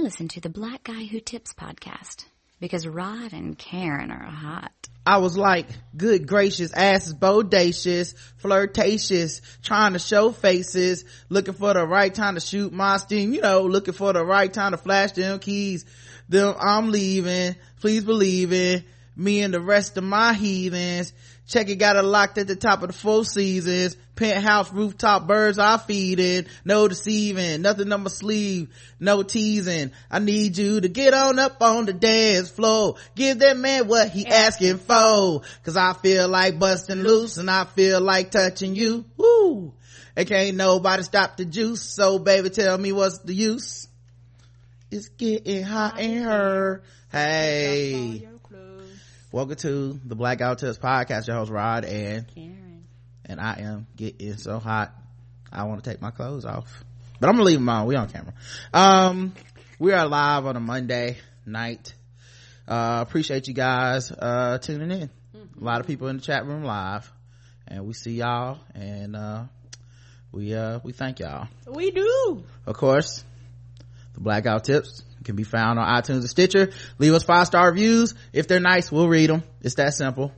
Listen to the Black Guy Who Tips podcast because Rod and Karen are hot. I was like, good gracious, ass is bodacious, flirtatious, trying to show faces, looking for the right time to shoot my steam, you know, looking for the right time to flash them keys. Them, I'm leaving, please believe it. Me and the rest of my heathens. Check it got it locked at the top of the four seasons. Penthouse rooftop birds I feeding. No deceiving. Nothing on my sleeve. No teasing. I need you to get on up on the dance floor. Give that man what he asking for. Cause I feel like busting loose and I feel like touching you. Woo! And can't nobody stop the juice. So baby tell me what's the use? It's getting hot in her. Hey. Welcome to the Blackout Tips podcast. Your host Rod and Karen. and I am getting so hot. I want to take my clothes off, but I'm gonna leave them on. We on camera. Um, we are live on a Monday night. Uh, appreciate you guys uh tuning in. A lot of people in the chat room live, and we see y'all, and uh, we uh we thank y'all. We do. Of course, the Blackout Tips can be found on iTunes and Stitcher. Leave us five star reviews. If they're nice, we'll read them. It's that simple.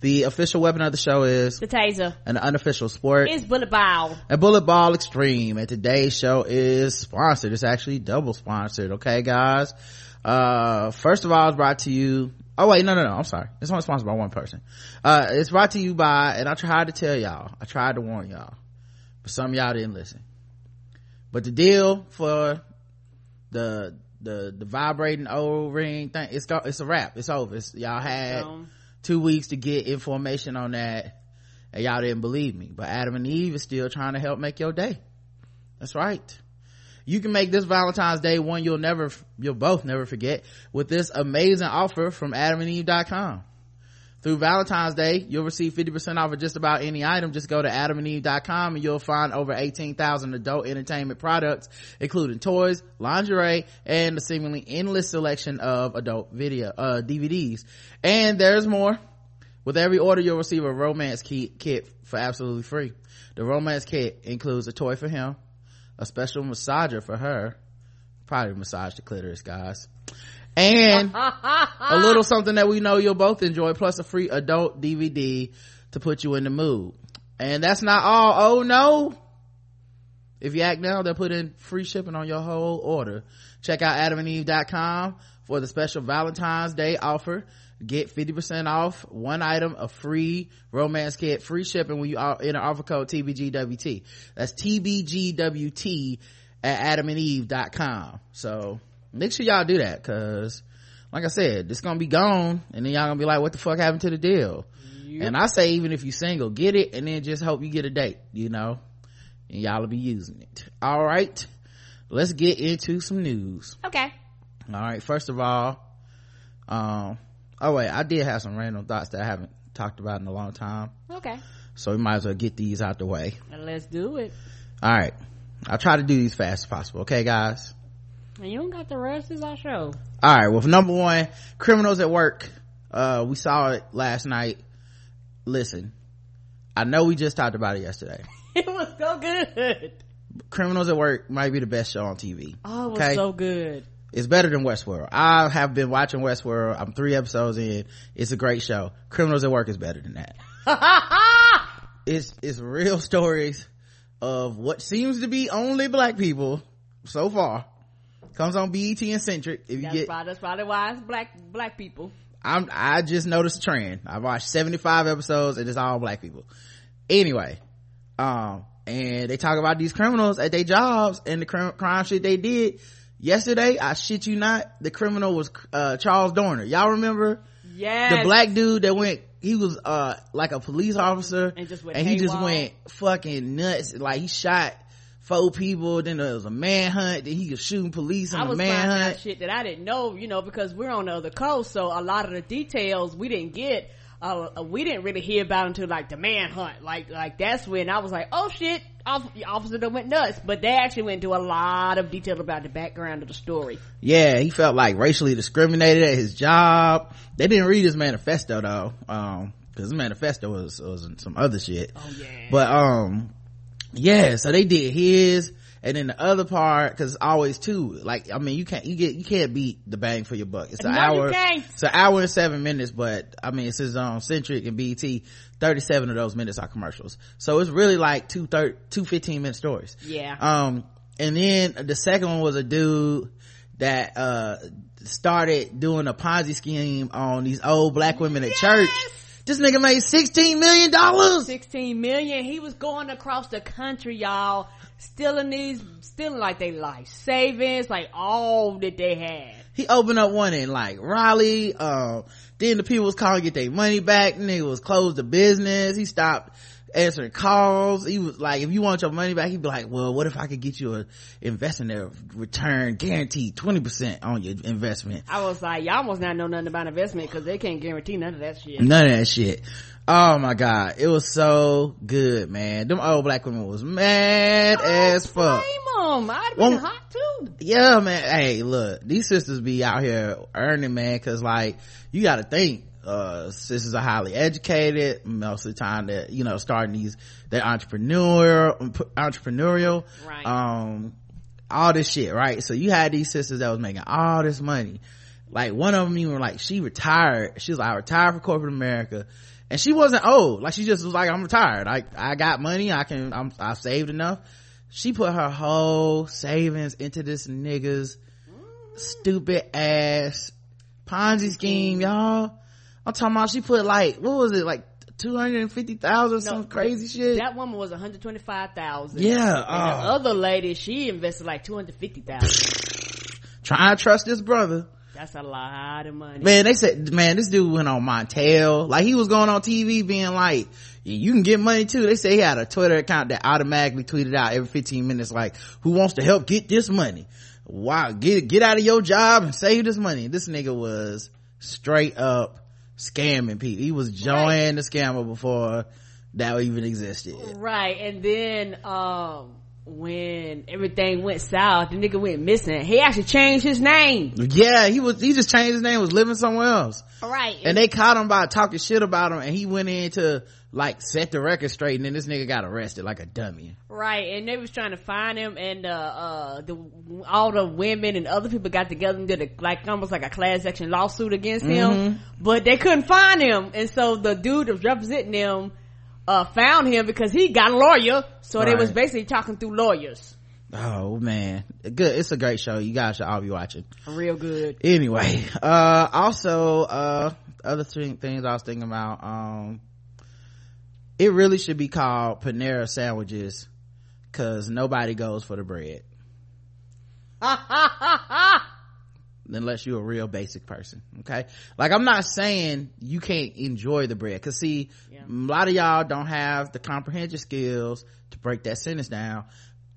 The official weapon of the show is The taser. an unofficial sport. is bullet ball. a bullet ball extreme and today's show is sponsored it's actually double sponsored okay guys uh first of all it's brought to you oh wait no no no i'm sorry it's only sponsored by one person uh it's brought to you by and i tried to tell y'all i tried to warn y'all but some of y'all didn't listen but the deal for the the the vibrating o ring thing it's go, it's a wrap. It's over. It's, y'all had two weeks to get information on that and y'all didn't believe me. But adam and eve is still trying to help make your day. That's right. You can make this valentine's day one you'll never you'll both never forget with this amazing offer from adamandeve.com through valentine's day you'll receive 50% off of just about any item. Just go to adamandeve.com and you'll find over 18,000 adult entertainment products including toys lingerie and a seemingly endless selection of adult video uh dvds and there's more. With every order, you'll receive a romance kit, kit for absolutely free. The romance kit includes a toy for him, a special massager for her, probably massage the clitoris, guys, and a little something that we know you'll both enjoy, plus a free adult DVD to put you in the mood. And that's not all. Oh no! If you act now, they'll put in free shipping on your whole order. Check out adamandeve.com for the special Valentine's Day offer. Get 50% off one item, a free romance kit, free shipping when you enter offer code TBGWT. That's TBGWT at adamandeve.com. So make sure y'all do that cause like I said, it's gonna be gone and then y'all gonna be like, what the fuck happened to the deal? And I say even if you single, get it and then just hope you get a date, you know? And y'all will be using it. All right. Let's get into some news. okay. All right. First of all, um, oh wait, I did have some random thoughts that I haven't talked about in a long time. Okay. So we might as well get these out the way. And let's do it. All right. I'll try to do these fast as possible. Okay, guys? And you don't got the rest is our show. All right. Well, number one, criminals at work. Uh, we saw it last night. Listen, I know we just talked about it yesterday. It was so good. Criminals at Work might be the best show on TV. Oh, it was Okay. so good. It's better than Westworld. I have been watching Westworld. I'm three episodes in. It's a great show. Criminals at Work is better than that. It's, it's real stories of what seems to be only black people so far. Comes on BET and Centric. If you That's, get, probably, that's probably why it's black black people. I'm, I just noticed a trend. I watched 75 episodes and it's all black people. Anyway, um, and they talk about these criminals at their jobs and the crim- crime shit they did. Yesterday, I shit you not, the criminal was, uh, Charles Dorner. Y'all remember? Yes. The black dude that went, he was, uh, like a police officer. And just and he just went fucking nuts. Like he shot four people, then there was a manhunt, then he was shooting police on in a was finding manhunt. shit that I didn't know, you know, because we're on the other coast, so a lot of the details we didn't get. Uh, we didn't really hear about until like the manhunt. Like, like that's when I was like, oh shit, off- officer that went nuts. But they actually went into a lot of detail about the background of the story. yeah he felt like racially discriminated at his job they didn't read his manifesto though um because his manifesto was was some other shit Oh yeah. but um yeah so they did his and then the other part because always two like i mean you can't you get you can't beat the bang for your buck. It's an No, hour it's an hour and seven minutes but i mean it's his um centric and bt 37 of those minutes are commercials. So it's really like two thir- two 15 minute stories. Yeah. um and then the second one was a dude that uh started doing a ponzi scheme on these old black women at church this nigga made 16 million dollars 16 million. He was going across the country, y'all, stealing these, stealing like they life savings, like all that they had. he opened up one in like raleigh um then the people was calling to get their money back nigga was closed the business he stopped answering calls. He was like if you want your money back he'd be like well what if i could get you a investment return guaranteed 20% on your investment? I was like, y'all must not know nothing about investment because they can't guarantee none of that shit. none of that shit. Oh my god. It was so good man. Them old black women was mad oh, as fuck. Blame 'em. I'd have been Well- hot too. yeah man. Hey look these sisters be out here earning man because like you gotta think uh sisters are highly educated most of the time that you know starting these they're entrepreneurial entrepreneurial Right. um all this shit right? So you had these sisters that was making all this money. Like one of them even like she retired. She was like i retired from corporate america. And she wasn't old. Like she just was like i'm retired. I i got money. I can i'm i've saved enough. She put her whole savings into this nigga's stupid ass ponzi scheme y'all i'm talking about she put like what was it like 250,000 some crazy shit That woman was 125,000. Yeah, And the uh. other lady, she invested like 250,000. trying to trust this brother That's a lot of money. Man, they said, man, this dude went on Montel. Like he was going on TV being like, "Yeah, you can get money too. They say he had a Twitter account that automatically tweeted out every 15 minutes like, who wants to help get this money? Wow, get, get out of your job and save this money. This nigga was straight up scamming people. He was joining the scammer before that even existed. Right, and then um when everything went south, the nigga went missing. He actually changed his name. Yeah, he was, he just changed his name, was living somewhere else. Right, and they caught him by talking shit about him and he went in to like set the record straight and then this nigga got arrested like a dummy. Right, and they was trying to find him, and uh, uh, the all the women and other people got together and did a, like almost like a class action lawsuit against him, but they couldn't find him, and so the dude that was representing them uh found him because he got a lawyer, so they was basically talking through lawyers. oh man. Good it's a great show. You guys should all be watching. Real good. anyway uh also uh other thing, things i was thinking about um it really should be called panera sandwiches because nobody goes for the bread. Unless you're a real basic person okay? Like i'm not saying you can't enjoy the bread because see Yeah. a lot of y'all don't have the comprehension skills to break that sentence down.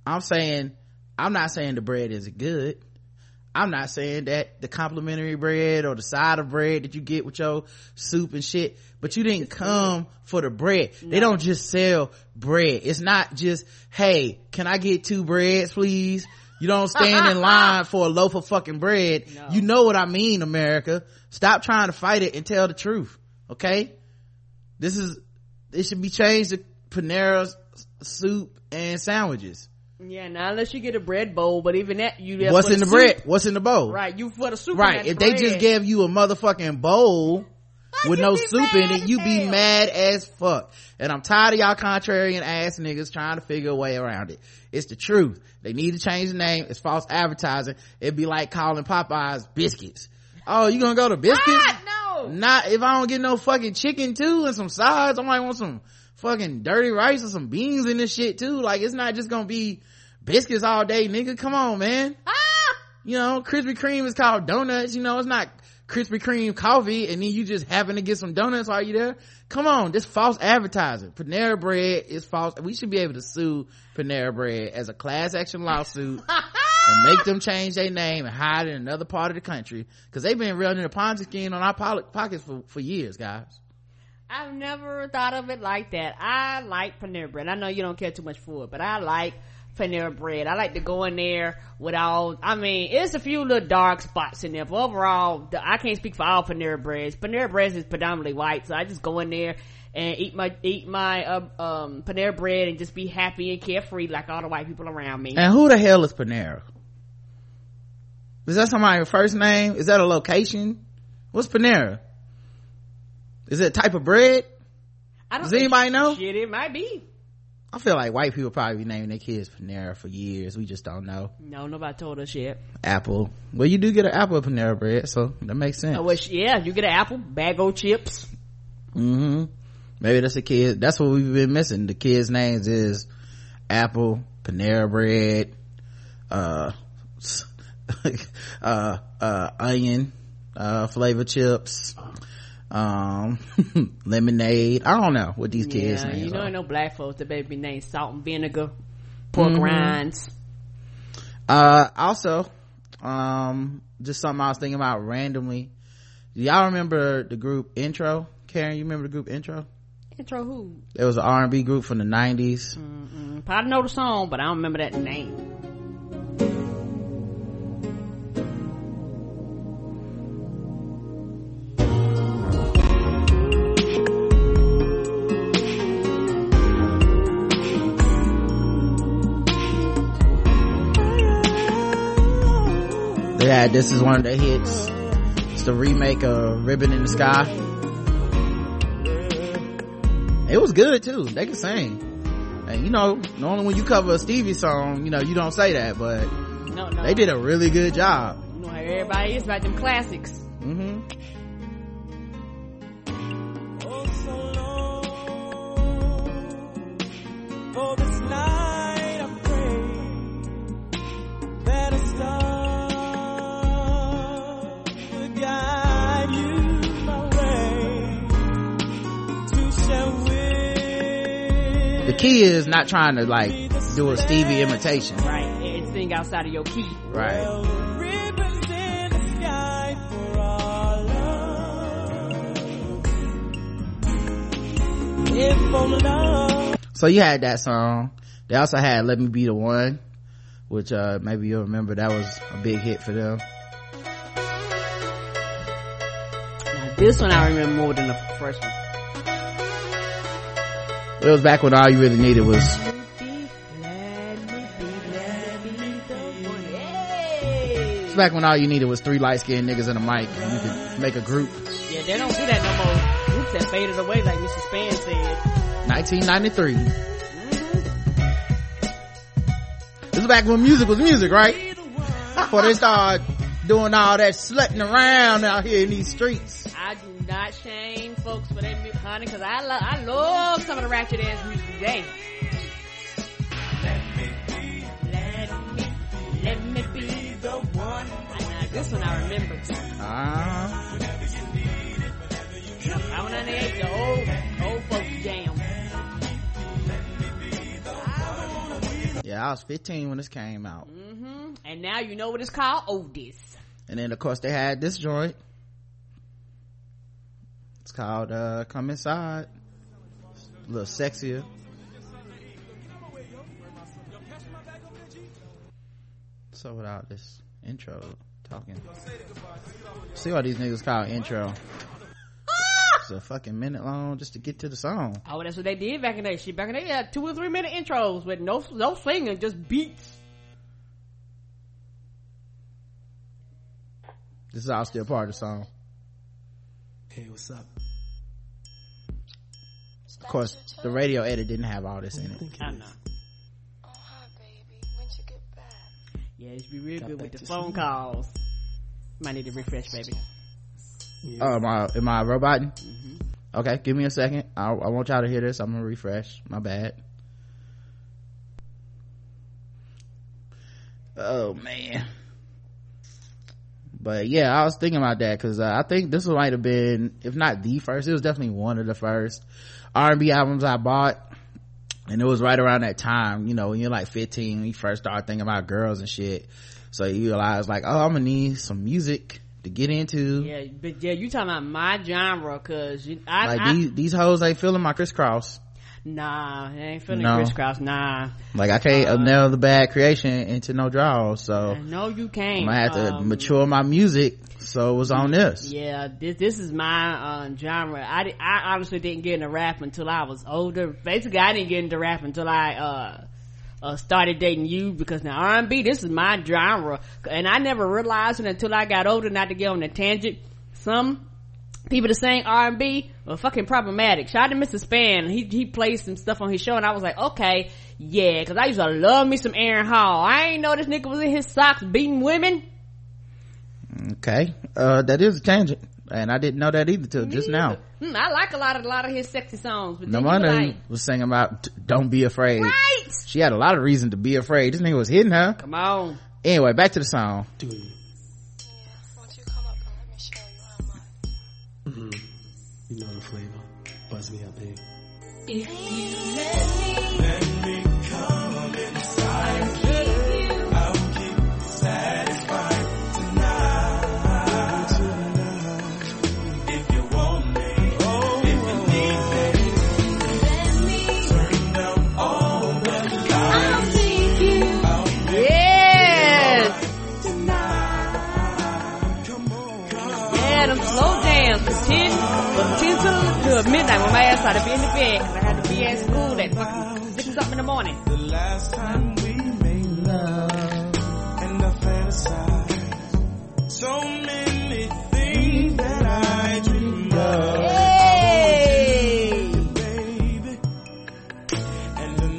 I'm saying i'm not saying the bread isn't good i'm not saying that the complimentary bread or the side of bread that you get with your soup and shit but you didn't come for the bread. They don't just sell bread. It's not just hey can i get two breads please? You don't stand in line for a loaf of fucking bread. No. you know what i mean america. Stop trying to fight it and tell the truth okay? This is it should be changed to panera's soup and sandwiches Yeah, now unless you get a bread bowl, but even that you there what's in the soup. bread? What's in the bowl? Right, you for the soup. right if that they just gave you a motherfucking bowl with no soup in it as you be mad as fuck. And i'm tired of y'all contrarian ass niggas trying to figure a way around it. It's the truth. They need to change the name. It's false advertising. It'd be like calling popeyes biscuits. Oh you gonna go to biscuits? Ah, no. not if i don't get no fucking chicken too and some sides. I might want some fucking dirty rice or some beans in this shit too like it's not just gonna be biscuits all day nigga come on man Ah! you know, Krispy Kreme is called donuts, you know, it's not Krispy Kreme coffee and then you just happen to get some donuts while you there. Come on, this false advertising. Panera Bread is false. We should be able to sue Panera Bread as a class action lawsuit and make them change their name and hide in another part of the country because they've been running a Ponzi scheme on our pockets for, for years, guys. I've never thought of it like that. I like Panera Bread. I know you don't care too much for it, but I like Panera Bread. I like to go in there with all, I mean, it's a few little dark spots in there, but overall, I can't speak for all Panera Breads. Panera Bread is predominantly white, so I just go in there and eat my, eat my, uh, um, Panera Bread and just be happy and carefree like all the white people around me. And who the hell is Panera? Is that somebody's first name? Is that a location? What's Panera? Is it a type of bread? I don't Does anybody know? Shit, it might be. I feel like white people probably be naming their kids Panera for years. We just don't know. No, nobody told us yet. Apple. Well, you do get an apple Panera bread, so that makes sense. I wish, yeah, you get an apple, bag of chips. hmm Maybe that's a kid. That's what we've been missing. The kids' names is Apple, Panera bread, uh, uh, uh, onion, uh, flavor chips, um, lemonade. I don't know what these kids' yeah, you know, are. no black folks that baby named salt and vinegar, pork Mhm. rinds. Uh, also, um, just something I was thinking about randomly. Do y'all remember the group Intro? Karen, you remember the group Intro? Intro who? It was an R&B group from the 90s. Mm-mm. Probably know the song, but I don't remember that name. They had this is one of their hits. It's the remake of Ribbon in the Sky. It was good too. They could sing. And you know, normally when you cover a Stevie song, you know, you don't say that, but No, no. they did a really good job. You know how everybody is about them classics. hmm Oh, so key is not trying to like do a Stevie imitation. Right. And sing outside of your key. Right. Ribbons in the sky for our love. If for love. So you had that song. They also had Let Me Be the One, which uh maybe you'll remember that was a big hit for them. Now, this one I remember more than the first one. It was back when all you really needed was it's back when all you needed was three light skinned niggas and a mic and you could make a group. Yeah, they don't do that no more. Groups that faded away, like Mr. Span said. 1993. This is back when music was music, right? Before they started doing all that slutting around out here in these streets. I do not shame folks for that music, honey, because I love, I love some of the ratchet ass music today. Let me, let me be the one. I, now, this one I remember. Ah, I went on there, the old, old folks jam. yeah, I was 15 when this came out. Mm-hmm. And now you know what it's called? Otis. And then of course they had this joint. It's called uh Come Inside. A little sexier. So without this intro talking. See why these niggas call intro. It's a fucking minute long just to get to the song. Oh, that's what they did back in the day. Shit, back in the day, they had two or three minute intros with no, no singing, just beats. This is all still part of the song. Hey, what's up? Of course, the radio edit didn't have all this in it. I know. Oh, hi, baby. When'd you get back? Yeah, it should be real Got good with the phone sleep. calls. Might need to refresh, baby. Oh, am I, am I roboting? Okay, give me a second. I, I want y'all to hear this. I'm gonna refresh. My bad. Oh man. But yeah, I was thinking about that because uh, I think this might have been, if not the first, it was definitely one of the first R&B albums I bought. And it was right around that time, you know, when you're like 15, you first start thinking about girls and shit. So you realize like, oh, I'm gonna need some music to get into. Yeah, but yeah, you talking about my genre, cause you, I, like I, these, these hoes ain't feeling my Kris Kross. Nah, I ain't feeling No. Kris Kross. Nah, like i can't uh, nail the bad creation into no draws so no, you can't. i'm gonna have to Um, mature my music so it was on this Yeah, this this is my uh, genre. I, I honestly didn't get into rap until I was older. Basically, I didn't get into rap until I uh, uh started dating you because now R&B this is my genre, and I never realized it until I got older. Not to get on a tangent, some people that sing R&B were fucking problematic. Shout out to Mr. Span. He he played some stuff on his show, and I was like, okay, yeah, because I used to love me some Aaron Hall. I ain't know this nigga was in his socks beating women. okay uh that is a tangent and i didn't know that either till just now Hmm, I like a lot of a lot of his sexy songs, but no then wonder like, was singing about don't be afraid right? she had a lot of reason to be afraid this nigga was hitting her Come on. anyway back to the song Dude, Yes. 10, from 10 to, to midnight when my ass had to be in the bed 'cause I had to be at school at fucking 6 something in the morning. The last time we made love and I fantasize so many things that I dream of, Hey! baby. And the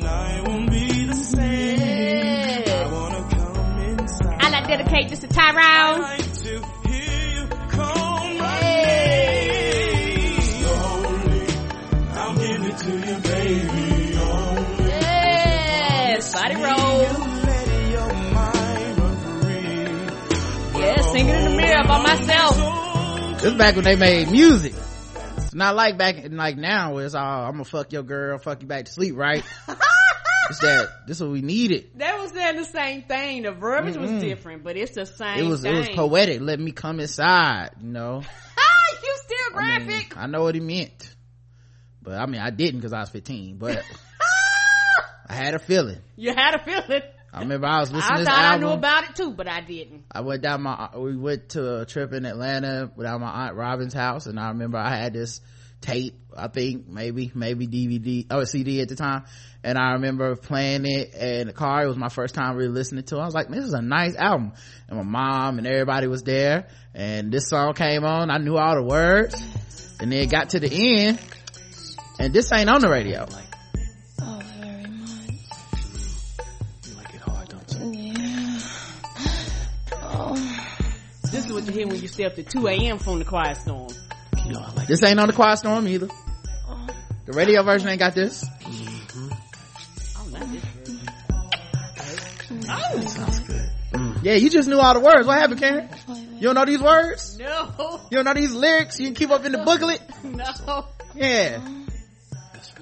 by myself. this back when they made music it's not like back like now where it's oh, all i'm gonna fuck your girl fuck you back to sleep right it's that this is what we needed They was saying the same thing. The verbiage was Mm-mm. different, but it's the same it was thing. it was poetic let me come inside you know you still I, mean, graphic. I know what he meant but i mean i didn't because i was 15 but i had a feeling you had a feeling. I remember i was listening I to thought I knew about it too, but I didn't. I went down my, we went to a trip in Atlanta without my aunt Robin's house and I remember I had this tape, I think maybe, maybe DVD, oh CD at the time. And I remember playing it in the car. It was my first time really listening to it. I was like, this is a nice album. And my mom and everybody was there and this song came on. I knew all the words and then it got to the end and this ain't on the radio. You hear when you stay up to 2 a.m. from the quiet storm. You know I like This ain't on the Quiet Storm either. oh. The radio version ain't got this. Oh, not this version. it. Sounds good. Yeah, you just knew all the words. What happened, Karen? You don't know these words? No, You don't know these lyrics? You can keep up in the booklet? no, Yeah.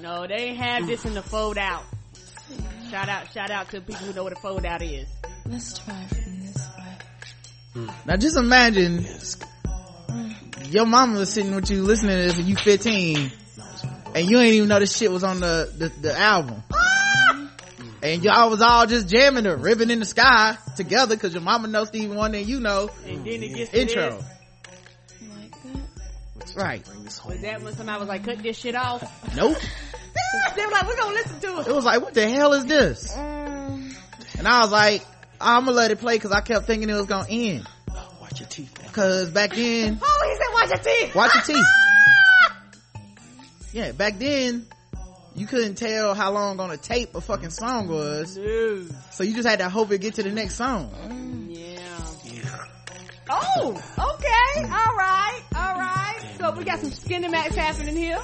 no. They ain't have this in the fold out. Shout out, shout out to people who know what a fold out is. Let's try from this way. Now just imagine your mama was sitting with you listening to this and you 15 and you ain't even know this shit was on the, the, the album. And y'all was all just jamming the ribbon in the sky together cause your mama knows Stevie Wonder and you know And then it gets to intro. this. Like that? Right. Bring this home. Was that when somebody was like, cut this shit off? Nope. they were like, we're gonna listen to It it. was like, what the hell is this? Um, And I was like, I'm gonna let it play cause I kept thinking it was gonna end. Oh, watch your teeth. Cause back then, Oh, he said, watch your teeth. watch your teeth. Ah! Yeah, back then, you couldn't tell how long on a tape a fucking song was. Dude. So you just had to hope it get to the next song. Yeah. Yeah. Oh, okay. All right. All right. So we got some skinny max happening here.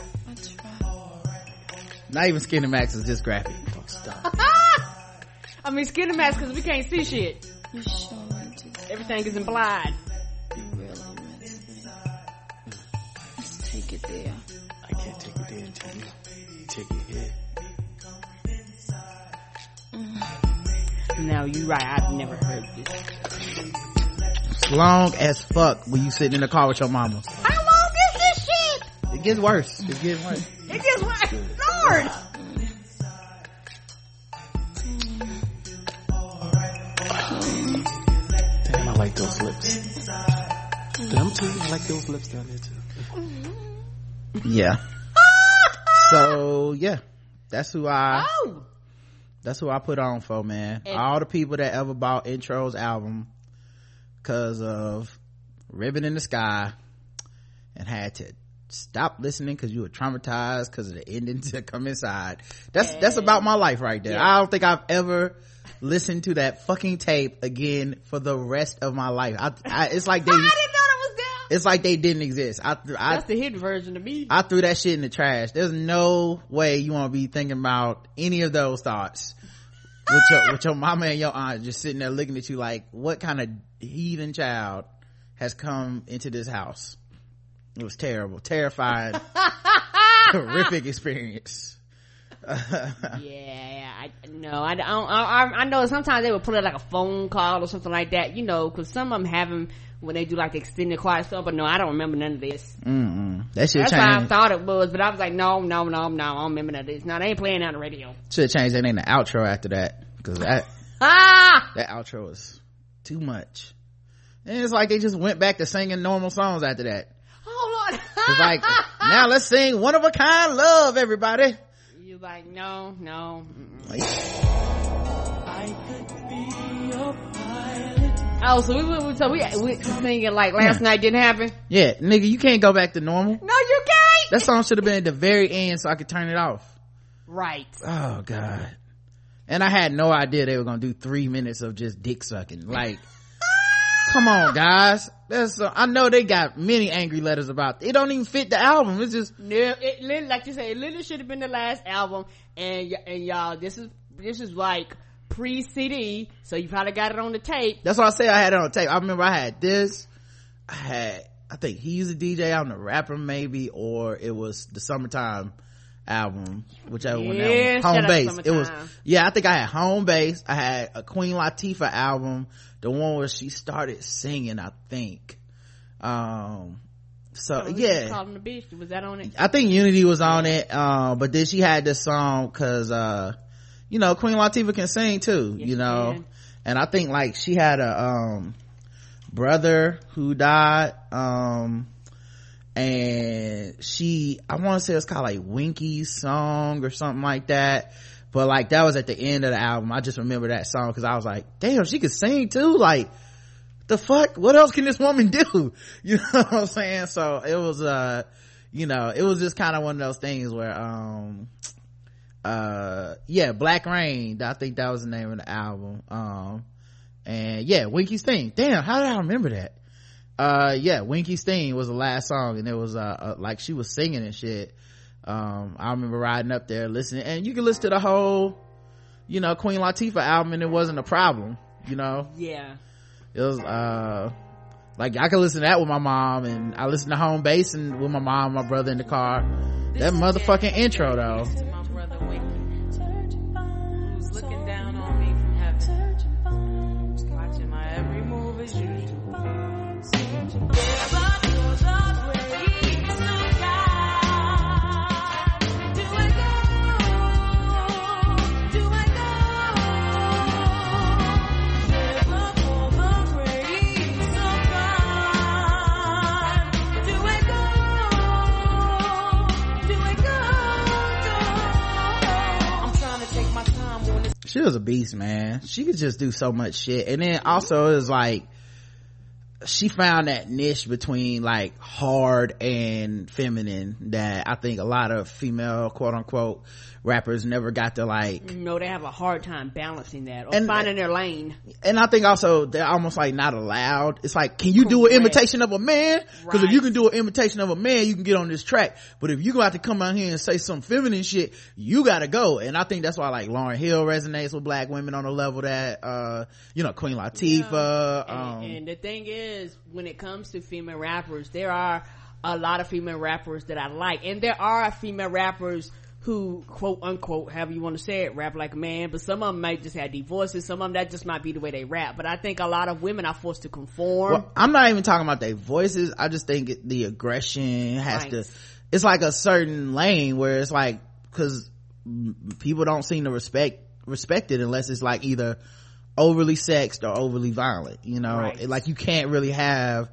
Not even Skinny Max is just graphic. Don't stop. I mean, skin the mask because we can't see shit. You sure want to Everything is in blind. you really miss me. Let's take it there. I can't take it there until you take it here. No, you right. I've never heard this. It's long as fuck when you sitting in the car with your mama. How long is this shit? It gets worse. It gets worse. It gets worse. Lord. Like those lips. Did I'm tell you I like those lips down there too. yeah. So yeah. That's who i Oh, that's who i put on for man. And- all the people that ever bought intro's album because of ribbon in the sky and had to stop listening because you were traumatized because of the ending to come inside. That's that's about my life right there. Yeah. i don't think i've ever listened to that fucking tape again for the rest of my life I, I it's like they I didn't know that was down. it's like they didn't exist i i That's the hidden version of me. I threw that shit in the trash. There's no way you want to be thinking about any of those thoughts with your, with your mama and your aunt just sitting there looking at you like, what kind of heathen child has come into this house? It was terrible, terrifying, horrific experience. yeah, I no, I don't. I, I, I know sometimes they would put it like a phone call or something like that, you know, because some of them have them when they do like the extended quiet stuff. But no, I don't remember none of this. Mm-mm. That shit That's how I thought it was, but I was like, no, no, no, no, I don't remember none of this. No, they ain't playing on the radio. Should change that name to outro after that because that Ah, that outro was too much. And it's like they just went back to singing normal songs after that. oh lord. It's like now let's sing one of a kind love, everybody. You like no, no. Oh, so we we so we we singing like last Yeah. night didn't happen. yeah, nigga, you can't go back to normal. No, you can't. That song should have been at the very end so I could turn it off. right. Oh god. And I had no idea they were gonna do three minutes of just dick sucking. Like, come on, guys. That's uh, I know they got many angry letters about. It don't even fit the album. It's just No, it like you said, it literally should have been the last album, and y- and y'all, this is this is like pre CD, so you probably got it on the tape. that's why I say I had it on tape. I remember I had this. I had I think he's a DJ. I'm the rapper maybe, or it was the summertime album, whichever one that Yeah, was. Home base. It was yeah. I think I had home base. I had a Queen Latifah album, the one where she started singing. I think. Um. So yeah, calling the beach. Was that on it? I think Unity was on it, uh, but then she had this song cause, uh, you know, Queen Latifah can sing too, Yes, you know, and I think like she had a, um, brother who died, um, and she, I want to say it's called like Winky's song or something like that. But like that was at the end of the album. I just remember that song cause I was like, damn, she could sing too. Like, the fuck? What else can this woman do? You know what I'm saying? So it was, uh, you know, it was just kind of one of those things where, um, uh, yeah, Black Reign, I think that was the name of the album. Um, and yeah, Winki's Theme. Damn, how did I remember that? Uh, yeah, Winki's Theme was the last song and it was, uh, uh like she was singing and shit. Um, I remember riding up there listening and you can listen to the whole, you know, Queen Latifah album and it wasn't a problem, you know? Yeah. it was uh like i could listen to that with my mom and i listened to home base and with my mom my brother in the car that motherfucking intro though she was a beast man. She could just do so much shit. And then also it was like she found that niche between like hard and feminine that i think a lot of female quote unquote rappers never got to like No, they have a hard time balancing that or And- finding their lane. and I think also they're almost like not allowed. It's like, can you do an imitation of a man? Cause if you can do an imitation of a man, you can get on this track. But if you have to come out here and say some feminine shit, you gotta go. And I think that's why like Lauryn Hill resonates with black women on a level that, uh, you know, Queen Latifah, um, and, and the thing is, when it comes to female rappers, there are a lot of female rappers that I like, and there are female rappers who quote unquote, however you want to say it, rap like a man. But some of them might just have deep voices. Some of them that just might be the way they rap. But I think a lot of women are forced to conform. Well, I'm not even talking about their voices. I just think the aggression has Right. to, it's like a certain lane where it's like, cause people don't seem to respect, respect it unless it's like either overly sexed or overly violent you know Right. like you can't really have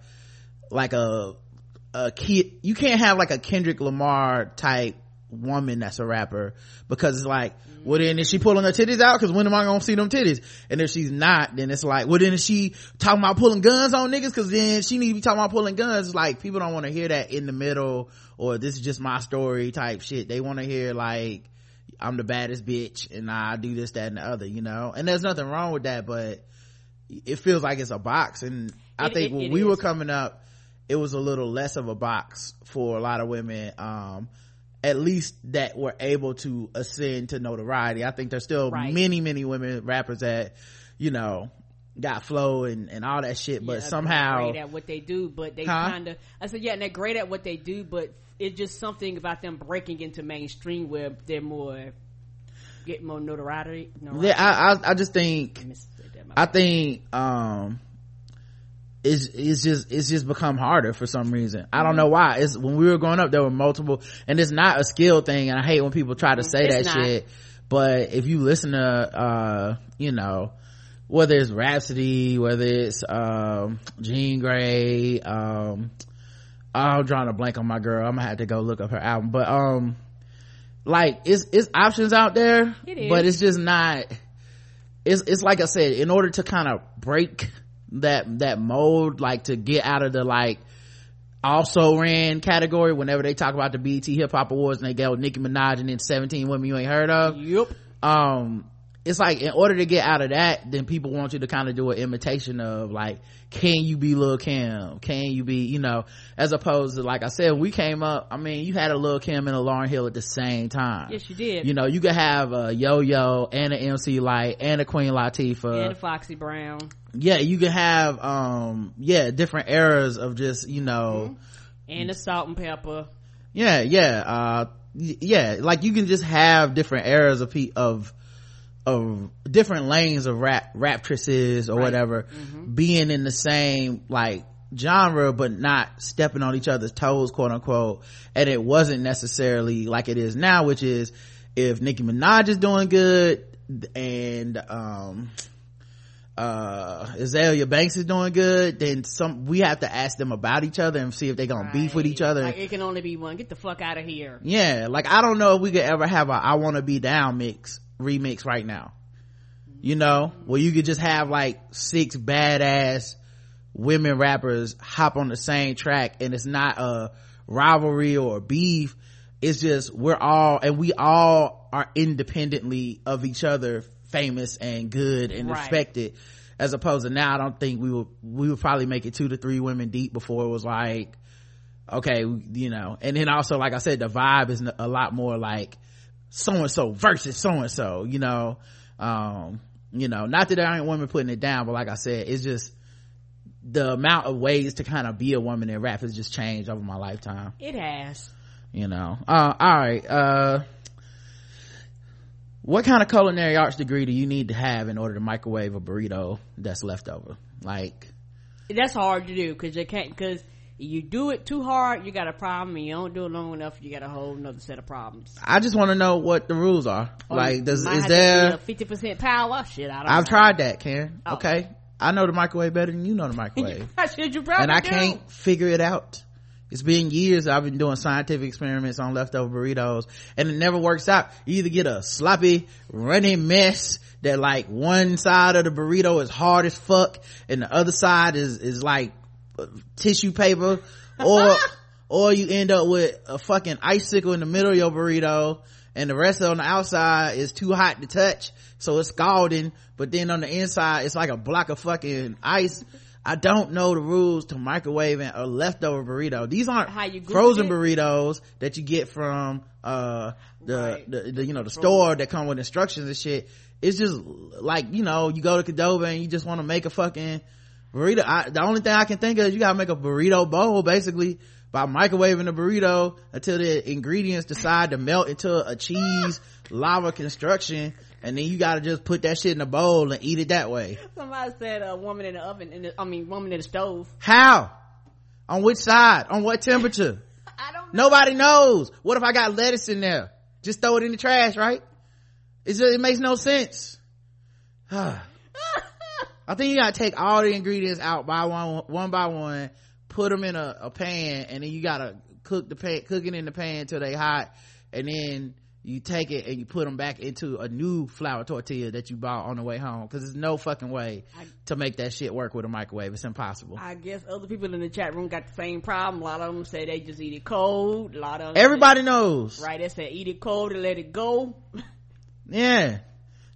like a a kid you can't have like a kendrick lamar type woman that's a rapper. Because it's like well then is she pulling her titties out? Because when am i gonna see them titties? And if she's not then it's like well then is she talking about pulling guns on niggas? Because then she need to be talking about pulling guns. It's like people don't want to hear that in the middle or this is just my story type shit. They want to hear like i'm the baddest bitch and i do this that and the other you know? And there's nothing wrong with that but it feels like it's a box. And i It- think it- when it we were coming up it was a little less of a box for a lot of women. Um at least that were able to ascend to notoriety i think there's still Right. many many women rappers that you know got flow and and all that shit but Yeah, they're somehow great at what they do, but they Huh? kind of. I said, yeah, and they're great at what they do, but it's just something about them breaking into mainstream where they're more get more notoriety. notoriety. yeah i i, I just think I think um it's it's just it's just become harder for some reason. I don't know why. It's when we were growing up there were multiple and it's not a skill thing and I hate when people try to say It's that not. shit. But if you listen to uh you know whether it's Rapsody, whether it's um Jean Grae, um I'm drawing a blank on my girl. I'm gonna have to go look up her album. But um like it's it's options out there, It is. but it's just not it's it's like I said, in order to kind of break that that mold, like to get out of the like also ran category whenever they talk about the BET Hip Hop Awards and they go Nicki Minaj and then 17 women you ain't heard of. Yep. Um it's like in order to get out of that, then people want you to kind of do an imitation of like, can you be Lil Kim? Can you be, you know, as opposed to like I said, we came up, I mean, you had a Lil Kim and a Lauryn Hill at the same time. Yes, you did. You know, you could have a Yo-Yo and an MC Lyte and a Queen Latifah and Foxy Brown. yeah you could have um yeah different eras of just you know and the Salt-N-Pepa. yeah yeah uh yeah like you can just have different eras of pe- of of different lanes of rap raptresses or Right. whatever being in the same like genre but not stepping on each other's toes quote unquote and it wasn't necessarily like it is now which is if Nicki Minaj is doing good and um uh Azealia Banks is doing good, then some we have to ask them about each other and see if they're gonna beef with each other. Like it can only be one. Get the fuck out of here. yeah, like I don't know if we could ever have a I wanna be down mix remix right now. You know, where you could just have like six badass women rappers hop on the same track and it's not a rivalry or beef. It's just we're all and we all are independently of each other famous and good and Right. respected. As opposed to now, I don't think we would we would probably make it two to three women deep before it was like okay, you know. And then also, like I said, the vibe is a lot more like so and so versus so and so, you know. Um, you know, not that there ain't women putting it down, but like I said, it's just the amount of ways to kind of be a woman in rap has just changed over my lifetime, It has. you know. Uh, all right. Uh, what kind of culinary arts degree do you need to have in order to microwave a burrito that's left over? Like, That's hard to do because you can't because you do it too hard, you got a problem. And you don't do it long enough, you got a whole another set of problems. I just want to know what the rules are. like, does is there? fifty percent power? Shit, I don't. I've know. tried that, Karen. Oh. Okay. I know the microwave better than you know the microwave. Should you probably and I do. can't figure it out. It's been years I've been doing scientific experiments on leftover burritos and it never works out. You either get a sloppy, running mess that like one side of the burrito is hard as fuck and the other side is, is like tissue paper or, or you end up with a fucking icicle in the middle of your burrito and the rest on the outside is too hot to touch. So it's scalding, but then on the inside it's like a block of fucking ice. I don't know the rules to microwaving a leftover burrito. These aren't How you frozen it? burritos that you get from uh the, Right. the, the you know the store that come with instructions and shit. It's just like you know you go to Qdoba and you just want to make a fucking burrito. I, the only thing I can think of is you gotta make a burrito bowl basically by microwaving the burrito until the ingredients decide to melt into a cheese lava construction and then you gotta just put that shit in a bowl and eat it that way. Somebody said a woman in the oven. In the, I mean, woman in the stove. How? On which side? On what temperature? I don't know. Nobody knows. What if I got lettuce in there? Just throw it in the trash, right? It's, it makes no sense. Ah. I think you gotta take all the ingredients out by one, one by one, put them in a, a pan, and then you gotta cook the pan, cook it in the pan till they hot, and then you take it and you put them back into a new flour tortilla that you bought on the way home. Cause there's no fucking way I- to make that shit work with a microwave. It's impossible. I guess other people in the chat room got the same problem. A lot of them say they just eat it cold. A lot of them Everybody knows. right? They say eat it cold and let it go. Yeah.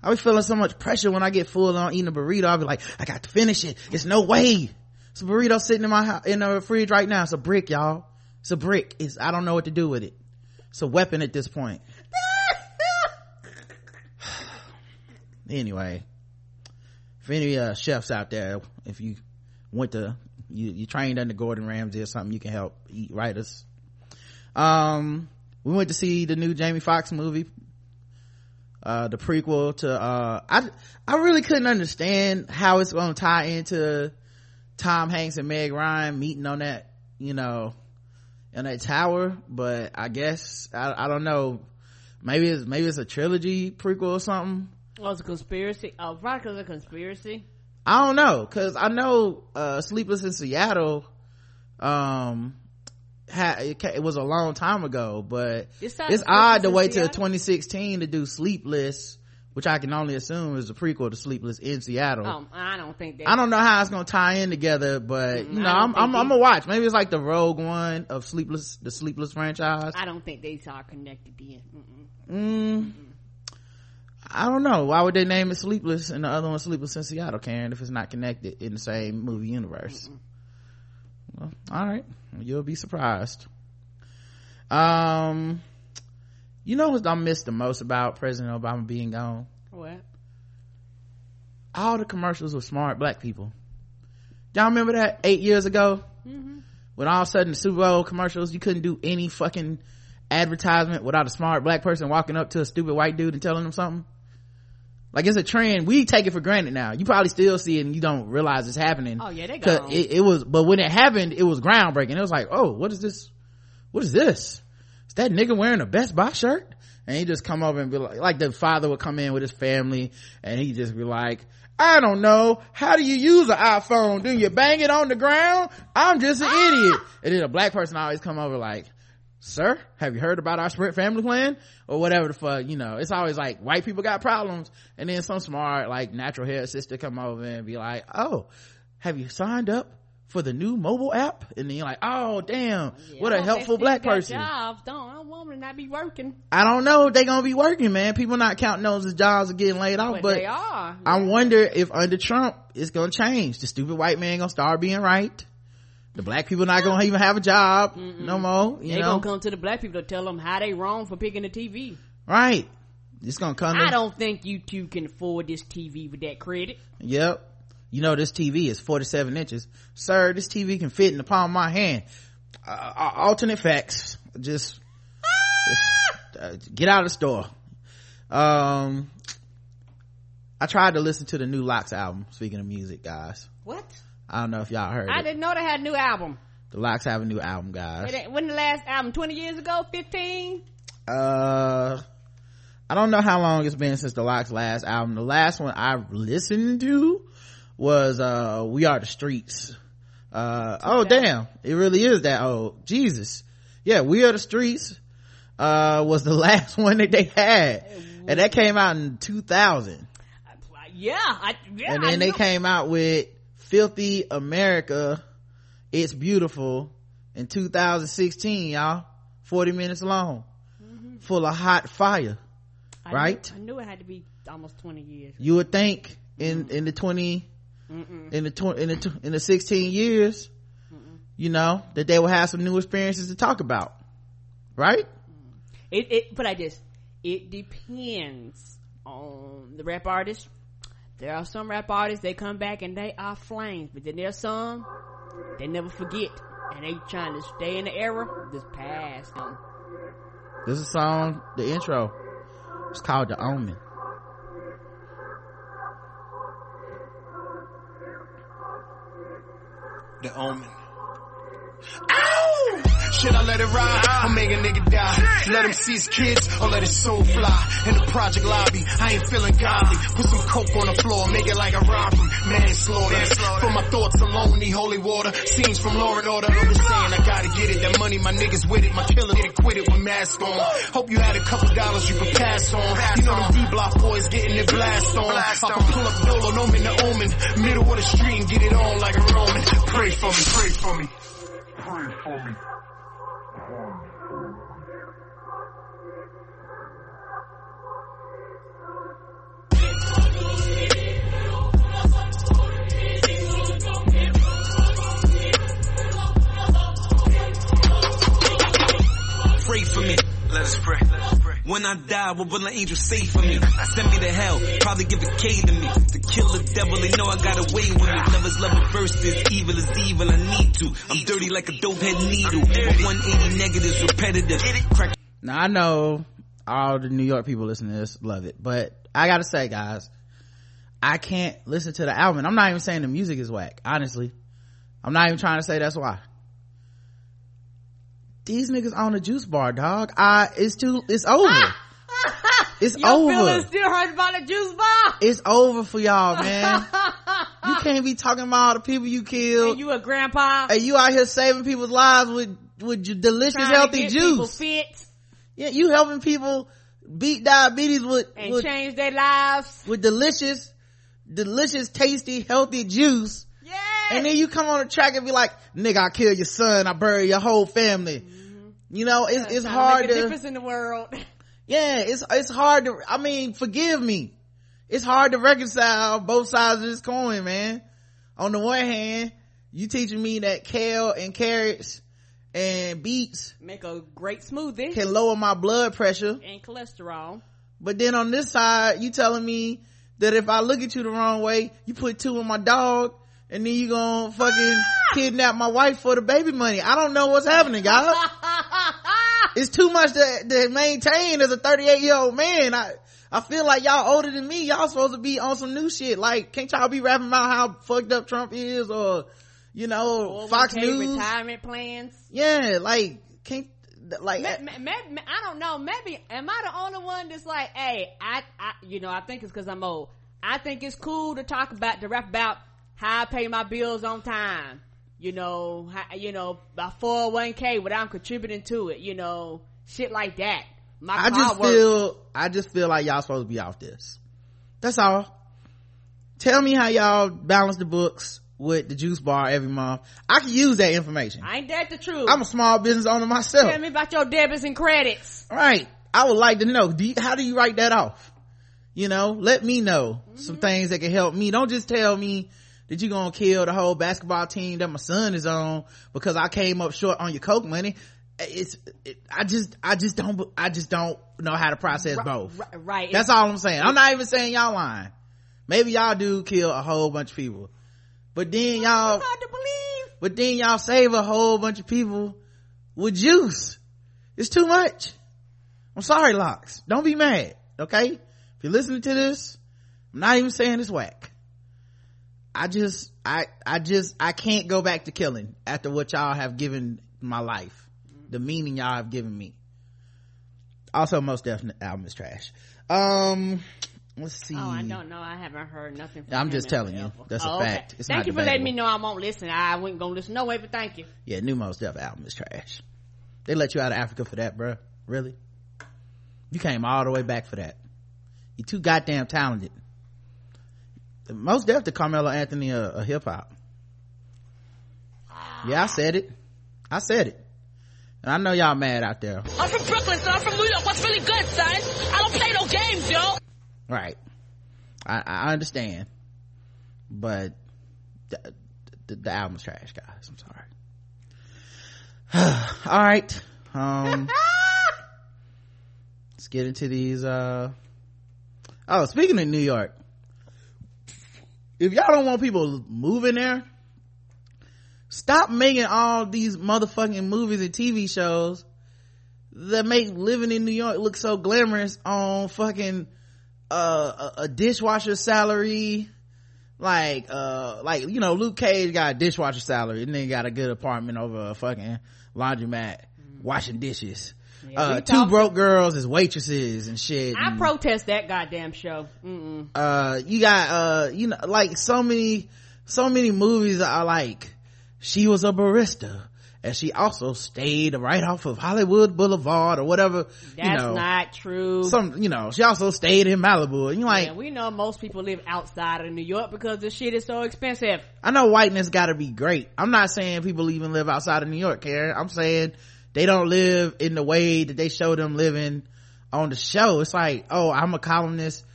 I was feeling so much pressure when I get full on eating a burrito. I'll be like, I got to finish it. It's no way. It's a burrito sitting in my house, in the fridge right now. It's a brick, y'all. It's a brick. It's, I don't know what to do with it. It's a weapon at this point. anyway, if any uh, chefs out there, if you went to, you, you trained under Gordon Ramsay or something, you can help eat writers. Um, we went to see the new Jamie Foxx movie, uh, the prequel to, uh, I, I really couldn't understand how it's going to tie into Tom Hanks and Meg Ryan meeting on that, you know, in that tower, but I guess, I, I don't know, maybe it's, maybe it's a trilogy prequel or something. Oh, it's a conspiracy. Oh, probably because a conspiracy. I don't know, cause I know, uh, Sleepless in Seattle, um, it, it was a long time ago, but it's it's odd to wait till 2016 to do Sleepless, which I can only assume is a prequel to Sleepless in Seattle. Um, I don't think that. I don't know how it's gonna tie in together, but you Mm, know, I don't I'm, I'm, I'm gonna watch. Maybe it's like the Rogue One of Sleepless, the Sleepless franchise. I don't think they are connected then. Mm-mm. Mm, I don't know. Why would they name it Sleepless and the other one Sleepless in Seattle, Karen, if it's not connected in the same movie universe? Well, all right. You'll be surprised. Um, you know what I miss the most about President Obama being gone? What? All the commercials with smart black people. Y'all remember that eight years ago? When all of a sudden the Super Bowl commercials, you couldn't do any fucking advertisement without a smart black person walking up to a stupid white dude and telling them something. Like it's a trend. We take it for granted now. You probably still see it and you don't realize it's happening. Oh, yeah, they gone. It, it was, but when it happened, it was groundbreaking. It was like, oh, what is this? What is this? Is that nigga wearing a Best Buy shirt? And he just come over and be like, like the father would come in with his family and he just be like, I don't know. How do you use an iPhone? Do you bang it on the ground? I'm just an ah! idiot. And then a black person always come over like, sir, have you heard about our Sprint family plan? Or whatever the fuck, you know, it's always like white people got problems. And then some smart, like natural hair sister come over and be like, oh, have you signed up for the new mobile app? And then you're like, oh damn, what a helpful black person. Jobs, don't I want them to not be working, I don't know if they gonna be working, man. People not counting those as jobs are getting laid off, but, but they are. I wonder if under Trump it's gonna change. The stupid white man gonna start being right. The black people not gonna even have a job no more. You they know, gonna come to the black people to tell them how they wrong for picking the TV. right? It's gonna come. I to- don't think you two can afford this TV with that credit. Yep. You know this TV is 47 inches. Sir, this TV can fit in the palm of my hand. Uh, uh, alternate facts. Just, just, uh, get out of the store. Um, I tried to listen to the new LOX album. Speaking of music, guys. What? I don't know if y'all heard I it. didn't know they had a new album. The LOX have a new album, guys. When the last album? Twenty years ago? Fifteen? uh i don't know how long it's been since the LOX last album the last one i listened to was uh we are the streets uh oh damn it really is that old jesus yeah we are the streets uh was the last one that they had and that came out in 2000 Yeah, I, yeah. and then they came out with filthy america it's beautiful in 2016 y'all. 40 minutes long. Mm-hmm. Full of hot fire I knew- right? I knew it had to be almost twenty years. you would think in in the 20 in the tw- in the in the 16 years you know that they will have some new experiences to talk about right? Mm. It, it, but I just, it depends on the rap artist. There are some rap artists, they come back and they are flames, but then there's some, they never forget. And they trying to stay in the era, just pass them. this is a song the intro it's called the omen The Omen. Ow! Should I let it ride or make a nigga die? Let him see his kids or let his soul fly? In the project lobby, I ain't feeling godly. Put some coke on the floor, make it like a robbery. Manslaughter. For my thoughts alone, need holy water. Scenes from Law and Order. I'm just saying I gotta get it. That money, my niggas with it. My killer get acquitted with mask on. Hope you had a couple dollars you could pass on. You know them D-block boys getting their blast on. I can pull up Dolo, Omen the Omen. Middle of the street and get it on like a Roman. Pray for me, pray for me. Pray for me. Let us pray. When I die, what will an angel say for me? Send me to hell, probably give a K to me. To kill the devil, they know I got away with it. Lovers love reverse this, evil is evil, I need to. I'm dirty like a dope head needle. 180 negatives, repetitive. Crack Now I know all the New York people listening to this love it, but I gotta say, guys, I can't listen to the album. I'm not even saying the music is whack, honestly. I'm not even trying to say that's why. These niggas on a juice bar, dog. I, it's too, it's over. Ah! It's Your over. still hurt about the juice bar. It's over for y'all, man. you can't be talking about all the people you killed. And you a grandpa and you out here saving people's lives with, with your delicious trying healthy juice. fit Yeah, you helping people beat diabetes with, and with change their lives. with delicious, delicious, tasty, healthy juice. Yeah. And then you come on the track and be like, nigga, I killed your son. I buried your whole family. You know, it's, it's hard to make a to, difference in the world. yeah, it's, it's hard to, I mean, forgive me. It's hard to reconcile both sides of this coin, man. On the one hand, you teaching me that kale and carrots and beets Make a great smoothie can lower my blood pressure. and cholesterol. But then on this side, you telling me that if I look at you the wrong way, you put two in my dog, and then you gonna fucking ah! kidnap my wife for the baby money. I don't know what's happening, guys. It's too much to, to maintain as a 38 year old man. I, I feel like y'all older than me. Y'all supposed to be on some new shit. Like, can't y'all be rapping about how fucked up Trump is or, you know, Fox News? retirement plans. Yeah, like, can't, like, Maybe, uh, I don't know. Maybe am I the only one that's like, hey, I, I you know, I think it's because I'm old. I think it's cool to talk about to rap about how I pay my bills on time. You know, you know, my 401k, what I'm contributing to it. You know, shit like that. My I just works. feel, I just feel like y'all supposed to be off this. That's all. Tell me how y'all balance the books with the juice bar every month. I can use that information. I ain't that the truth. I'm a small business owner myself. Tell me about your debits and credits. Right. I would like to know, do you, how do you write that off? You know, let me know some mm-hmm. things that can help me. Don't just tell me that you're gonna kill the whole basketball team that my son is on because I came up short on your coke money. It's, it, I just, I just don't, I just don't know how to process both. Right. right. That's all I'm saying. I'm not even saying y'all lying. Maybe y'all do kill a whole bunch of people. But then y'all, hard to believe. but then y'all save a whole bunch of people with juice. It's too much. I'm sorry, LOX. Don't be mad. Okay? If you're listening to this, I'm not even saying it's whack. I just, I, I just, I can't go back to killing after what y'all have given my life. The meaning y'all have given me. Also, most definite album is trash. Um, let's see. Oh, I don't know. I haven't heard nothing. From I'm just telling you. That's a Oh, okay. fact. It's thank not you for letting me know I won't listen. I wasn't gonna listen no way, but thank you. Yeah, new Mos Def album is trash. They let you out of Africa for that, bruh. Really? You came all the way back for that. You're too goddamn talented. Mos Def the Carmelo Anthony a, of hip hop. Yeah, I said it. I said it. And I know y'all mad out there. I'm from Brooklyn, so I'm from New York. What's really good, son? I don't play no games, yo. Right. I, I understand. But the, the, the album's trash, guys. I'm sorry. All right. Um, let's get into these, uh, oh, speaking of New York, if y'all don't want people moving there, stop making all these motherfucking movies and TV shows that make living in New York look so glamorous on fucking uh, a, a dishwasher salary. Like uh like you know luke cage got a dishwasher salary and then got a good apartment over a fucking laundromat washing dishes Yeah, uh two broke girls as waitresses and shit I and, protest that goddamn show. Mm-mm. uh you got uh you know like so many so many movies are like she was a barista and she also stayed right off of hollywood boulevard or whatever That's you know not true. some you know she also stayed in malibu and you're like yeah, we know most people live outside of New York because the shit is so expensive. I know whiteness gotta be great. I'm not saying people even live outside of New York, Karen. I'm saying they don't live in the way that they show them living on the show. It's like, oh, I'm a columnist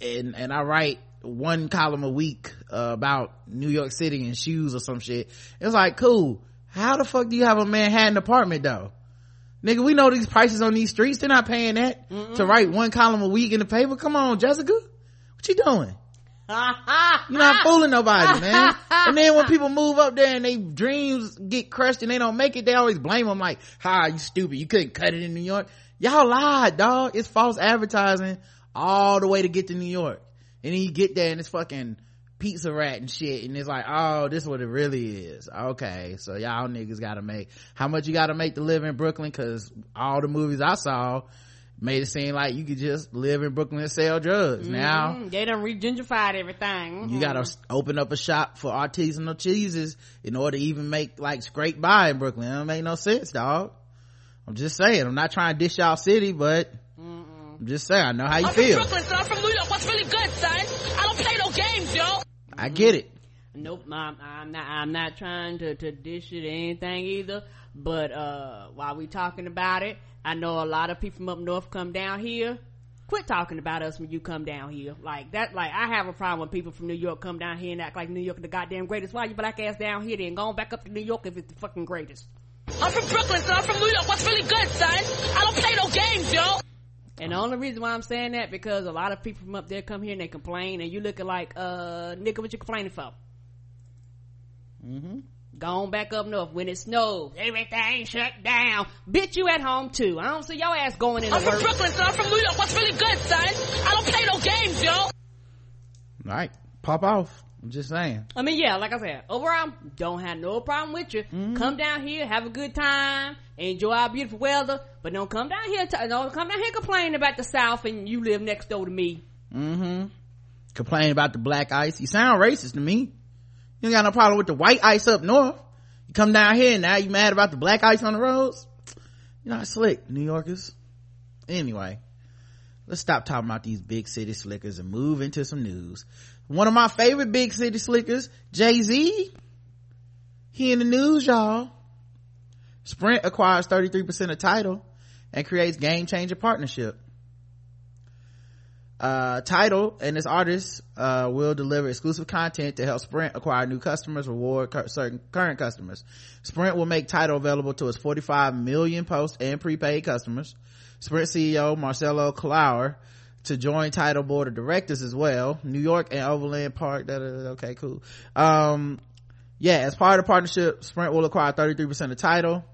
and, and I write one column a week uh, about New York City and shoes or some shit. It's like, cool. How the fuck do you have a Manhattan apartment though? Nigga, we know these prices on these streets. They're not paying that to write one column a week in the paper. Come on, Jessica. What you doing? You're not fooling nobody, man. and then when people move up there and they dreams get crushed and they don't make it, they always blame them like, "Ha, you stupid. You couldn't cut it in New York." Y'all lied, dog. It's false advertising all the way to get to New York. And then you get there and it's fucking pizza rat and shit and it's like, "Oh, this is what it really is." Okay, so y'all niggas got to make how much you got to make to live in Brooklyn cuz all the movies I saw made it seem like you could just live in Brooklyn and sell drugs. Now, Mm, they done re-gentrified everything. you Mhm. gotta open up a shop for artisanal cheeses in order to even make like scrape by in Brooklyn. That don't make no sense, dog. I'm just saying. I'm not trying to dish y'all city, but I'm just saying. I know how you I'm from feel. Brooklyn, son. I'm from New York. What's really good, son? I don't play no games, yo. I get it. Nope, I'm, I'm not. I'm not trying to to dish it or anything either. But uh while we talking about it, I know a lot of people from up north come down here. Quit talking about us when you come down here. Like that. Like I have a problem when people from New York come down here and act like New York is the goddamn greatest. Why you black ass down here? Then going back up to New York if it's the fucking greatest. I'm from Brooklyn, son. I'm from New York. What's really good, son? I don't play no games, yo. And the only reason why I'm saying that because a lot of people from up there come here and they complain, and you looking like, uh, nigga, what you complaining for? Mm-hmm. Gone back up north when it snows, everything shut down. Bitch, you at home too. I don't see your ass going in I'm from work. Brooklyn, son. I'm from New York. What's really good, son? I don't play no games, yo. All right, pop off. I'm just saying. I mean, yeah, like I said, overall, don't have no problem with you. Come down here, have a good time, enjoy our beautiful weather, but don't come down here, to, don't come down here complaining about the South and you live next door to me. Mm-hmm. Complain about the black ice. You sound racist to me. You ain't got no problem with the white ice up north. You come down here and now you mad about the black ice on the roads? You're not slick, New Yorkers. Anyway, let's stop talking about these big city slickers and move into some news. One of my favorite big city slickers, Jay-Z. He in the news, y'all. Sprint acquires 33% of Tidal and creates game changer partnership uh Tidal and its artists uh will deliver exclusive content to help sprint acquire new customers reward cur- certain current customers. Sprint will make Tidal available to its 45 million post and prepaid customers. Sprint ceo marcelo Claure to join Tidal board of directors as well. New york and overland park that okay cool. Um yeah as part of the partnership sprint will acquire 33% of Tidal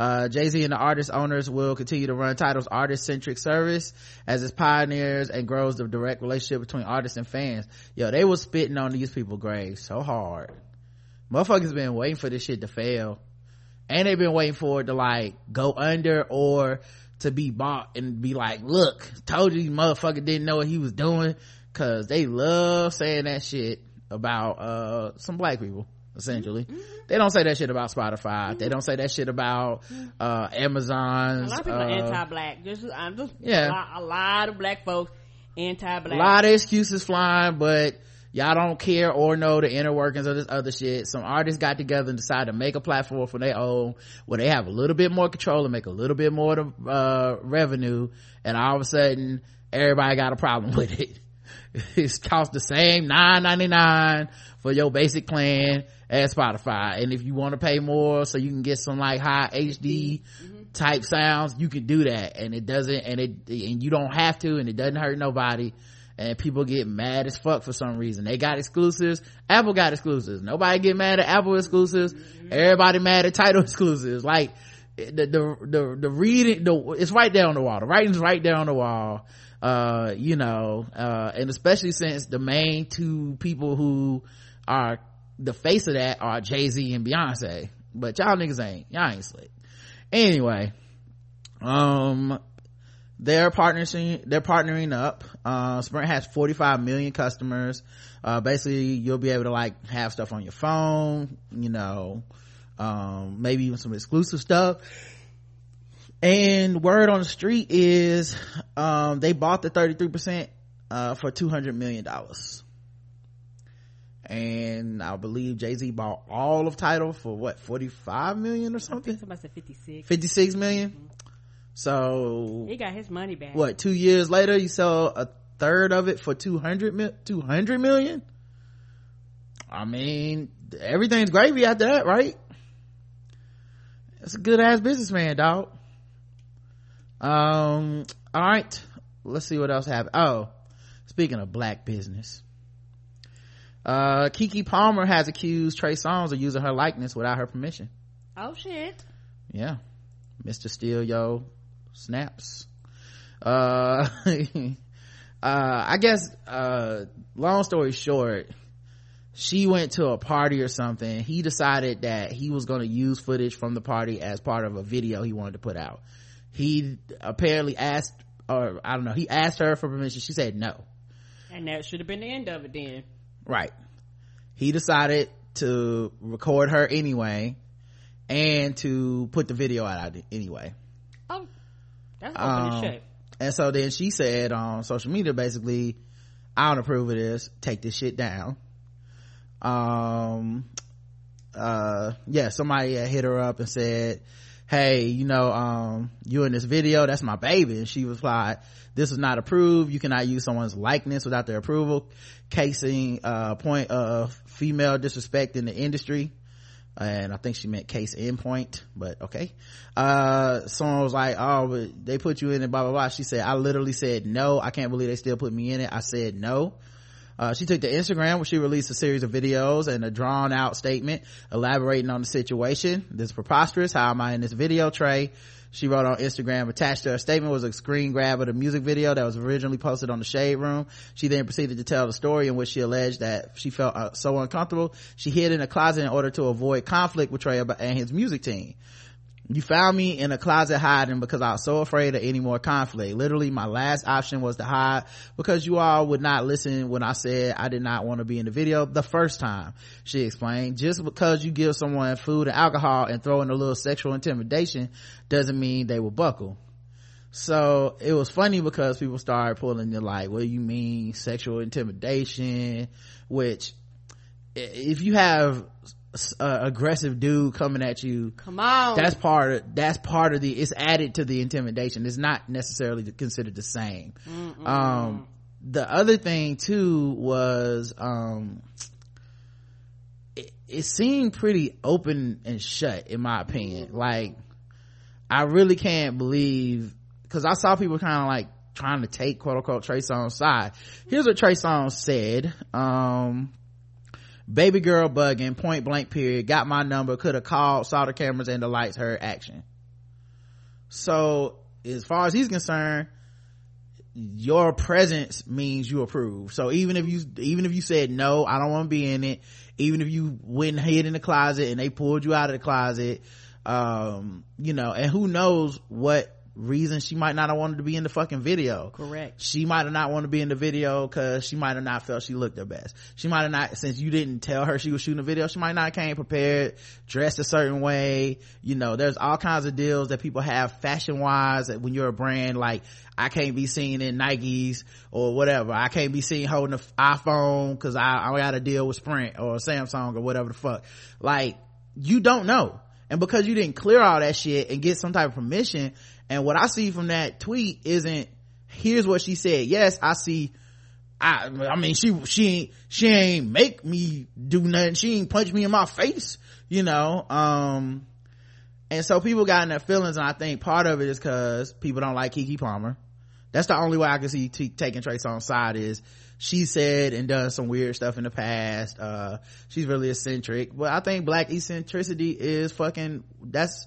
uh, Jay-Z and the artist owners will continue to run Tidal's artist-centric service as it pioneers and grows the direct relationship between artists and fans. Yo, they was spitting on these people graves so hard. Motherfuckers been waiting for this shit to fail. And they've been waiting for it to like go under or to be bought and be like, look, told you, motherfucker didn't know what he was doing. Cause they love saying that shit about, uh, some black people essentially. They don't say that shit about Spotify. They don't say that shit about uh A lot of people are uh, anti-black. Just, I'm just, Yeah. a lot, a lot of black folks anti-black. a lot of excuses flying, but y'all don't care or know the inner workings of this other shit. Some artists got together and decided to make a platform for their own where they have a little bit more control and make a little bit more uh, revenue, and all of a sudden everybody got a problem with it. It's cost the same nine ninety nine for your basic plan as Spotify, and if you want to pay more so you can get some like high HD mm-hmm. type sounds, you can do that, and it doesn't, and it and you don't have to, and it doesn't hurt nobody and people get mad as fuck for some reason. They got exclusives. Apple got exclusives. Nobody get mad at Apple exclusives. Mm-hmm. Everybody mad at Tidal exclusives. Like the the the, the reading, the it's right there on the wall. The writing's right there on the wall. Uh you know uh and especially since the main two people who are the face of that are jay-z and beyonce. But y'all niggas ain't y'all ain't slick. Anyway um they're partnering they're partnering up. Uh sprint has 45 million customers. Uh basically you'll be able to like have stuff on your phone you know um maybe even some exclusive stuff and word on the street is um they bought the 33% uh for 200 million dollars. And i believe jay-z bought all of Tidal for what 45 million or I something? somebody said 56. 56 million? So He got his money back. what two years later you sell a third of it for 200 mil, 200 million? I mean everything's gravy after that right? That's a good ass businessman dog um all right. Let's see what else happened. Oh speaking of black business. Uh Keke Palmer has accused trey songz of using her likeness without her permission. Oh shit. yeah. Mr steal yo snaps. Uh uh i guess uh long story short she went to a party or something. He decided that he was going to use footage from the party as part of a video he wanted to put out he apparently asked or i don't know he asked her for permission. She said no. And that should have been the end of it then. right. He decided to record her anyway and to put the video out anyway. Oh, that's open Um, shit. and so then she said on social media basically i don't approve of this. Take this shit down. Um uh yeah somebody hit her up and said hey you know um you in this video that's my baby and she replied this is not approved you cannot use someone's likeness without their approval casing uh point of female disrespect in the industry and I think she meant case in point, but okay. Uh, someone was like, oh, but they put you in it, blah, blah, blah. She said, I literally said no. I can't believe they still put me in it. I said no. Uh, she took to Instagram where she released a series of videos and a drawn out statement elaborating on the situation. This is preposterous. How am I in this video Trey? She wrote on Instagram, attached to her statement was a screen grab of the music video that was originally posted on the Shade Room. She then proceeded to tell the story in which she alleged that she felt uh, so uncomfortable. She hid in a closet in order to avoid conflict with Trey and his music team. You found me in a closet hiding because I was so afraid of any more conflict. Literally, my last option was to hide because you all would not listen when I said I did not want to be in the video the first time. She explained, just because you give someone food and alcohol and throw in a little sexual intimidation doesn't mean they will buckle. So it was funny because people started pulling the like, what do you mean sexual intimidation? Which if you have a aggressive dude coming at you. Come on. that's part of that's part of the it's added to the intimidation. It's not necessarily considered the same. Um the other thing too was um it, it seemed pretty open and shut in my opinion. Like i really can't believe because i saw people kind of like trying to take quote unquote trey songz side. Here's what trey songz said um baby girl bugging point blank period got my number could have called saw the cameras and the lights heard action. So as far as he's concerned your presence means you approve. So even if you even if you said no i don't want to be in it even if you went and hid in the closet and they pulled you out of the closet um you know and who knows what reason she might not have wanted to be in the fucking video. Correct. she might have not wanted to be in the video because she might have not felt she looked her best. She might have not since you didn't tell her she was shooting a video she might not came prepared dressed a certain way. You know there's all kinds of deals that people have fashion wise that when you're a brand like i can't be seen in nikes or whatever. I can't be seen holding an iphone because I, I got a deal with sprint or samsung or whatever the fuck. Like you don't know. And because you didn't clear all that shit and get some type of permission and what i see from that tweet isn't here's what she said. Yes i see i i mean she she ain't she ain't make me do nothing. She ain't punch me in my face you know um and so people got in their feelings and i think part of it is because people don't like Keke Palmer. That's the only way i can see t- taking Trey Songz side is she said and done some weird stuff in the past uh she's really eccentric. But i think black eccentricity is fucking that's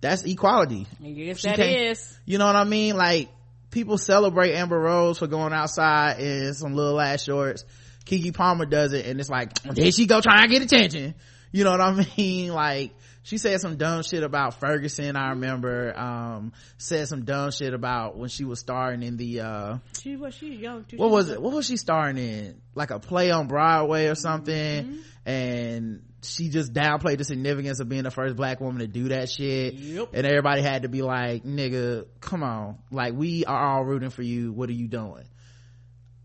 that's equality Yes, She that you know what i mean like people celebrate Amber Rose for going outside in some little ass shorts. Keke Palmer does it and it's like, there she go trying to get attention. You know what I mean? Like, she said some dumb shit about Ferguson, I remember. Um, said some dumb shit about when she was starring in the, uh, She was she young too. what was it? What was she starring in? Like a play on Broadway or something. Mm-hmm. And she just downplayed the significance of being the first black woman to do that shit. Yep. And everybody had to be like, nigga, come on. Like we are all rooting for you. What are you doing?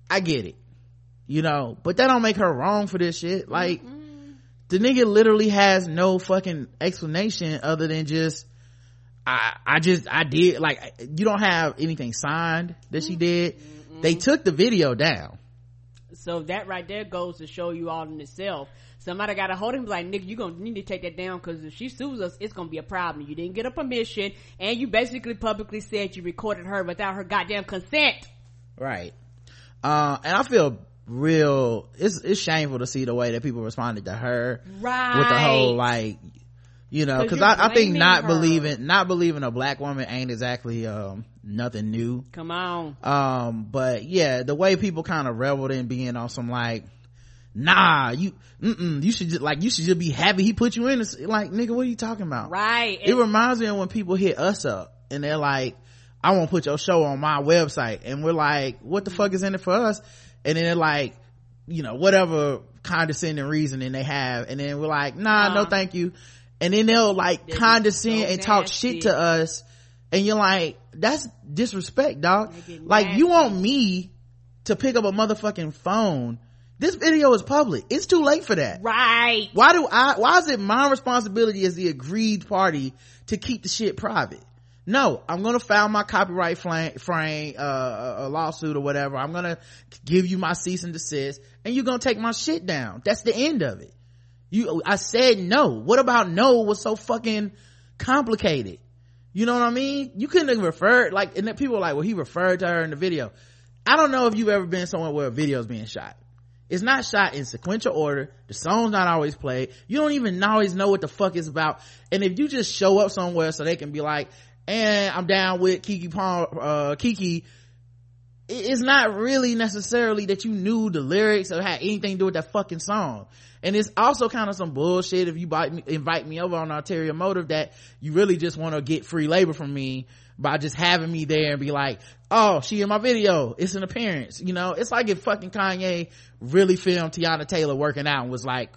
I get it. You know, but that don't make her wrong for this shit. Like, the nigga literally has no fucking explanation other than just, I, I just, I did, like, you don't have anything signed that she did. They took the video down. So that right there goes to show you all in itself. Somebody got to hold him like, nigga, you gonna need to take that down because if she sues us, it's gonna be a problem. You didn't get a permission and you basically publicly said you recorded her without her goddamn consent. Right. Uh, and I feel real, it's, it's shameful to see the way that people responded to her. Right. With the whole, like, you know cause I, I think not her. believing, not believing a black woman ain't exactly, um, nothing new. Come on. um but yeah the way people kind of reveled in being on some like nah you mm-mm, you should just like you should just be happy he put you in this like nigga what are you talking about? Right. it reminds me of when people hit us up and they're like i won't put your show on my website. And we're like what the fuck is in it for us? And then they're like you know whatever condescending reasoning they have. And then we're like nah no Uh. thank you. And then they'll like condescend so and talk shit to us. And you're like that's disrespect dog like you want me to pick up a motherfucking phone this video is public. It's too late for that. Right. why do i why is it my responsibility as the agreed party to keep the shit private? No i'm gonna file my copyright frame, frame uh, a lawsuit or whatever. I'm gonna give you my cease and desist and you're gonna take my shit down. That's the end of it. You i said no. What about no was so fucking complicated? You know what i mean? You couldn't have referred like and then people are like well he referred to her in the video. I don't know if you've ever been somewhere where a video is being shot it's not shot in sequential order. The song's not always played. You don't even always know what the fuck it's about. And if you just show up somewhere so they can be like, and I'm down with Keke Palm, uh, Keke, it's not really necessarily that you knew the lyrics or had anything to do with that fucking song. And it's also kind of some bullshit if you me, invite me over on ulterior motive that you really just want to get free labor from me by just having me there and be like, oh, she in my video. It's an appearance. You know, it's like if fucking Kanye really filmed Teyana Taylor working out and was like,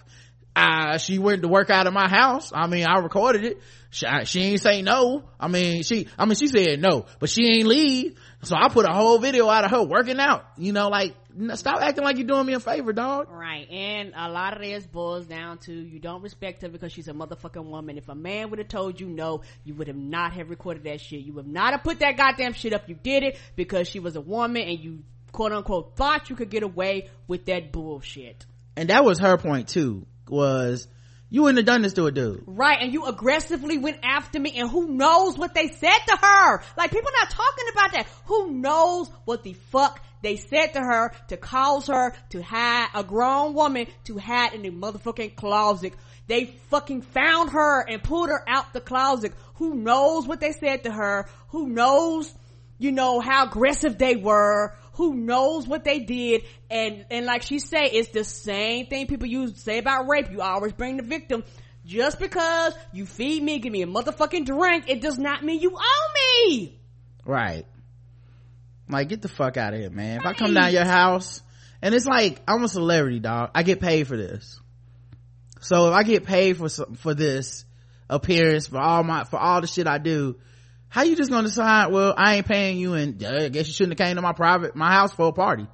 uh, she went to work out of my house. I mean, I recorded it. She, she ain't say no. I mean, she, I mean, she said no, but she ain't leave. So I put a whole video out of her working out. You know, like, stop acting like you're doing me a favor, dog. Right. And a lot of this boils down to you don't respect her because she's a motherfucking woman. If a man would have told you no, you would have not have recorded that shit. You would not have put that goddamn shit up. You did it because she was a woman and you quote unquote thought you could get away with that bullshit. And that was her point too, was you wouldn't have done this to a dude. Right, and you aggressively went after me, and who knows what they said to her? Like, people not talking about that. Who knows what the fuck they said to her to cause her to hide, a grown woman to hide in the motherfucking closet. They fucking found her and pulled her out the closet. Who knows what they said to her? Who knows, you know, how aggressive they were? Who knows what they did? And, and like she say, it's the same thing people use, to say about rape. You always bring the victim. Just because you feed me, give me a motherfucking drink, it does not mean you owe me. Right. Like, get the fuck out of here, man. If I come down your house, and it's like, I'm a celebrity, dog. I get paid for this. So if I get paid for some, for this appearance, for all my, for all the shit I do, how you just gonna decide, well, I ain't paying you and uh, I guess you shouldn't have came to my private, my house for a party.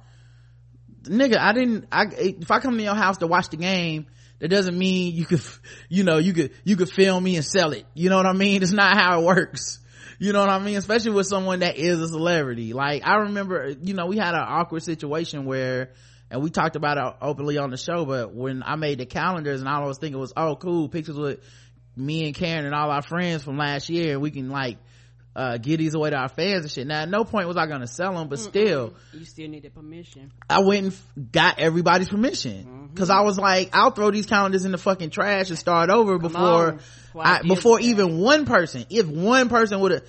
Nigga, I didn't, I, if I come to your house to watch the game, that doesn't mean you could, you know, you could, you could film me and sell it. You know what I mean? It's not how it works. You know what I mean? Especially with someone that is a celebrity. Like, I remember, you know, we had an awkward situation where, and we talked about it openly on the show, but when I made the calendars and all I was thinking was, oh, cool, pictures with me and Karen and all our friends from last year, we can like, uh, give these away to our fans and shit. Now, at no point was I gonna sell them, but still, You still needed permission. I went and f- got everybody's permission because I was like, I'll throw these calendars in the fucking trash and start over before, on. Why I, before that? even one person, if one person would have,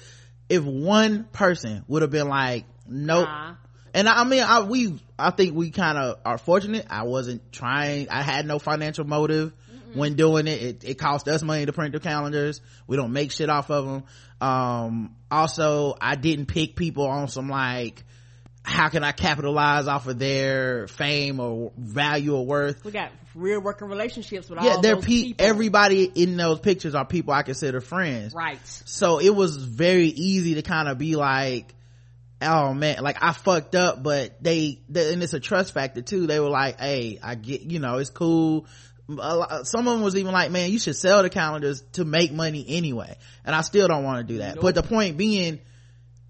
if one person would have been like nope Nah. and I, I mean i we i think we kind of are fortunate i wasn't trying i had no financial motive when doing it. it it cost us money to print the calendars we don't make shit off of them um also i didn't pick people on some like how can i capitalize off of their fame or value or worth We got real working relationships with yeah all they're pe- people. everybody in those pictures are people i consider friends right. so it was very easy to kind of be like oh man like i fucked up but they, they and it's a trust factor too they were like hey i get you know it's cool lot- some of them was even like man you should sell the calendars to make money anyway. And i still don't want to do that. But the point being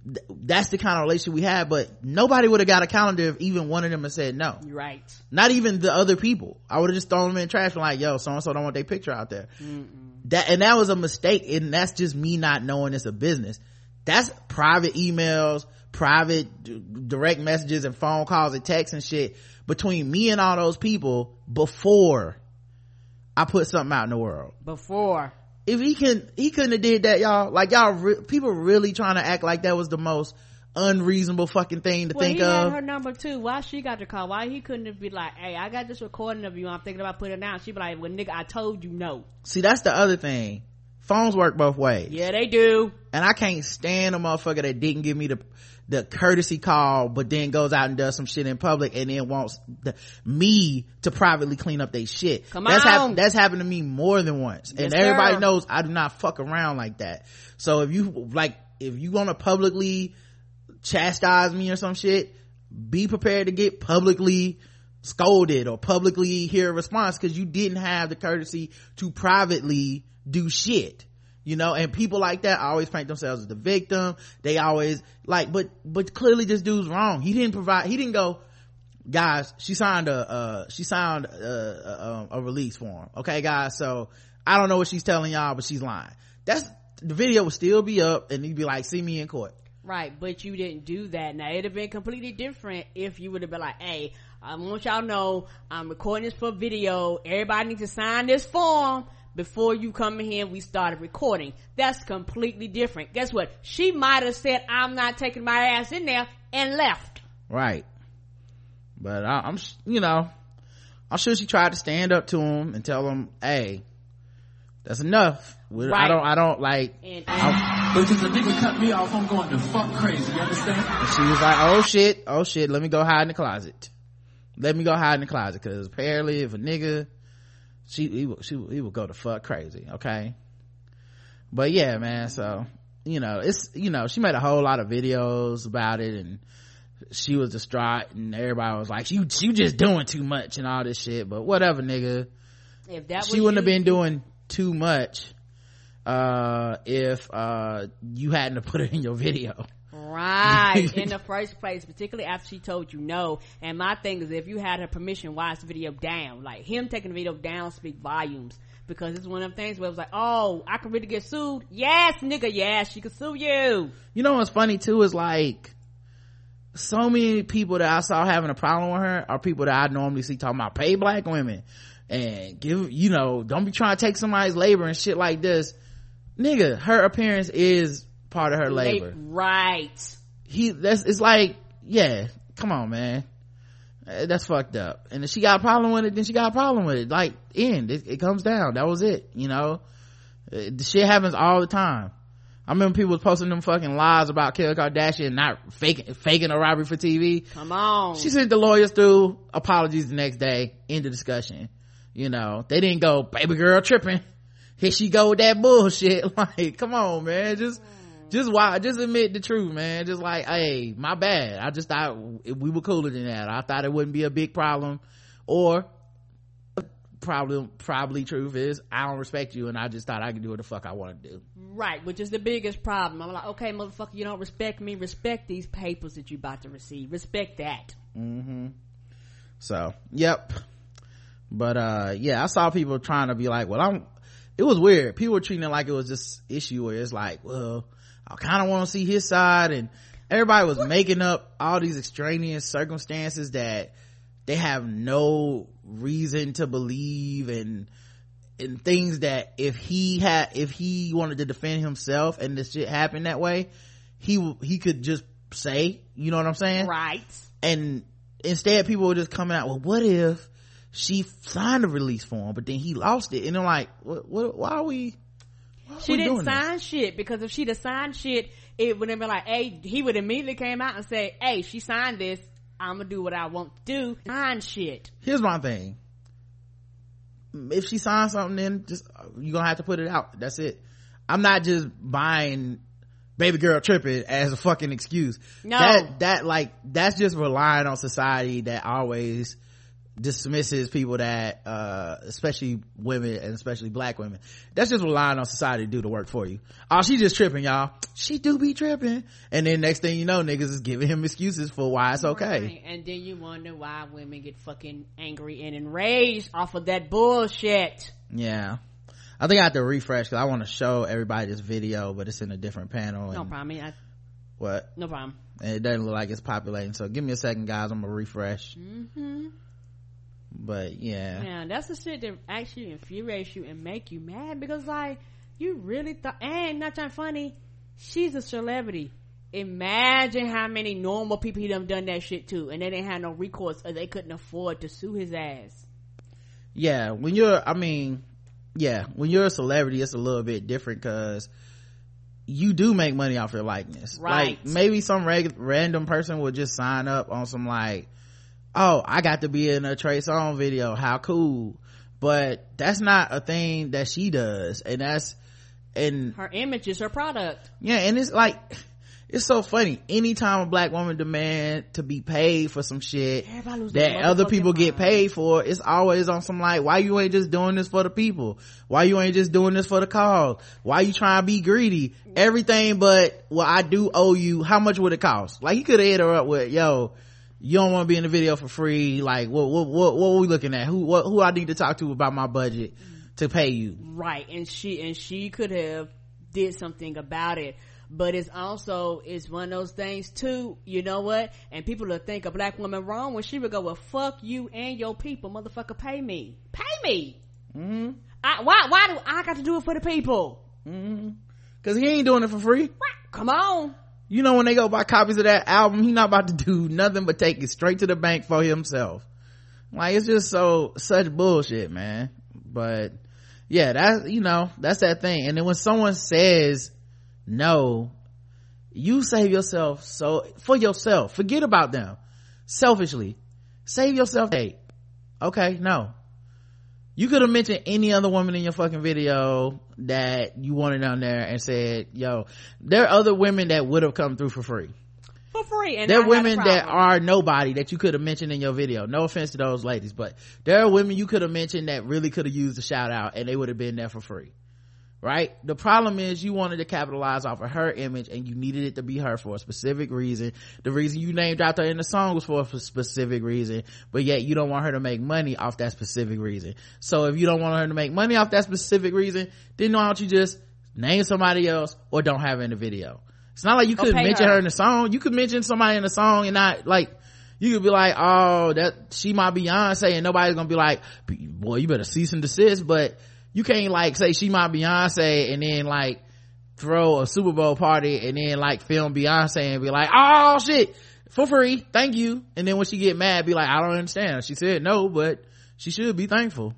th- that's the kind of relationship we had but nobody would have got a calendar if even one of them had said no. Right. not even the other people. I would have just thrown them in the trash and like yo so and so don't want their picture out there. That and that was a mistake and that's just me not knowing it's a business. That's private emails private d- direct messages and phone calls and texts and shit between me and all those people before i put something out in the world Before. if he can he couldn't have did that y'all like y'all re- people really trying to act like that was the most unreasonable fucking thing to Well, think he had of her number too. Why she got the call? Why he couldn't have be like, "Hey, I got this recording of you. I'm thinking about putting it out." She be like, "Well, nigga, I told you no." see that's the other thing phones work both ways Yeah, they do. and I can't stand a motherfucker that didn't give me the the courtesy call, but then goes out and does some shit in public and then wants the, me to privately clean up their shit. Come that's on. that's happened to me more than once, and Yes, everybody sir. knows I do not fuck around like that. So if you like, if you want to publicly chastise me or some shit, be prepared to get publicly scolded or publicly hear a response because you didn't have the courtesy to privately do shit you know and people like that always paint themselves as the victim they always like but but clearly this dude's wrong he didn't provide he didn't go guys she signed a uh she signed a, a, a release form okay guys so i don't know what she's telling y'all but she's lying that's the video would still be up and he'd be like see me in court Right, but you didn't do that. Now it'd have been completely different if you would have been like, "Hey, I want y'all know I'm recording this for video. Everybody needs to sign this form." Before you come in here, we started recording. That's completely different. Guess what? She might have said, I'm not taking my ass in there and left. right but I, i'm you know i'm sure she tried to stand up to him and tell him hey that's enough We- i don't i don't like And, Because a nigga cut me off, I'm going to fuck crazy. You understand? And she was like, oh shit, oh shit, let me go hide in the closet. Let me go hide in the closet. Cause apparently if a nigga, she, he, will- she, he will go to fuck crazy. Okay. But yeah, man. So, you know, it's, you know, she made a whole lot of videos about it and she was distraught and everybody was like, you, you just doing too much and all this shit. But whatever, nigga. if that She wouldn't have been doing too much, uh, if, uh, you hadn't have put it in your video. Right. in the first place, particularly after she told you no. And my thing is if you had her permission, why is the video down? Like him taking the video down speak volumes. Because it's one of them things where it was like, oh, I can really get sued. Yes, nigga, yes, she can sue you. you know what's funny too is like so many people that I saw having a problem with her are people that I normally see talking about pay black women and give you know don't be trying to take somebody's labor and shit like this nigga her appearance is part of her labor Right. he that's it's like yeah come on man Eh, that's fucked up and if she got a problem with it then she got a problem with it like end it, it comes down that was it you know Eh, the shit happens all the time I remember people was posting them fucking lies about Kim Kardashian not faking faking a robbery for TV. Come on. She sent the lawyers through apologies the next day. End of discussion. You know, they didn't go, baby girl tripping. Here she go with that bullshit. Like, come on, man. Just, just why, just admit the truth, man. Just like, hey, my bad. I just thought we were cooler than that. I thought it wouldn't be a big problem. Or, probably, probably truth is, I don't respect you and I just thought I could do what the fuck I want to do. Right, which is the biggest problem. I'm like, okay, motherfucker, you don't respect me. Respect these papers that you about to receive. Respect that. mm-hmm So, yep. But, uh, yeah, I saw people trying to be like, well, I'm, it was weird. People were treating it like it was this issue where it's like, well, I kind of want to see his side and everybody was making up all these extraneous circumstances that they have no reason to believe and, and things that if he had, if he wanted to defend himself and this shit happened that way, he he could just say you know what i'm saying? Right. And instead people were just coming out well what if she signed a release form but then he lost it? And i'm like what, what why are we she didn't doing this? sign shit because if she'd have signed shit, it would have been like, hey, he would immediately came out and say, hey, she signed this. I'm gonna do what I want to do. Sign shit. here's my thing if she signs something then just you're gonna have to put it out that's it i'm not just buying baby girl tripping as a fucking excuse No. that that like that's just relying on society that always dismisses people that uh especially women and especially black women that's just relying on society to do the work for you oh she just tripping y'all she do be tripping and then next thing you know niggas is giving him excuses for why it's okay Right. And then you wonder why women get fucking angry and enraged off of that bullshit. Yeah. I think I have to refresh because I want to show everybody this video, but it's in a different panel. No problem. I, What? no problem. And it doesn't look like it's populating. So give me a second, guys. I'm gonna refresh. hmm But yeah. Yeah, that's the shit that actually infuriates you and make you mad because like you really thought and not that funny, she's a celebrity. Imagine how many normal people he done done that shit to and they didn't have no recourse or they couldn't afford to sue his ass. Yeah. When you're, I mean, yeah, when you're a celebrity, it's a little bit different because you do make money off your likeness. Right. Like maybe some reg- random person would just sign up on some like, oh, I got to be in a Trey Songz video. How cool. But that's not a thing that she does. And that's, and Her image is her product. yeah, and it's like, it's so funny. Anytime a black woman demand to be paid for some shit Everybody lose their that other people get paid for, it's always on some like, why you ain't just doing this for the people? Why you ain't just doing this for the cause? Why you trying to be greedy? Everything but, well, I do owe you, how much would it cost? Like, you could have hit her up with, yo, you don't want to be in the video for free. Like, what, what, what, what are we looking at? Who, what, who I need to talk to about my budget to pay you? Right. And she and she could have did something about it. But it's also it's one of those things too, you know what? And people will think a black woman wrong when she would go, Well fuck you and your people, motherfucker, pay me. Pay me. Mm-hmm. I, why why do I got to do it for the people? Mm-hmm. Cause he ain't doing it for free. Come on. You know when they go buy copies of that album, he not about to do nothing but take it straight to the bank for himself. Like it's just so such bullshit, man. But yeah, that's you know, that's that thing. And then when someone says no, you save yourself so for yourself. Forget about them. Selfishly. Save yourself date. Okay, no. You could have mentioned any other woman in your fucking video that you wanted on there and said, yo, there are other women that would have come through for free. For free. And there are not have a women that are nobody that you could have mentioned in your video. No offense to those ladies, but there are women you could have mentioned that really could have used a shout out and they would have been there for free. Right? The problem is you wanted to capitalize off of her image and you needed it to be her for a specific reason. The reason you named out her in the song was for a specific reason, but yet you don't want her to make money off that specific reason. So if you don't want her to make money off that specific reason, then why don't you just name somebody else or don't have her in the video? It's not like you couldn't mention her. her in the song. You could mention somebody in the song and not like, you could be like, oh, that, she my Beyonce and nobody's gonna be like, boy, you better cease and desist, but you can't like say she my Beyonce and then like throw a Super Bowl party and then like film Beyonce and be like, oh shit, for free, thank you. And then when she get mad, be like, I don't understand. She said no, but she should be thankful.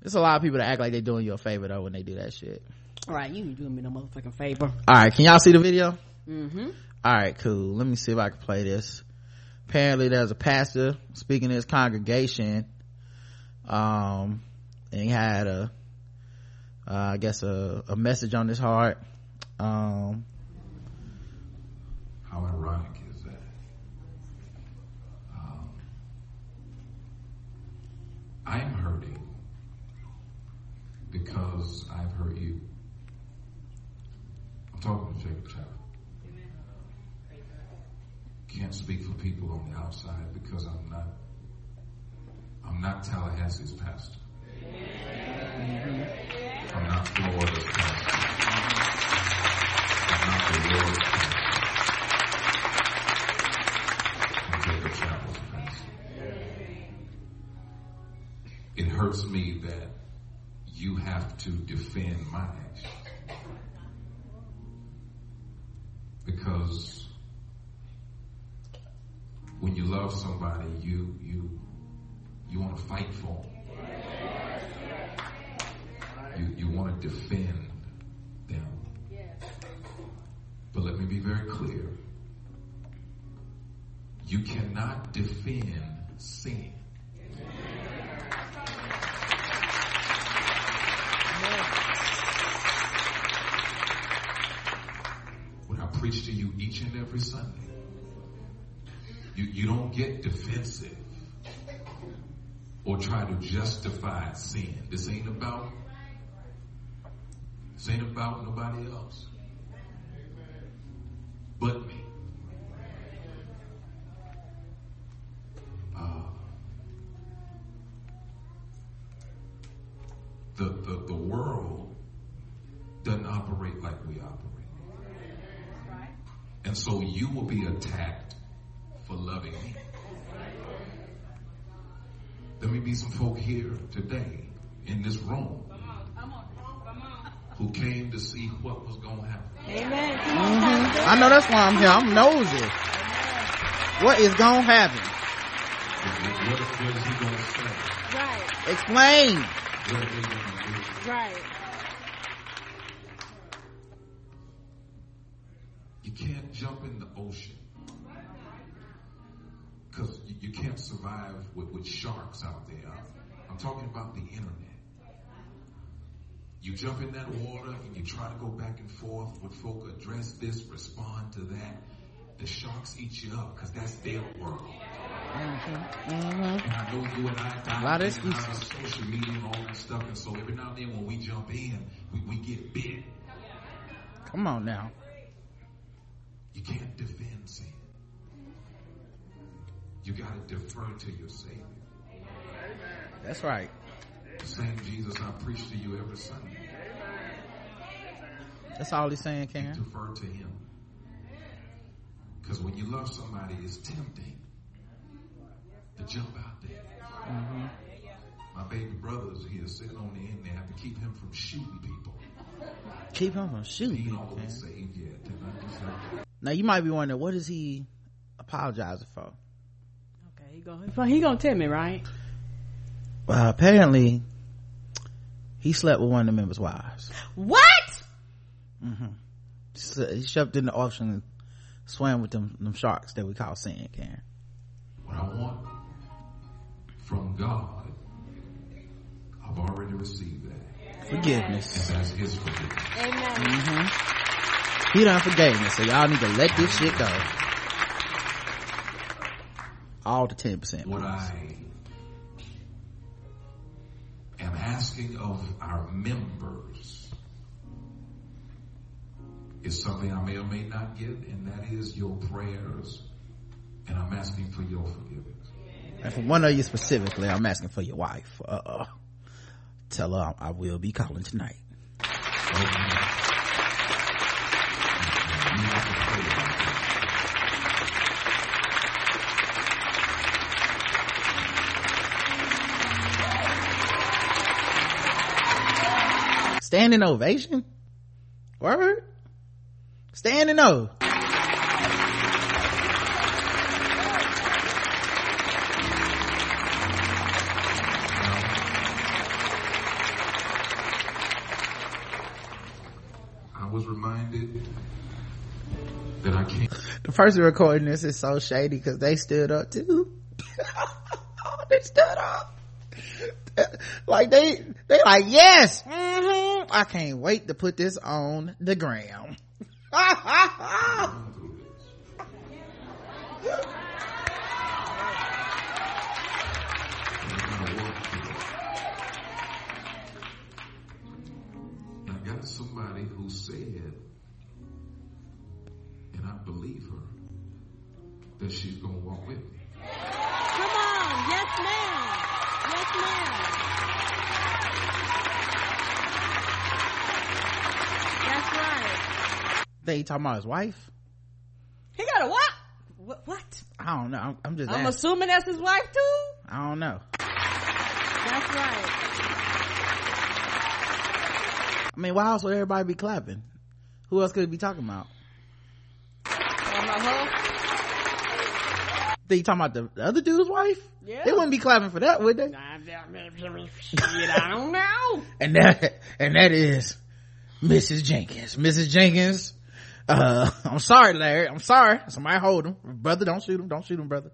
There's a lot of people that act like they're doing you a favor though when they do that shit. All right, you ain't doing me no motherfucking favor. Alright, can y'all see the video? Mm-hmm. Alright, cool. Let me see if I can play this. Apparently there's a pastor speaking to his congregation. Um, and he had a, uh, I guess a, a message on his heart. Um, How ironic is that? Um, I am hurting because I've hurt you. I'm talking to Jacob Chapel. Can't speak for people on the outside because I'm not. I'm not Tallahassee's pastor. I'm not of I'm not of I'm of It hurts me that you have to defend my actions. Because when you love somebody, you you you want to fight for them. You you want to defend them. But let me be very clear. You cannot defend sin. What I preach to you each and every Sunday. You, you don't get defensive or try to justify sin. This ain't about this ain't about nobody else but me. Uh, the, the the world doesn't operate like we operate. And so you will be attacked for loving be some folk here today in this room who came to see what was going to happen. Amen. Mhm. I know that's why I'm here. I'm nosy. What is gonna happen? What, what, what is he going to say? Right, Explain. What are they going to do? right. You can't jump in the ocean because you, you can't survive with, with sharks out there. I'm talking about the internet. You jump in that water and you try to go back and forth with folk address this, respond to that. The sharks eat you up because that's their world. Mm-hmm. And I know you and I dive A lot of in and out of excuses. social media and all that stuff. And so every now and then when we jump in, we, we get bit. Come on now. You can't defend sin. You got to defer to your Savior. That's right. The same Jesus I preach to you every Sunday. That's all he's saying, Karen. Defer to Him. Because when you love somebody, it's tempting to jump out there. Mm-hmm. My baby brother's here sitting on the end there. I have to keep him from shooting people. Keep him from shooting He people, always Karen. saved yet. I just like, Now you might be wondering, what is he apologizing for? Okay, he gonna he gonna tell me, right? Well, apparently, he slept with one of the members' wives. What? Mm-hmm. So he jumped in the ocean and swam with them, them sharks that we call sand, can what I want from God, I've already received that. Forgiveness. And that's His forgiveness. Amen. Mm-hmm. He done forgave me, so y'all need to let this shit go. All the 10%. What I am asking of our members is something I may or may not get, and that is your prayers. And I'm asking for your forgiveness. And for one of you specifically, I'm asking for your wife. Uh, tell her I will be calling tonight. Standing ovation? Word? Standing O. I was reminded that I can't. The person recording this is so shady because they stood up too. they stood up. Like they, they like, yes, mhm. I can't wait to put this on the gram. I got somebody who said, and I believe her, that she's going to walk with me. Come on, yes ma'am, yes ma'am. That's right. They talking about his wife? He got a what? What? what? I don't know. I'm, I'm just I'm asking. assuming that's his wife too. I don't know. That's right. I mean, why else would everybody be clapping? Who else could it be talking about? Talking about her? Think you talking about the, the other dude's wife? Yeah. They wouldn't be clapping for that, would they? I don't know. And that, and that is Mrs. Jenkins. Mrs. Jenkins, uh, I'm sorry, Larry. I'm sorry. Somebody hold him. Brother, don't shoot him. Don't shoot him, brother.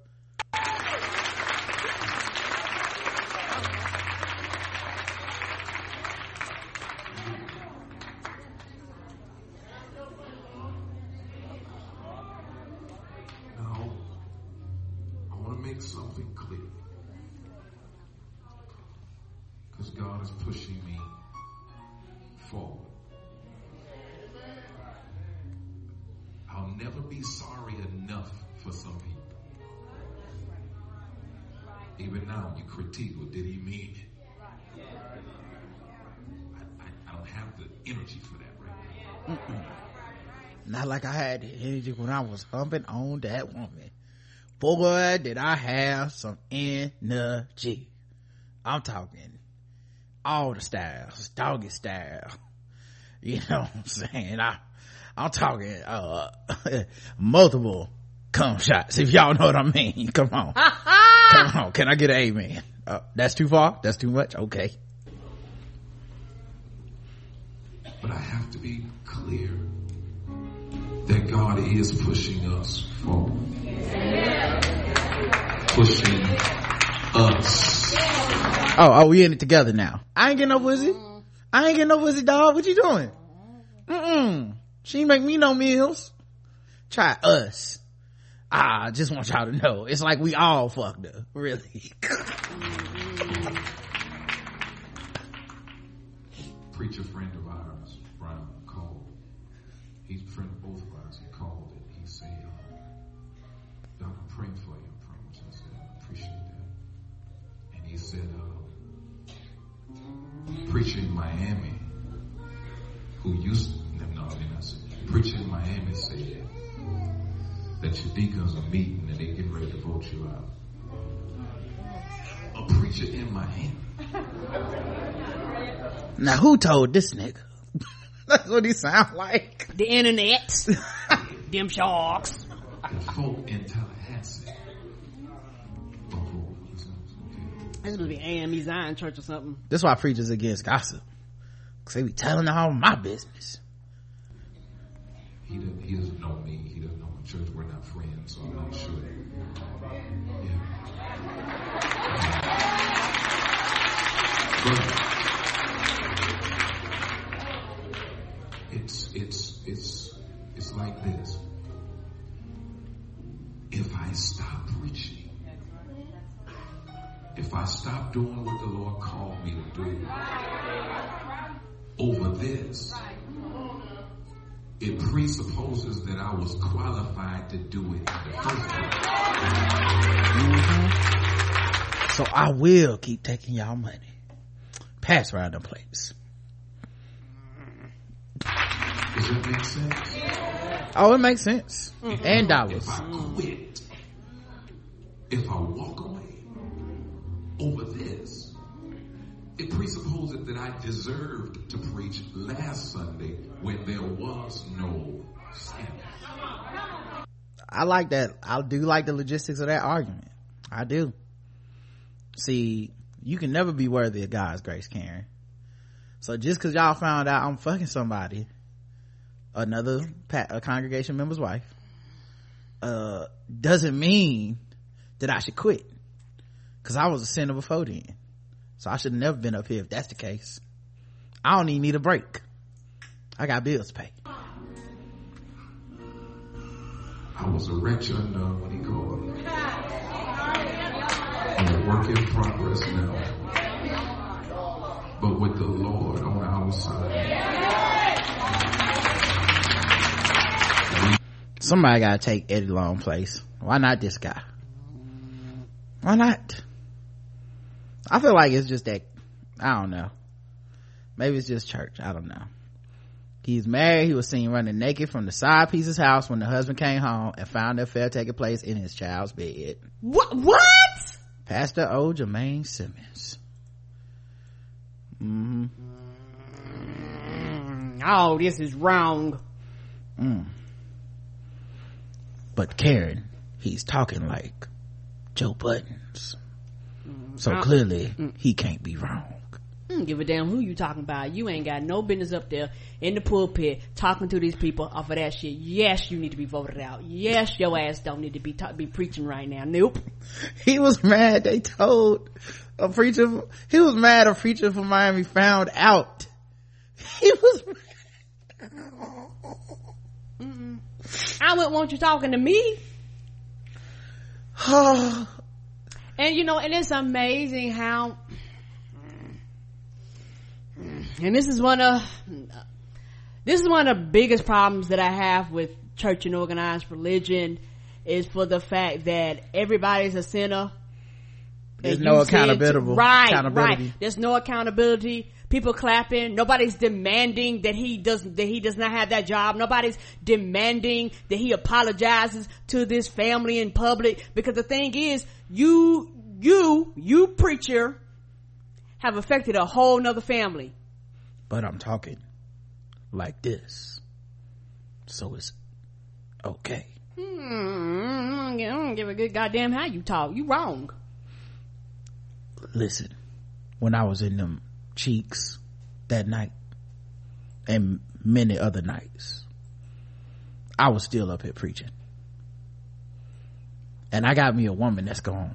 I was humping on that woman. Boy, did I have some energy. I'm talking all the styles, doggy style. You know what I'm saying? I, I'm talking, uh, multiple cum shots, if y'all know what I mean. Come on. Come on. Can I get an amen? Uh, that's too far? That's too much? Okay. But I have to be clear that God is pushing us forward. Pushing us. Oh, oh, we in it together now. I ain't getting no pussy. I ain't getting no pussy, dog. What you doing? Mm-mm. She ain't make me no meals. Try us. Ah, I just want y'all to know. It's like we all fucked up. Really. Preacher friend preacher in Miami, who used to, no, I mean, I said, preacher in Miami said that your deacons are meeting and they getting ready to vote you out. A preacher in Miami. Now who told this nigga? That's what he sound like. The internet. Them sharks. The folk in This must be AME Zion Church or something. That's why preachers against gossip. Cause they be telling all my business. He doesn't, he doesn't know me. He doesn't know my church. We're not friends, so I'm not sure. Yeah. But if I stop doing what the Lord called me to do over this, it presupposes that I was qualified to do it in the first place. Mm-hmm. So I will keep taking y'all money. Pass around the plates. Does that make sense? Oh, it makes sense. And dollars. If I quit, if I walk away over this, it presupposes that I deserved to preach last Sunday when there was no Sabbath. I like that. I do like the logistics of that argument. I do. See, you can never be worthy of God's grace, Karen. So just cause y'all found out I'm fucking somebody, another pa- congregation member's wife, uh, doesn't mean that I should quit. Cause I was a sinner before then. So I should have never been up here if that's the case. I don't even need a break. I got bills to pay. I was a wretch undone when he called me. I'm a work in progress now. But with the Lord on our side, Somebody gotta take Eddie Long place. Why not this guy? Why not? I feel like it's just that, I don't know. Maybe it's just church. I don't know. He's married. He was seen running naked from the side piece's house when the husband came home and found the affair taking place in his child's bed. What? What? Pastor O. Jermaine Simmons. hmm Oh, this is wrong. Mm. But Karen, he's talking like Joe Buttons. So clearly, mm. he can't be wrong. Give a damn who you talking about. You ain't got no business up there in the pulpit talking to these people off of that shit. Yes, you need to be voted out. Yes, your ass don't need to be ta- be preaching right now. Nope. He was mad they told a preacher, he was mad a preacher from Miami found out. He was I wouldn't want you talking to me. and you know, and it's amazing how, and this is one of, this is one of the biggest problems that I have with church and organized religion is for the fact that everybody's a sinner. There's no accountability. Right, accountability. right. There's no accountability. People clapping. Nobody's demanding that he does that he does not have that job. Nobody's demanding that he apologizes to this family in public. Because the thing is, you, you, you preacher have affected a whole nother family. But I'm talking like this. So it's okay. Hmm, I don't give a good goddamn how you talk. You wrong. Listen, when I was in them cheeks that night and many other nights, I was still up here preaching. And I got me a woman that's going to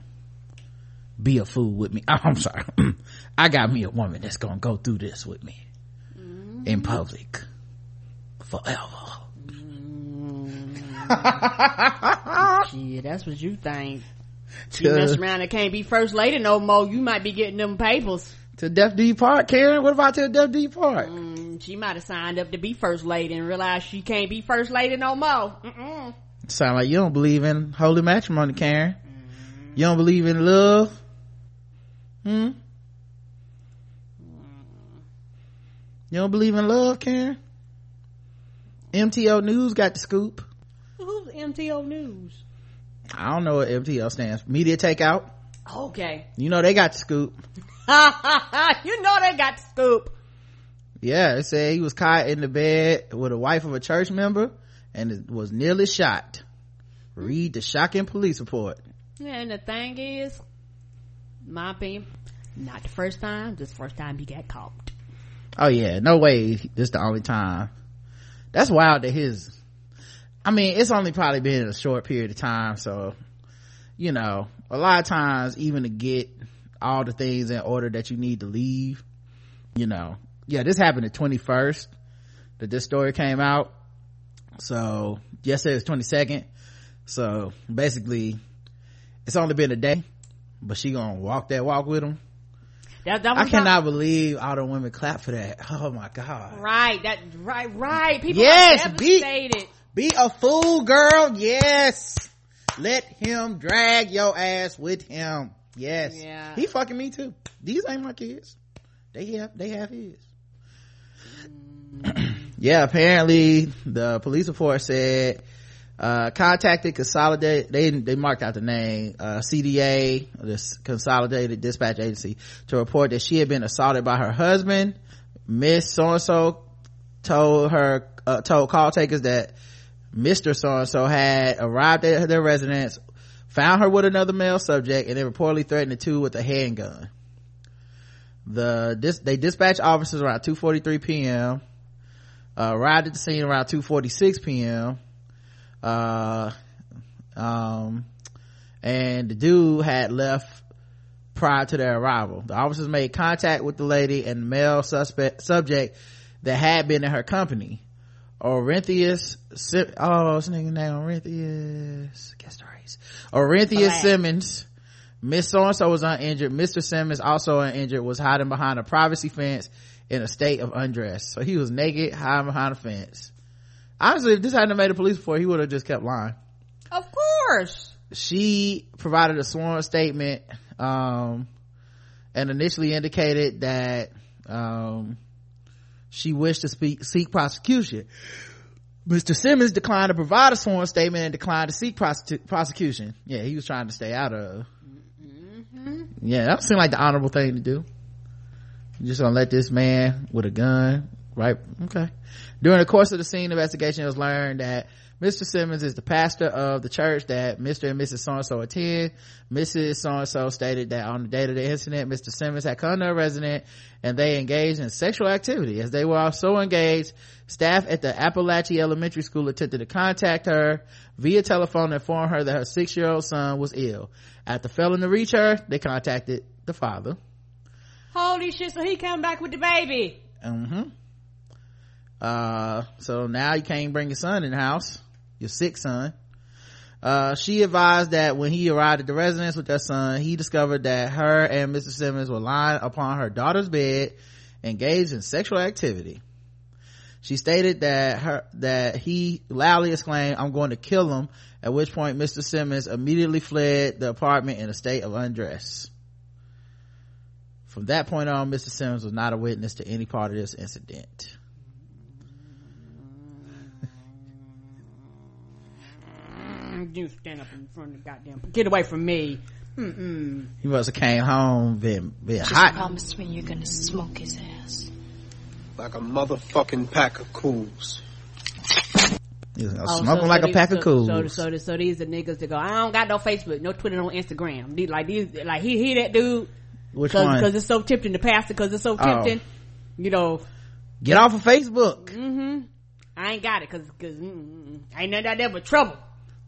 be a fool with me. I'm sorry. I got me a woman that's going to go through this with me in mm-hmm. public forever. Mm-hmm. Yeah, that's what you think. She To- mess around and can't be first lady no more. You might be getting them papers. To Def D Park, Karen? What about to Def D Park? Mm, she might have signed up to be first lady and realized she can't be first lady no more. Mm-mm. Sound like you don't believe in holy matrimony, Karen. You don't believe in love? Hmm? You don't believe in love, Karen? MTO News got the scoop. Who's MTO News? I don't know what MTO stands for. Media Takeout. Okay. You know they got the scoop. you know they got the scoop. Yeah, it said he was caught in the bed with a wife of a church member and it was nearly shot. Read the shocking police report. Yeah, and the thing is, my opinion, not the first time, just the first time he got caught. Oh yeah, no way. This the only time. That's wild that his. I mean, it's only probably been a short period of time, so you know, a lot of times, even to get all the things in order that you need to leave, you know, yeah, this happened the twenty first that this story came out. So yesterday was twenty second. So basically, it's only been a day, but she gonna walk that walk with him. That, that I cannot believe all the women clap for that. Oh my god. Right, that, right, right. People Yes, are be- Be a fool, girl. Yes. Let him drag your ass with him. Yes. Yeah. He fucking me too. These ain't my kids. They have, they have his. yeah, apparently the police report said, uh, contacted consolidate, they, they marked out the name, uh, CDA, this consolidated dispatch agency to report that she had been assaulted by her husband. Miss so-and-so told her, uh, told call takers that Mr. So-and-so had arrived at their residence, found her with another male subject, and then reportedly threatened the two with a handgun. The, dis, they dispatched officers around 2.43 p.m., uh, arrived at the scene around 2.46 p.m., uh, um, and the dude had left prior to their arrival. The officers made contact with the lady and the male suspect, subject that had been in her company. Orinthius, oh, this nigga name Orinthius, guess the Orinthius Black. Simmons, Miss So-and-so was uninjured. Mr. Simmons, also uninjured, was hiding behind a privacy fence in a state of undress. So he was naked, hiding behind a fence. Honestly, if this hadn't made a police report, he would have just kept lying. Of course. She provided a sworn statement, um, and initially indicated that, um, she wished to speak, seek prosecution. Mr. Simmons declined to provide a sworn statement and declined to seek prosec- prosecution. Yeah, he was trying to stay out of. Mm-hmm. Yeah, that seemed like the honorable thing to do. You're just gonna let this man with a gun, right? Okay. During the course of the scene investigation, it was learned that Mr. Simmons is the pastor of the church that Mr. and Mrs. So-and-so attend. Mrs. So-and-so stated that on the date of the incident, Mr. Simmons had come to a resident and they engaged in sexual activity. As they were so engaged, staff at the Apalachee Elementary School attempted to contact her via telephone and inform her that her six-year-old son was ill. After failing to reach her, they contacted the father. Holy shit! So he come back with the baby. Mm-hmm. Uh, so now you can't bring your son in the house, your sick son. Uh, she advised that when he arrived at the residence with their son, he discovered that her and Mr. Simmons were lying upon her daughter's bed, engaged in sexual activity. She stated that her, that he loudly exclaimed, I'm going to kill him, at which point Mr. Simmons immediately fled the apartment in a state of undress. From that point on, Mr. Simmons was not a witness to any part of this incident. You stand up in front of the goddamn. Get away from me. Mm-mm. He must have came home, been, been Just hot. promise me you're gonna smoke his ass. Like a motherfucking pack of cools. He was Oh, smoking so- like so a pack these- of so, cools. So, so, so these are niggas that go, I don't got no Facebook, no Twitter, no Instagram. These, like these, like he, he that dude. Which cause, one? Cause it's so tempting to pass it, cause it's so Oh. tempting. You know. Get off of Facebook. Mm-hmm. I ain't got it, cause, cause, mm, ain't nothing out there but trouble.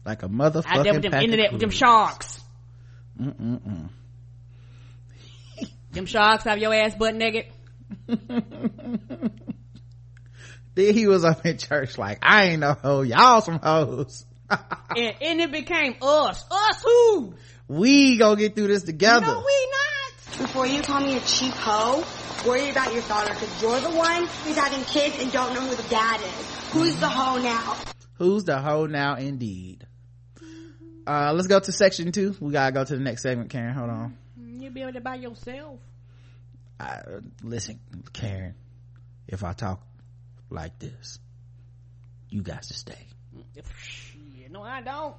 Like a motherfucking Out there with them pack internet, with them sharks. Mm-mm-mm. Them sharks have your ass butt naked. Then he was up in church like, I ain't no hoe, y'all some hoes. and, and it became us. Us who? We gonna get through this together. No, we not. Before you call me a cheap hoe, worry about your daughter because you're the one who's having kids and don't know who the dad is. Who's the hoe now? Who's the hoe now indeed? Uh, let's go to section two. We gotta go to the next segment, Karen. Hold on. you'll be able to by yourself. I, listen, Karen, if I talk like this, you got to stay. No, I don't.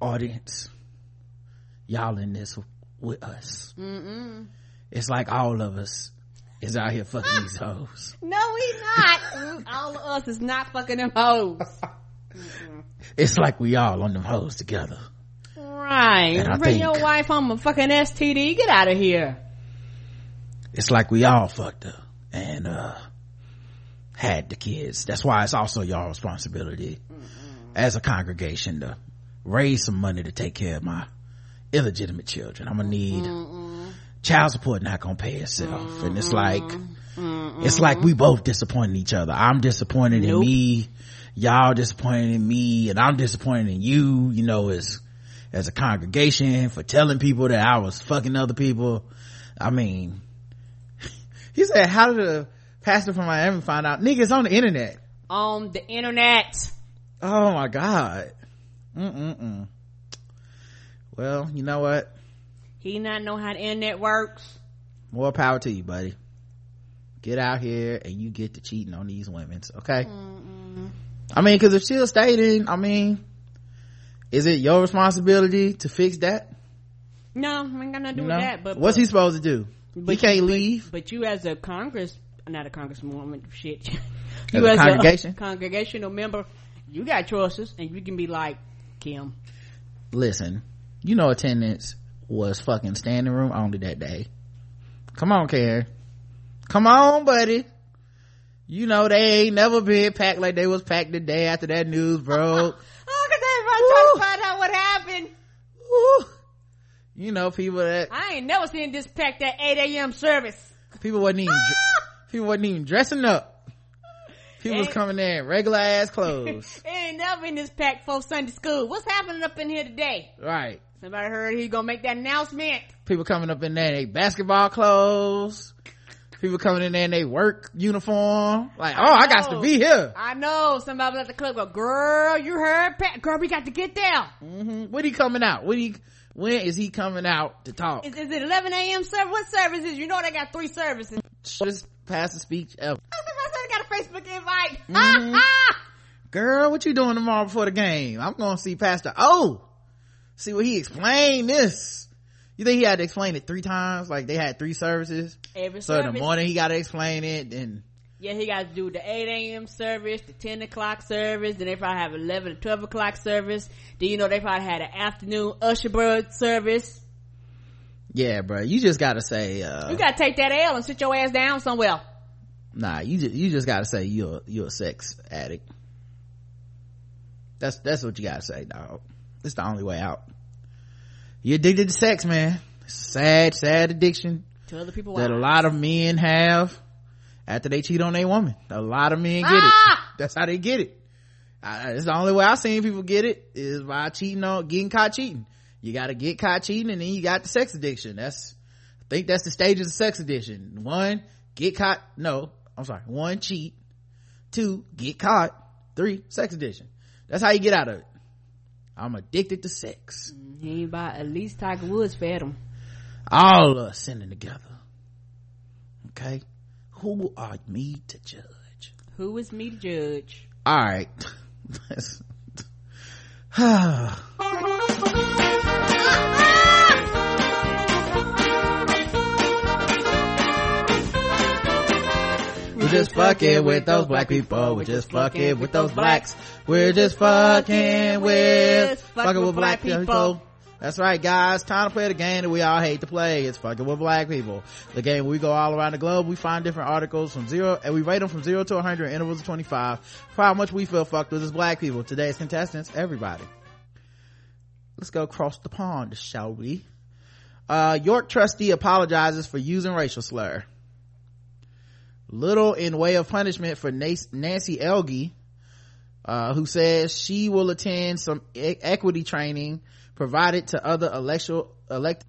Audience, y'all in this with us. Mm-mm. It's like all of us is out here fucking these hoes. No, we not. All of us is not fucking them hoes. It's like we all on them hoes together. Right. Bring think- your wife home a fucking STD. Get out of here. It's like we all fucked up and, uh, had the kids. That's why it's also y'all responsibility as a congregation to raise some money to take care of my illegitimate children. I'm gonna need child support not gonna pay itself. And it's like, it's like we both disappointing each other. I'm disappointed in me. Y'all disappointed in me and I'm disappointed in you, you know, as, as a congregation for telling people that I was fucking other people. I mean, he said, how did a pastor from Miami find out? Niggas on the internet. On the internet. Oh my God. Mm-mm-mm. Well, you know what? He not know how the internet works. More power to you, buddy. Get out here and you get to cheating on these women, okay? I mean, cause if she'll stay then, I mean, is it your responsibility to fix that? No, I ain't got nothing to do with that. But What's but, he supposed to do? but he can't you- leave. But you as a Congress, not a congresswoman, shit. you As a congregation? congregational member, you got choices, and you can be like Kim. Listen, you know attendance was fucking standing room only that day. Come on, Karen. Come on, buddy. You know they ain't never been packed like they was packed the day after that news broke. Oh, cause everybody trying to find out what happened. you know people that I ain't never seen this packed at 8 a.m. service. people wasn't even ah! people wasn't even dressing up. People was coming there in regular ass clothes. Ain't never been this packed for Sunday school. What's happening up in here today? right. Somebody heard he gonna make that announcement. People coming up in there in they basketball clothes. People coming in there in they work uniform. Like, oh, I got to be here. I know. Somebody at the club go, girl, you heard Pat. Girl, we got to get there. hmm When he coming out? When he, when is he coming out to talk? Is, is it 11 a.m. service? What services? You know they got three services. Shortest pastor speech ever. I got a Facebook invite. Mhm. Girl, what you doing tomorrow before the game? I'm gonna see Pastor O. See what he explained this. You think he had to explain it three times? Like they had three services? Every So in the morning he gotta explain it, and Yeah, he got to do the 8 a.m. service, the 10 o'clock service, then they probably have 11 to 12 o'clock service. Do you know they probably had an afternoon usher bird service? Yeah, bro. You just gotta say, uh, You gotta take that L and sit your ass down somewhere. nah, you just, you just gotta say you're, you're a sex addict. That's, that's what you gotta say, dog. It's the only way out. You're addicted to sex, man. Sad, sad addiction To other people. that a lot of men have after they cheat on their woman. A lot of men get it. Ah! That's how they get it. I, it's the only way I've seen people get it is by cheating on, getting caught cheating. You gotta get caught cheating and then you got the sex addiction. That's, I think that's the stages of sex addiction. One, get caught, no, I'm sorry. One, cheat. Two, get caught. Three, sex addiction. That's how you get out of it. I'm addicted to sex. He ain't by, at least Tiger Woods fed him. All of us sinning together. Okay? Who are me to judge? Who is me to judge? All right. We're just fucking with those black people. We're just fucking with those blacks. We're just fucking with fucking with black people. That's right, guys. Time to play the game that we all hate to play. It's fucking with black people. The game we go all around the globe. We find different articles from zero, and we rate them from zero to 100 intervals of 25 for how much we feel fucked with as black people. Today's contestants, everybody. Let's go across the pond, shall we? Uh, York trustee apologizes for using racial slur. Little in way of punishment for Nancy Elgie, uh, who says she will attend some e- equity training provided to other electoral elect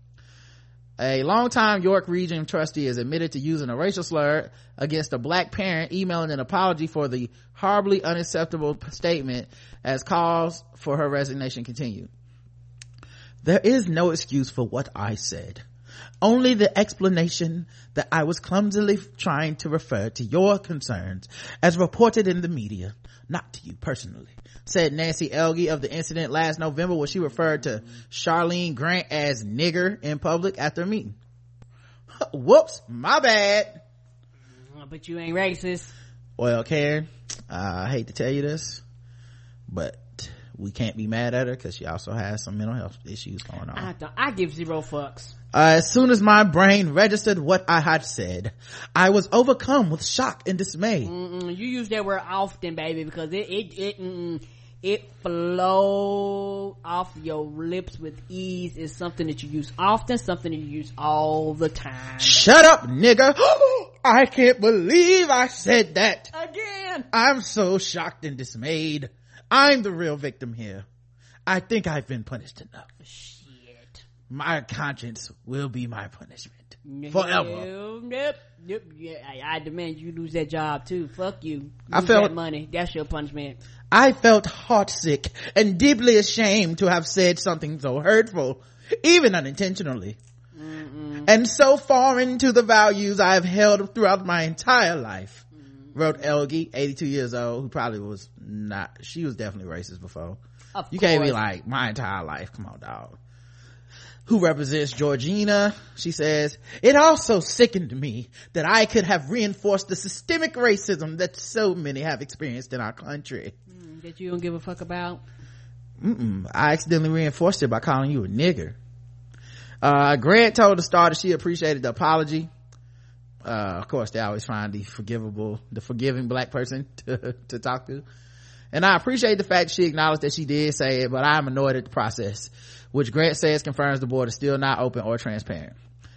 a longtime York Region trustee is admitted to using a racial slur against a black parent, emailing an apology for the horribly unacceptable statement as calls for her resignation continue. There is no excuse for what I said. Only the explanation that I was clumsily trying to refer to your concerns as reported in the media, not to you personally, said Nancy Elgie of the incident last November when she referred to Charlene Grant as nigger in public after a meeting. Whoops, my bad. But you ain't racist. Well, Karen, uh, I hate to tell you this, but we can't be mad at her because she also has some mental health issues going on. I, don't, I give zero fucks. Uh, as soon as my brain registered what I had said, I was overcome with shock and dismay. Mm-mm, you use that word often, baby, because it it it mm, it flow off your lips with ease. Is something that you use often, something that you use all the time. Shut up, nigga! I can't believe I said that. Again. I'm so shocked and dismayed. I'm the real victim here. I think I've been punished enough. Shit. My conscience will be my punishment. Forever. Nope, nope. Yeah, I, I demand you lose that job too. Fuck you. Lose I felt- that money. That's your punishment. I felt heartsick and deeply ashamed to have said something so hurtful, even unintentionally. And so foreign to the values I have held throughout my entire life. Mm-hmm. Wrote Elgie, 82 years old, who probably was not, she was definitely racist before. Of you can't be like, my entire life, come on dog. Who represents Georgina? She says, it also sickened me that I could have reinforced the systemic racism that so many have experienced in our country. Mm, That you don't give a fuck about. Mm-mm. I accidentally reinforced it by calling you a nigger. Uh, Grant told the star that she appreciated the apology. Uh, of course, they always find the forgivable, the forgiving black person to, to talk to. And I appreciate the fact she acknowledged that she did say it, but I'm annoyed at the process, which Grant says confirms the board is still not open or transparent.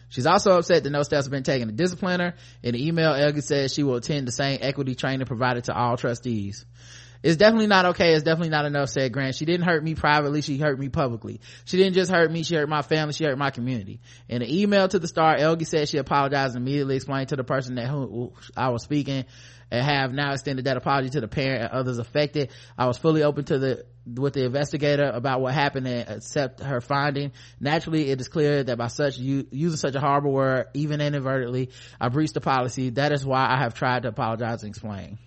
She's also upset that no steps have been taken to discipline her. In the email, Elgie says she will attend the same equity training provided to all trustees. It's definitely not okay. It's definitely not enough, said Grant. She didn't hurt me privately. She hurt me publicly. She didn't just hurt me. She hurt my family. She hurt my community. In an email to the star, Elgie said she apologized and immediately explained to the person that who I was speaking and have now extended that apology to the parent and others affected. I was fully open to the with the investigator about what happened and accept her finding. Naturally, it is clear that by such using such a horrible word, even inadvertently, I breached the policy. That is why I have tried to apologize and explain.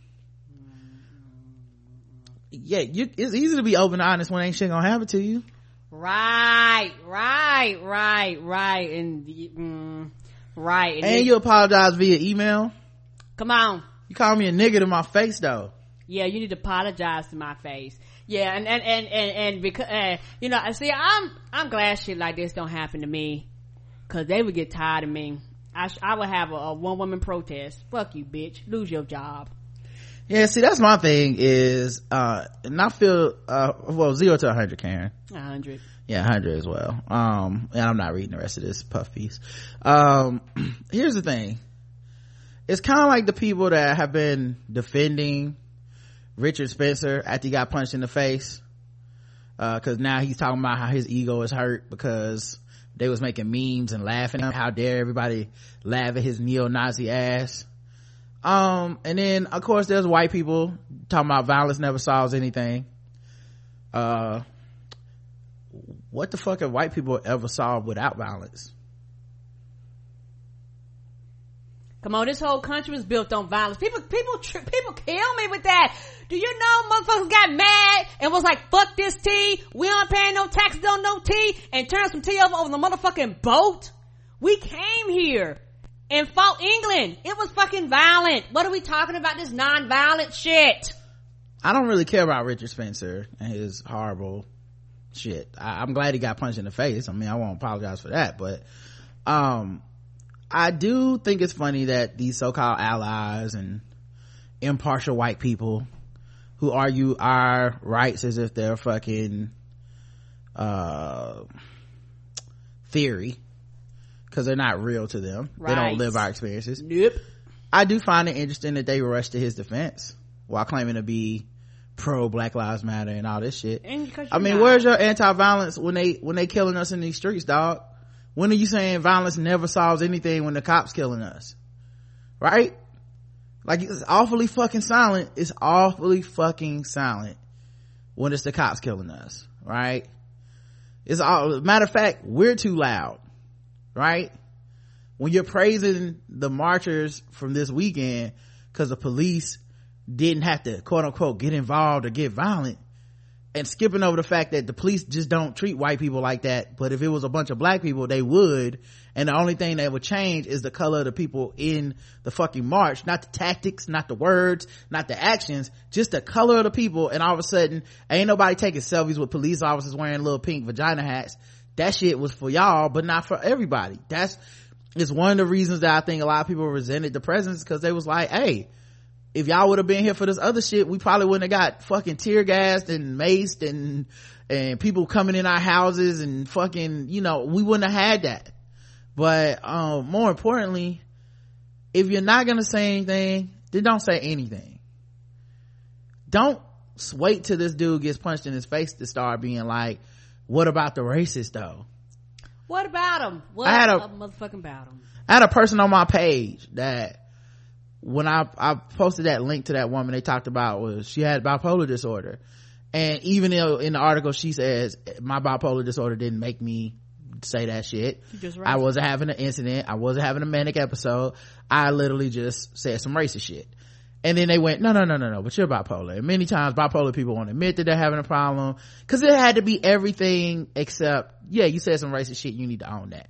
Yeah, you, it's easy to be open and honest when ain't shit gonna happen to you. Right, right, right, right, and mm, right. And you apologize via email. come on. you call me a nigga to my face though yeah you need to apologize to my face yeah and and and and, and because uh, you know see i'm i'm glad shit like this don't happen to me. Because they would get tired of me. I sh- i would have a, a one woman protest. Fuck you bitch. Lose your job. Yeah see that's my thing is uh and i feel uh well zero to a 100 karen. A hundred. Yeah 100 as well. Um and i'm not reading the rest of this puff piece. Um here's the thing. It's kind of like the people that have been defending richard spencer after he got punched in the face because now he's talking about how his ego is hurt because they was making memes and laughing at him. how dare everybody laugh at his neo-nazi ass um and then of course there's white people talking about violence never solves anything uh what the fuck have white people ever solved without violence Come on, this whole country was built on violence. People, people, people kill me with that. Do you know motherfuckers got mad and was like, fuck this tea. We aren't paying no taxes on no tea and turned some tea over on the motherfucking boat? We came here and fought England. It was fucking violent. What are we talking about this non-violent shit? i don't really care about richard spencer and his horrible shit I, i'm glad he got punched in the face i mean i won't apologize for that but um I do think it's funny that these so-called allies and impartial white people who argue our rights as if they're fucking uh theory because they're not real to them. They don't live our experiences. Nope. i do find it interesting that they rushed to his defense while claiming to be pro black lives matter and all this shit. I mean not. where's your anti-violence when they when they killing us in these streets dog when are you saying violence never solves anything when the cops killing us? Right? Like it's awfully fucking silent. It's awfully fucking silent when it's the cops killing us right? It's all matter of fact we're too loud right? When you're praising the marchers from this weekend because the police didn't have to quote unquote get involved or get violent and skipping over the fact that the police just don't treat white people like that but if it was a bunch of black people they would. And the only thing that would change is the color of the people in the fucking march. Not the tactics not the words not the actions just the color of the people. And all of a sudden ain't nobody taking selfies with police officers wearing little pink vagina hats. That shit was for y'all but not for everybody. That's it's one of the reasons that i think a lot of people resented the presence because they was like hey if y'all would have been here for this other shit, we probably wouldn't have got fucking tear gassed and maced and, and people coming in our houses and fucking, you know, we wouldn't have had that. But, um, more importantly, if you're not gonna say anything, then don't say anything. Don't wait till this dude gets punched in his face to start being like, what about the racist though? What about him? What I had a- motherfucking about him? I had a person on my page that when I, I posted that link to that woman they talked about was she had bipolar disorder. And even though in the article she says my bipolar disorder didn't make me say that shit. I wasn't having an incident. I wasn't having a manic episode. I literally just said some racist shit. And then they went, no, no, no, no, no, but you're bipolar. And many times bipolar people won't admit that they're having a problem. Cause it had to be everything except, yeah, you said some racist shit. You need to own that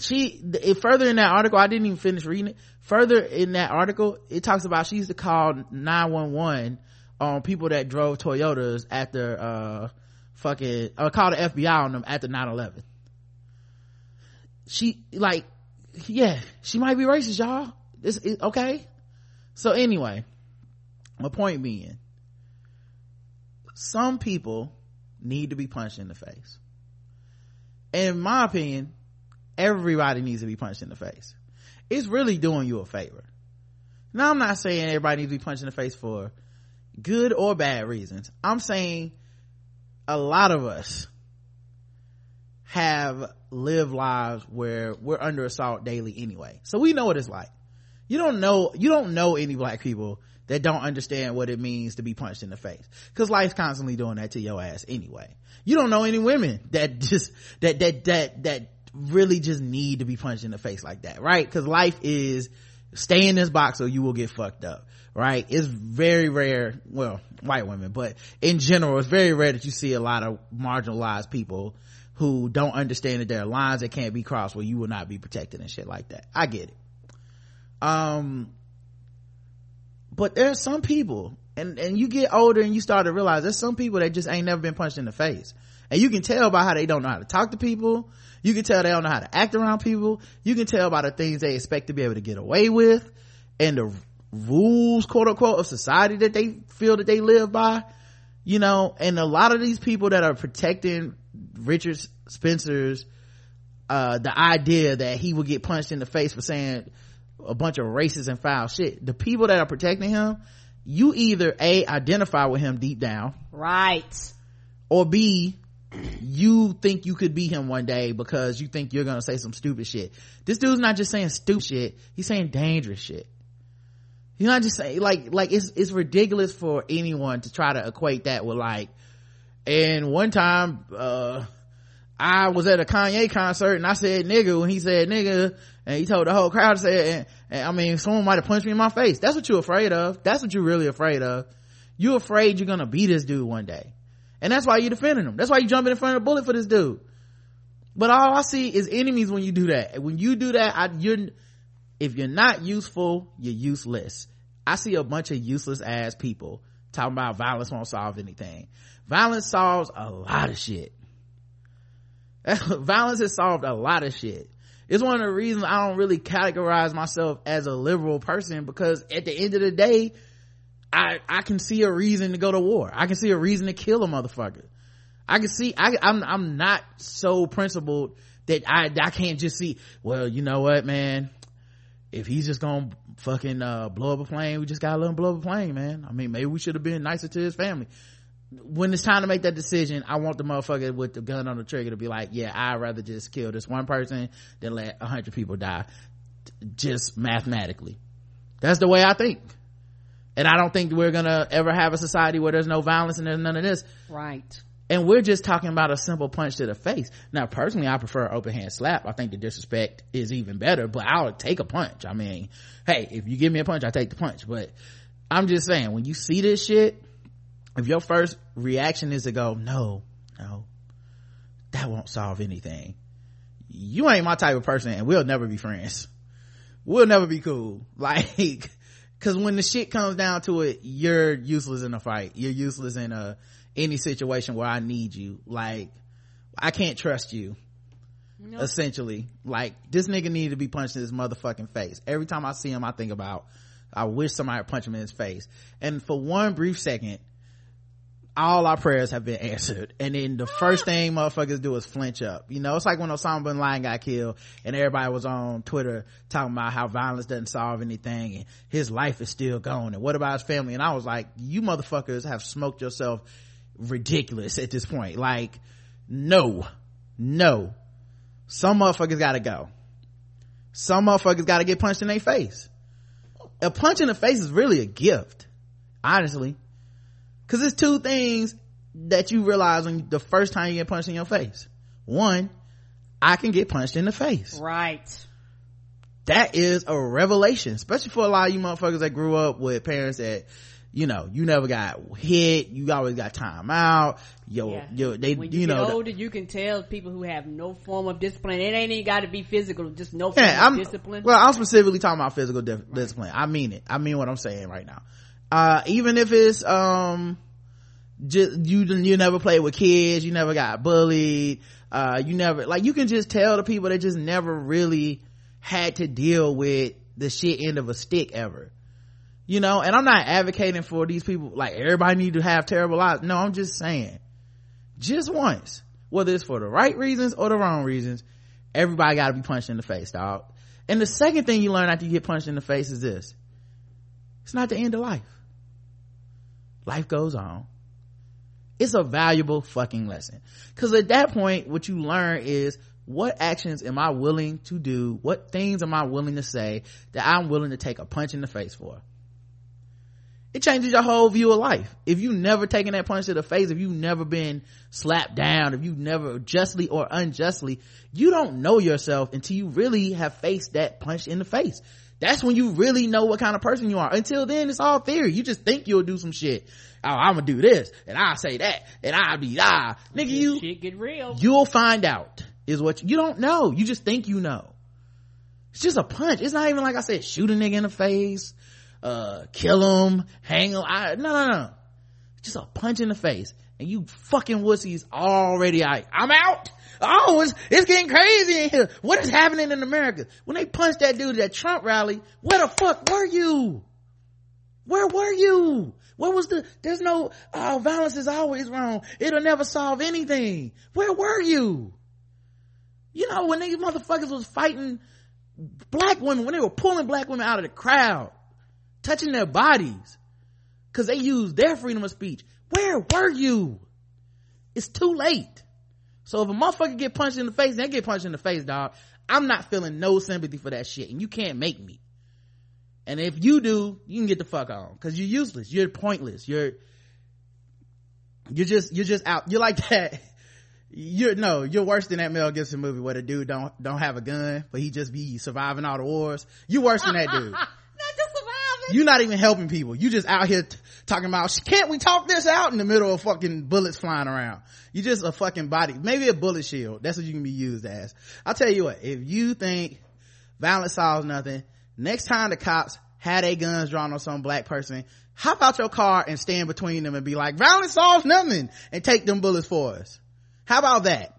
she further in that article i didn't even finish reading it. Further in that article it talks about she used to call 911 on people that drove toyotas after uh fucking or call the fbi on them after 9-11 she like yeah she might be racist y'all. This is okay? So anyway my point being some people need to be punched in the face. In my opinion everybody needs to be punched in the face. It's really doing you a favor. Now i'm not saying everybody needs to be punched in the face for good or bad reasons. I'm saying a lot of us have lived lives where we're under assault daily anyway. So we know what it's like. You don't know you don't know any black people that don't understand what it means to be punched in the face. Because life's constantly doing that to your ass anyway. You don't know any women that just that that that that really just need to be punched in the face like that right? Because life is stay in this box or you will get fucked up right? It's very rare well white women but in general it's very rare that you see a lot of marginalized people who don't understand that there are lines that can't be crossed where you will not be protected and shit like that. I get it. Um but there are some people and and you get older and you start to realize there's some people that just ain't never been punched in the face. And you can tell by how they don't know how to talk to people you can tell they don't know how to act around people. You can tell by the things they expect to be able to get away with and the rules quote unquote of society that they feel that they live by you know and a lot of these people that are protecting richard spencer's uh the idea that he would get punched in the face for saying a bunch of racist and foul shit. The people that are protecting him you either a identify with him deep down. Right. Or b you think you could be him one day because you think you're gonna say some stupid shit this dude's not just saying stupid shit he's saying dangerous shit he's not just saying like like it's it's ridiculous for anyone to try to equate that with like and one time uh I was at a Kanye concert and I said nigga when he said nigga and he told the whole crowd to say and, and I mean someone might have punched me in my face. That's what you're afraid of. That's what you're really afraid of. You're afraid you're gonna beat this dude one day. And that's why you're defending him. That's why you're jumping in front of the bullet for this dude. But all I see is enemies when you do that. When you do that, I, you're, if you're not useful, you're useless. I see a bunch of useless ass people talking about violence won't solve anything. Violence solves a lot of shit. violence has solved a lot of shit it's one of the reasons i don't really categorize myself as a liberal person because at the end of the day i i can see a reason to go to war i can see a reason to kill a motherfucker i can see i i'm i'm not so principled that i i can't just see well you know what man if he's just gonna fucking uh, blow up a plane we just gotta let him blow up a plane man i mean maybe we should have been nicer to his family when it's time to make that decision, I want the motherfucker with the gun on the trigger to be like, yeah, I'd rather just kill this one person than let a hundred people die. Just mathematically. That's the way I think. And I don't think we're gonna ever have a society where there's no violence and there's none of this. Right. And we're just talking about a simple punch to the face. Now, personally, I prefer open hand slap. I think the disrespect is even better, but I'll take a punch. I mean, hey, if you give me a punch, I take the punch. But I'm just saying, when you see this shit, if your first reaction is to go no no that won't solve anything you ain't my type of person and we'll never be friends we'll never be cool like because when the shit comes down to it you're useless in a fight. You're useless in a any situation where i need you. Like i can't trust you nope. essentially. Like this nigga needed to be punched in his motherfucking face. Every time i see him i think about i wish somebody would punch him in his face. And for one brief second all our prayers have been answered. And then the first thing motherfuckers do is flinch up. You know, it's like when Osama bin Laden got killed and everybody was on Twitter talking about how violence doesn't solve anything and his life is still going. And what about his family? And I was like, you motherfuckers have smoked yourself ridiculous at this point. Like, no, no. Some motherfuckers gotta go. Some motherfuckers gotta get punched in their face. A punch in the face is really a gift. Honestly Cause it's two things that you realize when the first time you get punched in your face. One, I can get punched in the face. Right. That is a revelation, especially for a lot of you motherfuckers that grew up with parents that, you know, you never got hit, you always got time out, yo, yeah. yo, they, when you, you know. older, you can tell people who have no form of discipline. It ain't even got to be physical, just no form yeah, of discipline. Well, I'm specifically talking about physical di- right. discipline. I mean it. I mean what I'm saying right now uh even if it's um just you you never played with kids you never got bullied uh you never like you can just tell the people that just never really had to deal with the shit end of a stick ever. You know and i'm not advocating for these people like everybody need to have terrible lives. No i'm just saying just once whether it's for the right reasons or the wrong reasons everybody got to be punched in the face dog and the second thing you learn after you get punched in the face is this. It's not the end of life life goes on. It's a valuable fucking lesson. Because at that point what you learn is what actions am i willing to do? What things am i willing to say that i'm willing to take a punch in the face for? It changes your whole view of life. If you never taken that punch to the face if you've never been slapped down if you've never justly or unjustly you don't know yourself until you really have faced that punch in the face that's when you really know what kind of person you are. Until then, it's all theory. You just think you'll do some shit. Oh, I'm gonna do this, and I'll say that, and I'll be ah, nigga. You shit get real. You'll find out. Is what you, you don't know. You just think you know. It's just a punch. It's not even like I said, shoot a nigga in the face. uh kill him hang him I, no no no just a punch in the face and you fucking wussies already I, i'm out oh it's, it's getting crazy in here. What is happening in america? When they punched that dude at trump rally where the fuck were you? Where were you? What was the there's no oh violence is always wrong. It'll never solve anything. Where were you? You know when these motherfuckers was fighting black women when they were pulling black women out of the crowd touching their bodies because they used their freedom of speech. Where were you? It's too late so if a motherfucker get punched in the face they get punched in the face dog. I'm not feeling no sympathy for that shit and you can't make me. And if you do you can get the fuck on because you're useless. You're pointless. You're you're just you're just out you're like that. You're no you're worse than that mel gibson movie where the dude don't don't have a gun but he just be surviving all the wars. You worse than that dude. Not just surviving. you're not even helping people. You just out here t- talking about can't we talk this out? In the middle of fucking bullets flying around. You just a fucking body. Maybe a bullet shield. That's what you can be used as. I'll tell you what if you think violence solves nothing next time the cops had a guns drawn on some black person hop out your car and stand between them and be like violence solves nothing and take them bullets for us. How about that?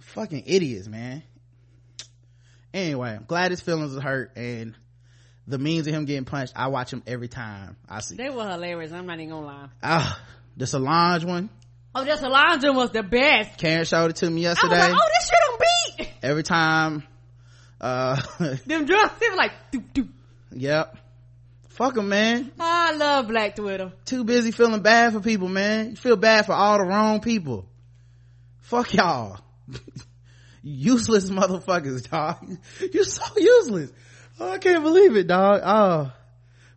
Fucking idiots man. Anyway i'm glad his feelings are hurt and the memes of him getting punched i watch him every time i see They were hilarious. I'm not even gonna lie. ah the solange one Oh, just one was the best. karen showed it to me I was yesterday like, oh, this shit don't beat. every time uh Them drugs, they were like, doop, doop. yep fuck them man I love Black Twitter. too busy feeling bad for people man you feel bad for all the wrong people fuck y'all useless motherfuckers dog you're so useless oh, i can't believe it dog. Oh.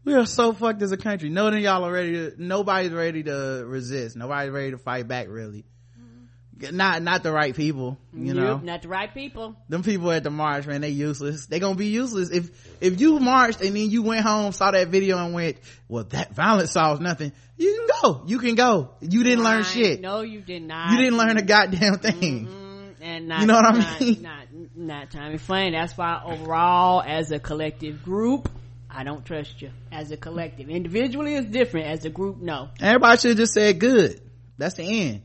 We are so fucked as a country. None of y'all are ready to nobody's ready to resist. Nobody's ready to fight back really. Mm-hmm. Not not the right people you know? not the right people. them people at the march man they useless. They gonna be useless. If if you marched and then you went home saw that video and went well that violence solves nothing you can go. You can go. You didn't learn shit. No, you did not. you didn't learn a goddamn thing. Mm-hmm. And not, You know what I mean? Not, not Tommy Flynn. That's why overall, as a collective group, I don't trust you. As a collective, individually is different. As a group, no. everybody should have just said good. That's the end.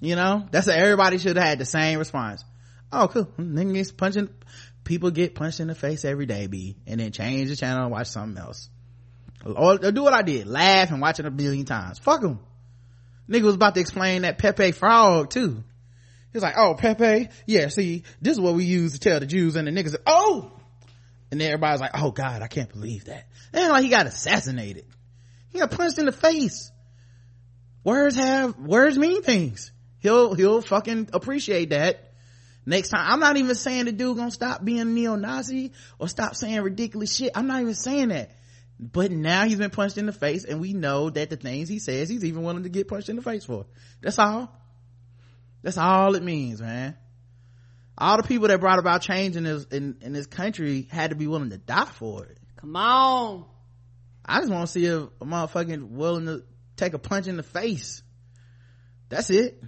You know? That's a, everybody should have had the same response. Oh cool. Niggas punching people get punched in the face every day b and then change the channel and watch something else. Or, or do what i did. Laugh and watch it a billion times. Fuck them nigga was about to explain that pepe frog too he was like oh pepe? Yeah see this is what we use to tell the jews and the niggas. Oh! And everybody's like oh god i can't believe that. And like he got assassinated. He got punched in the face. Words have words mean things. He'll he'll fucking appreciate that. Next time i'm not even saying the dude gonna stop being neo-nazi or stop saying ridiculous shit. I'm not even saying that. But now he's been punched in the face and we know that the things he says he's even willing to get punched in the face for. That's all that's all it means man all the people that brought about change in this in, in this country had to be willing to die for it Come on. I just want to see a, a motherfucking willing to take a punch in the face. That's it.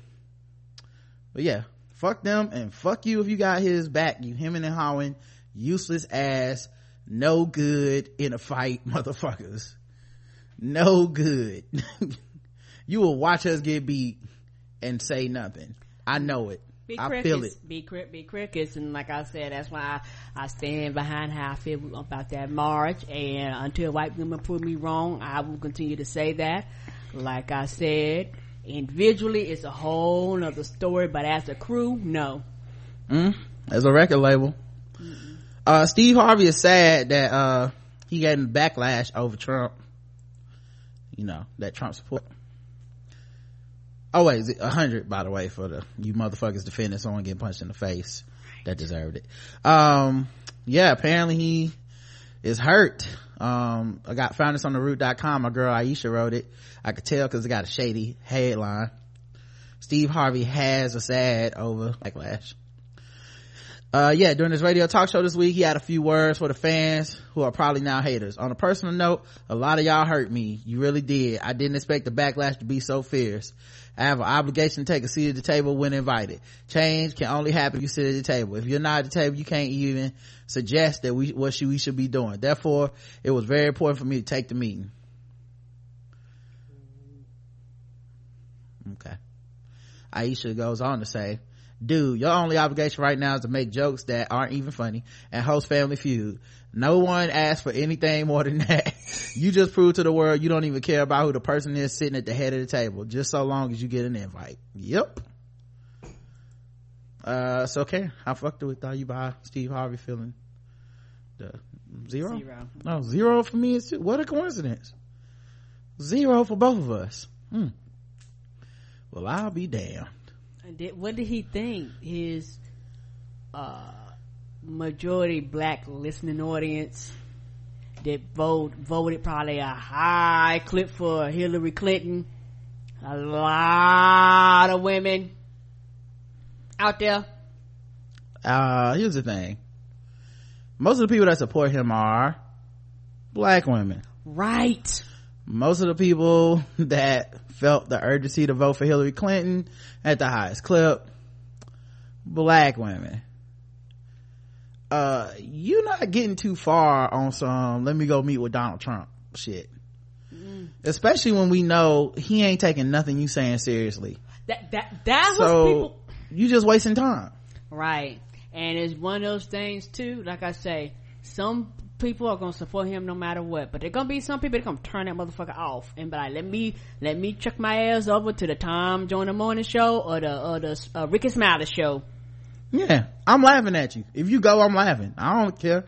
But yeah, fuck them and fuck you if you got his back. You him and Howen, useless ass, no good in a fight, motherfuckers. No good. you will watch us get beat and say nothing. I know it. Be I crickets. feel it. Be, cri- be crickets. And like I said, that's why I, I stand behind how I feel about that march. And until white women prove me wrong, I will continue to say that. Like I said, individually, it's a whole other story. But as a crew, no. Mm, as a record label. Uh, Steve Harvey is sad that, uh, he getting backlash over Trump. You know, that Trump support. Oh wait, a hundred by the way for the, you motherfuckers defending someone getting punched in the face. That deserved it. Um, yeah, apparently he is hurt. Um, I got, found this on the root.com. My girl Aisha wrote it. I could tell cause it got a shady headline. Steve Harvey has a sad over backlash. Uh yeah during his radio talk show this week he had a few words for the fans who are probably now haters. On a personal note a lot of y'all hurt me. You really did. I didn't expect the backlash to be so fierce. I have an obligation to take a seat at the table when invited. Change can only happen if you sit at the table. If you're not at the table you can't even suggest that we what should, we should be doing. Therefore it was very important for me to take the meeting. Okay. Aisha goes on to say dude your only obligation right now is to make jokes that aren't even funny and host family feud. No one asked for anything more than that. You just prove to the world you don't even care about who the person is sitting at the head of the table just so long as you get an invite. Yep. Uh so okay how fucked with thought you by steve harvey feeling? The zero? Zero. no zero for me is what a coincidence. Zero for both of us. Hmm. well i'll be damned did, what did he think? His uh, majority black listening audience that vote voted probably a high clip for Hillary Clinton. A lot of women out there. uh here's the thing most of the people that support him are black women Right. Most of the people that felt the urgency to vote for hillary clinton at the highest clip black women. Uh you're not getting too far on some let me go meet with donald trump shit. Especially when we know he ain't taking nothing you saying seriously. That that that's so what people you just wasting time. Right. And it's one of those things too, like I say, some people are gonna support him no matter what, but there gonna be some people that gonna turn that motherfucker off. And be like, let me, let me check my ass over to the Tom Joyner Morning Show or the, or the, uh, Rickey Smiley Show. yeah i'm laughing at you. If you go i'm laughing. I don't care.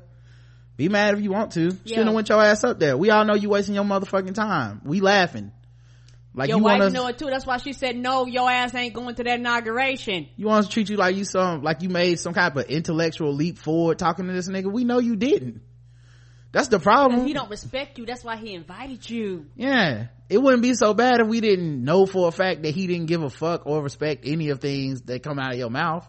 Be mad if you want to. Yeah. shouldn't have went your ass up there. We all know you wasting your motherfucking time. We laughing. Like your you wife want us know it too. That's why she said, no, your ass ain't going to that inauguration. you want us to treat you like you some like you made some kind of intellectual leap forward talking to this nigga? We know you didn't that's the problem He don't respect you. That's why he invited you. yeah it wouldn't be so bad if we didn't know for a fact that he didn't give a fuck or respect any of things that come out of your mouth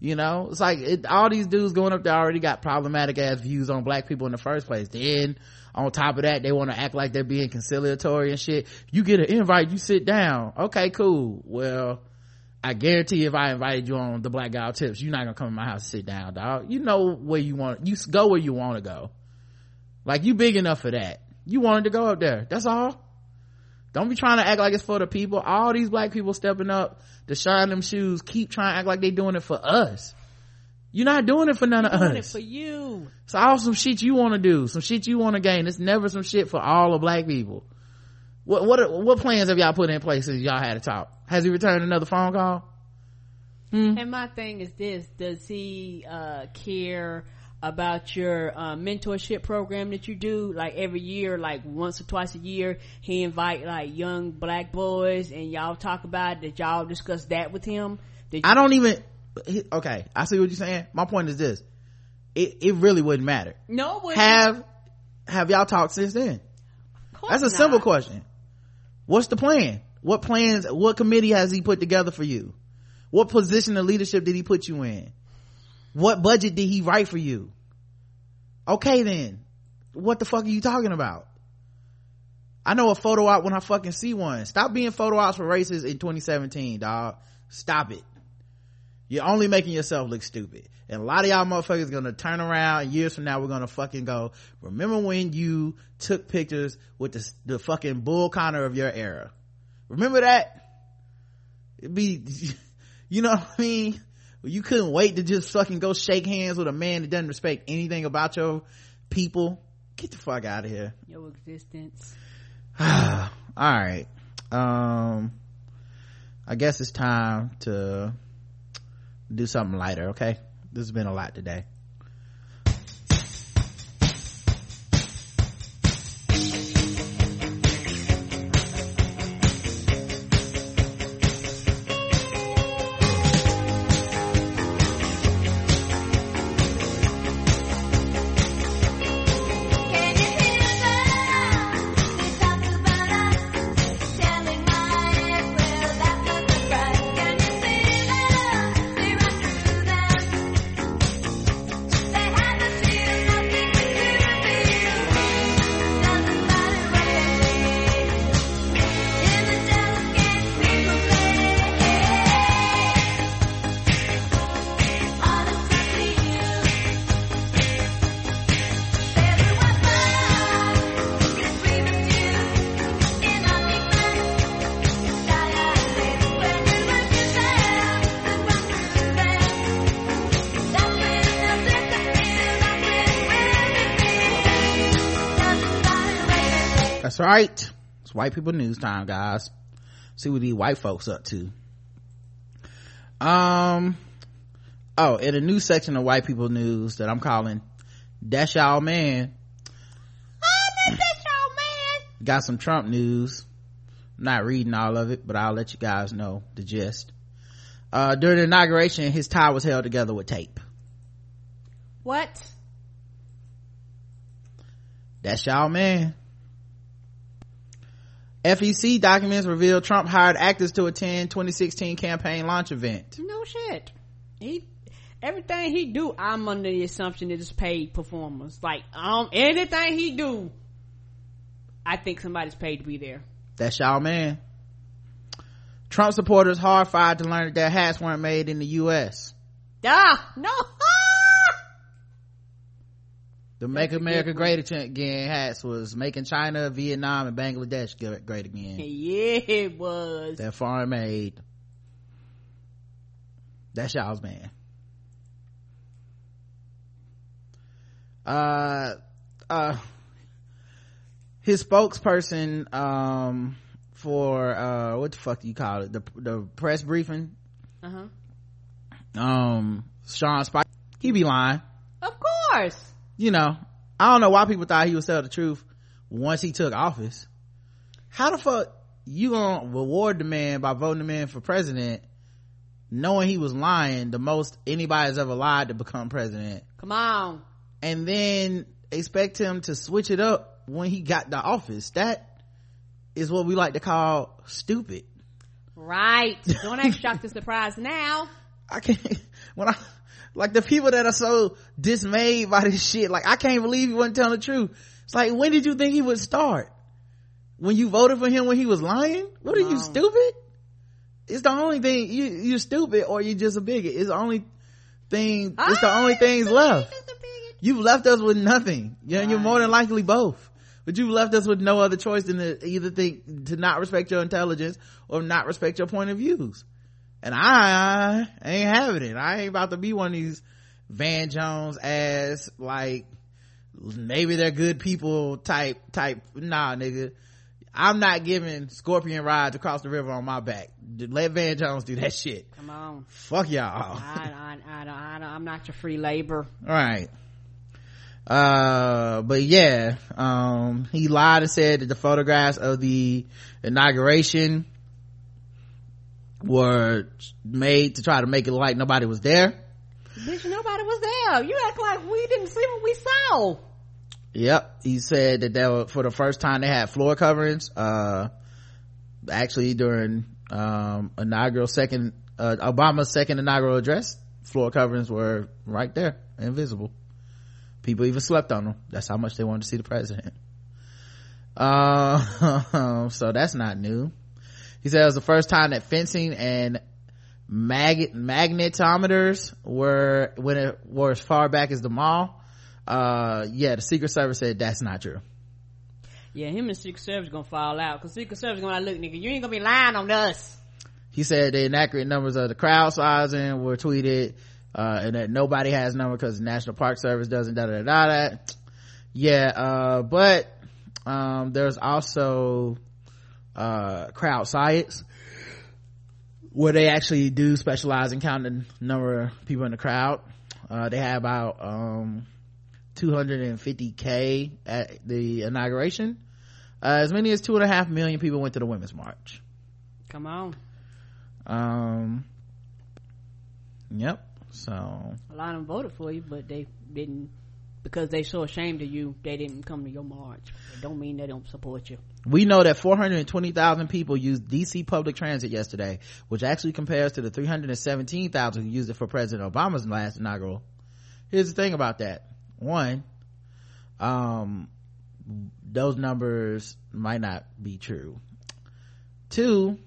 you know it's like it, all these dudes going up there already got problematic ass views on black people in the first place then on top of that they want to act like they're being conciliatory and shit you get an invite you sit down okay cool well I guarantee if I invited you on the Black Guy Tips, you're not gonna come to my house and sit down, dog. You know where you want, you go where you want to go. Like you big enough for that. You wanted to go up there. That's all. Don't be trying to act like it's for the people. All these black people stepping up to shine them shoes, keep trying to act like they doing it for us. You're not doing it for none of Doing it us. for you. It's all some shit you want to do, some shit you want to gain. It's never some shit for all of black people. What what what plans have y'all put in place since y'all had a talk? Has he returned another phone call? And my thing is this: Does he uh, care about your uh, mentorship program that you do? Like every year, like once or twice a year, he invite like young black boys, and y'all talk about it. Did y'all discuss that with him? Did I don't even. Okay, I see what you're saying. My point is this: it it really wouldn't matter. No, wouldn't. Have have y'all talked since then? That's a not. simple question. What's the plan? What plans? What committee has he put together for you? What position of leadership did he put you in? What budget did he write for you? Okay then, what the fuck are you talking about? I know a photo op when I fucking see one. Stop being photo ops for races in 2017, dog. Stop it. You're only making yourself look stupid. And a lot of y'all motherfuckers gonna turn around years from now we're gonna fucking go, remember when you took pictures with the, the fucking bull Connor of your era? Remember that? It'd be, you know what I mean? You couldn't wait to just fucking go shake hands with a man that doesn't respect anything about your people. Get the fuck out of here. your existence. all right um i guess it's time to do something lighter okay this has been a lot today white people news time guys see what these white folks up to um oh in a new section of white people news that i'm calling that's y'all man That's y'all man. got some trump news I'm not reading all of it but i'll let you guys know the gist uh during the inauguration his tie was held together with tape What? That's y'all man. FEC documents reveal Trump hired actors to attend 2016 campaign launch event. No shit. He everything he do, I'm under the assumption it's paid performers. Like um anything he do, I think somebody's paid to be there. That's y'all man. Trump supporters horrified to learn that their hats weren't made in the U.S. Ah, no. The Make America Great Again hats was making China, Vietnam, and Bangladesh great again. Yeah, it was. They're foreign made. That's y'all's man. Uh, uh, his spokesperson, um, for, uh, what the fuck do you call it? The, the press briefing? Uh-huh. Um, Sean Spicer, he be lying. Of course. You know, I don't know why people thought he would tell the truth once he took office. How the fuck you gonna reward the man by voting him in for president knowing he was lying the most anybody's ever lied to become president Come on. and then expect him to switch it up when he got the office that is what we like to call stupid Right. Don't act shocked and surprised now. i can't when i like the people that are so dismayed by this shit. Like i can't believe he wasn't telling the truth. It's like when did you think he would start? When you voted for him when he was lying? What are you stupid? It's the only thing you you're stupid or you're just a bigot. It's the only thing it's the only things left. you've left us with nothing. Yeah you're more than likely both. But you've left us with no other choice than to either think to not respect your intelligence or not respect your point of views and I, ain't having it. I ain't about to be one of these van jones ass like maybe they're good people type type. Nah nigga. I'm not giving scorpion rides across the river on my back. Let van jones do that shit. Come on. fuck y'all. I, I, I, don't, I don't, I'm not your free labor. all right. Uh but yeah um he lied and said that the photographs of the inauguration were made to try to make it look like nobody was there Bitch, nobody was there. You act like we didn't see what we saw. Yep. He said that they were, for the first time they had floor coverings. Uh, actually during, um, inaugural second, uh, Obama's second inaugural address, floor coverings were right there, invisible. People even slept on them. That's how much they wanted to see the president. Uh, so that's not new. He said it was the first time that fencing and mag- magnetometers were when it were as far back as the mall uh yeah the secret service said that's not true Yeah, him and Secret Service gonna fall out. Cause Secret Service gonna look nigga, you ain't gonna be lying on us. he said the inaccurate numbers of the crowd sizing were tweeted uh and that nobody has number because the national park service doesn't da da da da yeah uh but um there's also uh crowd science where they actually do specialize in counting the number of people in the crowd. Uh they had about um 250k at the inauguration. Uh, as many as two and a half million people went to the women's march. Come on. um yep so. A lot of them voted for you, but they didn't, because they so ashamed of you, they didn't come to your march. It don't mean they don't support you. we know that 420,000 people used DC public transit yesterday, which actually compares to the 317,000 who used it for President Obama's last inaugural. Here's the thing about that. One, um, those numbers might not be true. Two,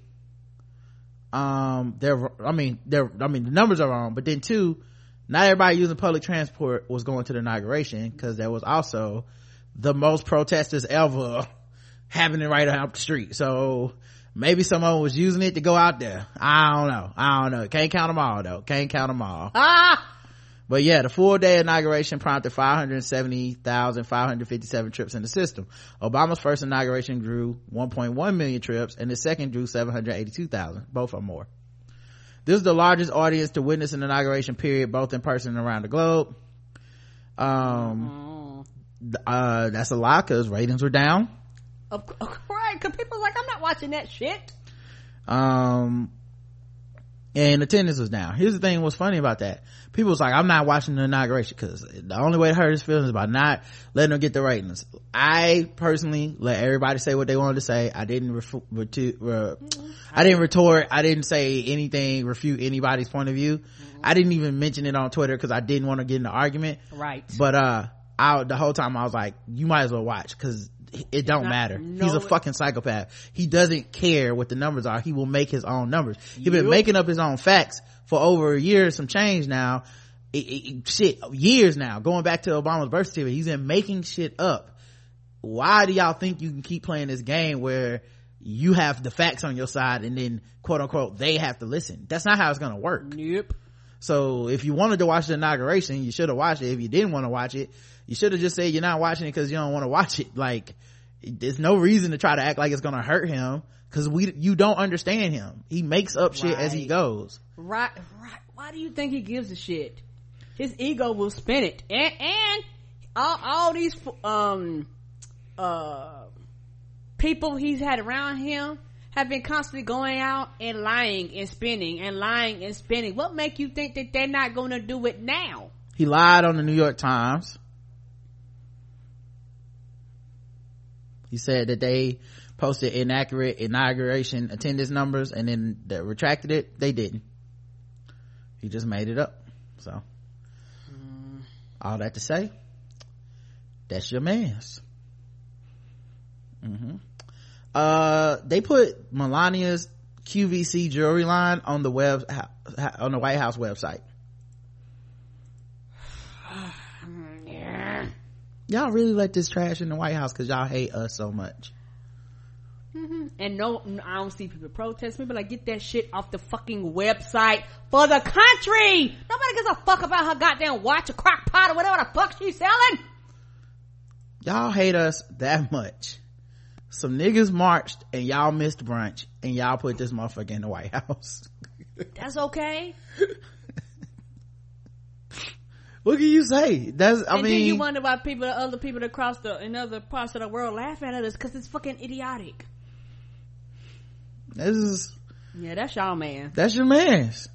um, they're, I mean, they're, I mean, the numbers are wrong, but then two, not everybody using public transport was going to the inauguration because there was also the most protesters ever happening right out the street. So maybe someone was using it to go out there. I don't know. I don't know. Can't count them all though. Can't count them all. Ah! but yeah the full day inauguration prompted 570,557 trips in the system obama's first inauguration drew 1.1 million trips and the second drew 782,000 both are more this is the largest audience to witness an inauguration period both in person and around the globe. Um uh that's a lot because ratings were down. Of, course, right, because people like, I'm not watching that shit. um and attendance was down. Here's the thing what's funny about that? People was like i'm not watching the inauguration because the only way to hurt his feelings is by not letting them get the ratings. I personally let everybody say what they wanted to say. I didn't refu- retu- re- i didn't retort. I didn't say anything refute anybody's point of view. I didn't even mention it on twitter because i didn't want to get in the argument. Right. but uh I, the whole time I was like, you might as well watch because it don't not- matter. no, He's a fucking psychopath. He doesn't care what the numbers are. He will make his own numbers. He's been making up his own facts for over a year, some change now. It- it- shit, years now. Going back to Obama's birth certificate, he's been making shit up. Why do y'all think you can keep playing this game where you have the facts on your side and then quote unquote they have to listen? That's not how it's gonna work. Yep. So if you wanted to watch the inauguration, you should have watched it. If you didn't want to watch it, you should have just said you're not watching it because you don't want to watch it. Like, there's no reason to try to act like it's gonna hurt him because we, you don't understand him. He makes up shit as he goes. Right, right. Why do you think he gives a shit? His ego will spin it. And, and all, all these, um, uh, people he's had around him have been constantly going out and lying and spinning and lying and spinning. What make you think that they're not going to do it now? He lied on the New York Times. He said that they posted inaccurate inauguration attendance numbers and then they retracted it. They didn't. He just made it up. So, all that to say, that's your man's. hmm Uh, they put Melania's QVC jewelry line on the web, on the White House website. Y'all really let this trash in the White House because y'all hate us so much. Mm-hmm. And no, I don't see people protest. but like get that shit off the fucking website for the country. Nobody gives a fuck about her goddamn watch or crock pot or whatever the fuck she's selling. Y'all hate us that much. Some niggas marched and y'all missed brunch and y'all put this motherfucker in the White House. That's okay. What can you say? That's, I and mean, then you wonder why people, other people across the in other parts of the world laugh at us because it's fucking idiotic. this is, Yeah, that's y'all man. that's your man's.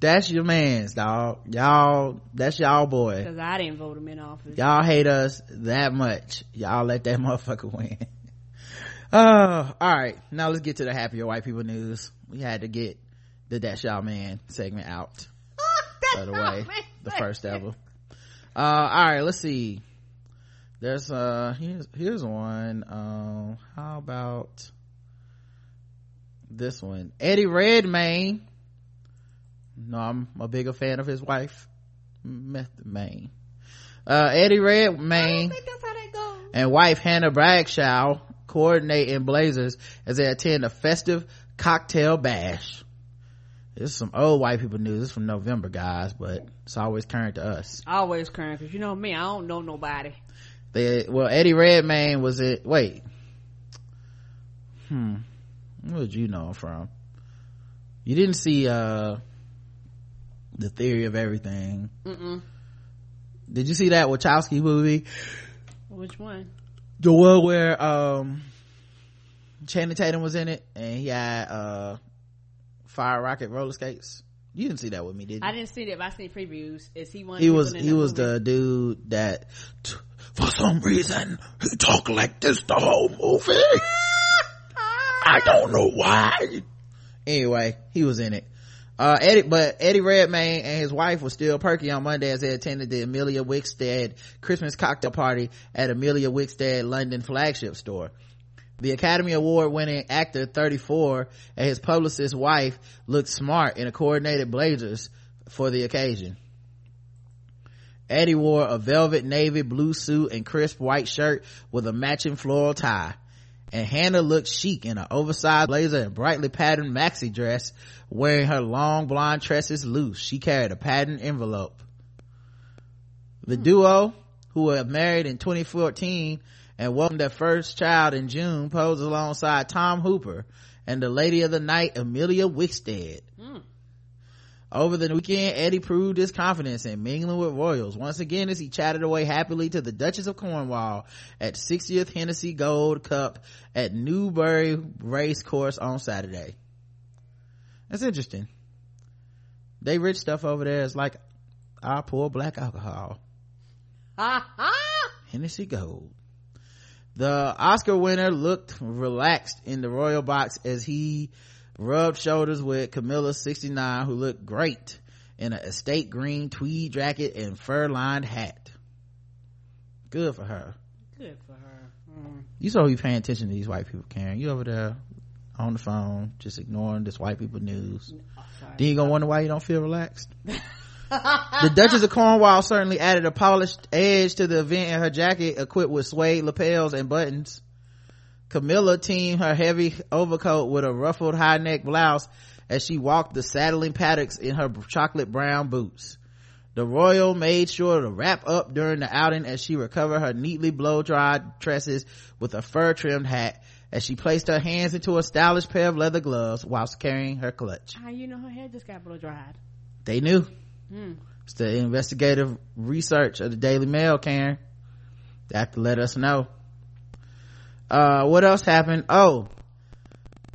That's your man's, dog. Y'all, that's y'all boy. Because I didn't vote him in office. Y'all hate us that much. Y'all let that motherfucker win. Oh, all right. Now let's get to the happier white people news. We had to get the That's Y'all Man segment out of the way. The first ever. Uh, all right. Let's see. There's, uh, here's, here's one. Um, how about this one? Eddie Redmayne. No, I'm a bigger fan of his wife, Method Man. Uh, Eddie Redmayne and wife Hannah Bagshawe coordinate in blazers as they attend a festive cocktail bash. This is some old white people news. This is from November, guys, but it's always current to us. Always current because you know me, I don't know nobody. They, well, Eddie Redmayne was it, wait. Hmm. Where did you know him from? You didn't see, uh, the theory of everything. Mm-mm. Did you see that Wachowski movie? Which one? the one where um Channing Tatum was in it and he had uh fire rocket roller skates. You didn't see that with me, did you? I didn't see that, but I seen previews. Is he one? he was he the was movie? the dude that t- for some reason he talked like this the whole movie. I don't know why. Anyway, he was in it. Uh, Eddie, but Eddie Redmayne and his wife were still perky on Monday as they attended the Emilia Wickstead Christmas cocktail party at Emilia Wickstead London flagship store. The Academy Award winning actor 34 and his publicist wife looked smart in a coordinated blazers for the occasion. Eddie wore a velvet navy blue suit and crisp white shirt with a matching floral tie. And Hannah looked chic in an oversized blazer and brightly patterned maxi dress, wearing her long blonde tresses loose. She carried a patterned envelope. The hmm. duo, who were married in 2014 and welcomed their first child in June, posed alongside Tom Hooper and the lady of the night, Emilia Wickstead. Hmm. Over the weekend, Eddie proved his confidence in mingling with royals once again as he chatted away happily to the Duchess of Cornwall at 60th Hennessy Gold Cup at Newbury Race Course on Saturday. That's interesting. They rich stuff over there is like our poor black alcohol. Ha! Hennessy Gold. The Oscar winner looked relaxed in the royal box as he rubbed shoulders with Camilla 69 who looked great in an estate green tweed jacket and fur lined hat. Good for her. Good for her. Mm. You saw you paying attention to these white people, Karen. You over there on the phone, just ignoring this white people news. then you gonna wonder why you don't feel relaxed. the Duchess of Cornwall certainly added a polished edge to the event in her jacket equipped with suede lapels and buttons. Camilla teamed her heavy overcoat with a ruffled high neck blouse as she walked the saddling paddocks in her chocolate brown boots. The royal made sure to wrap up during the outing as she recovered her neatly blow dried tresses with a fur trimmed hat as she placed her hands into a stylish pair of leather gloves whilst carrying her clutch. How you know her hair just got blow dried? They knew. Hmm. It's the investigative research of the Daily Mail, Karen. They have to let us know. Uh, what else happened? Oh,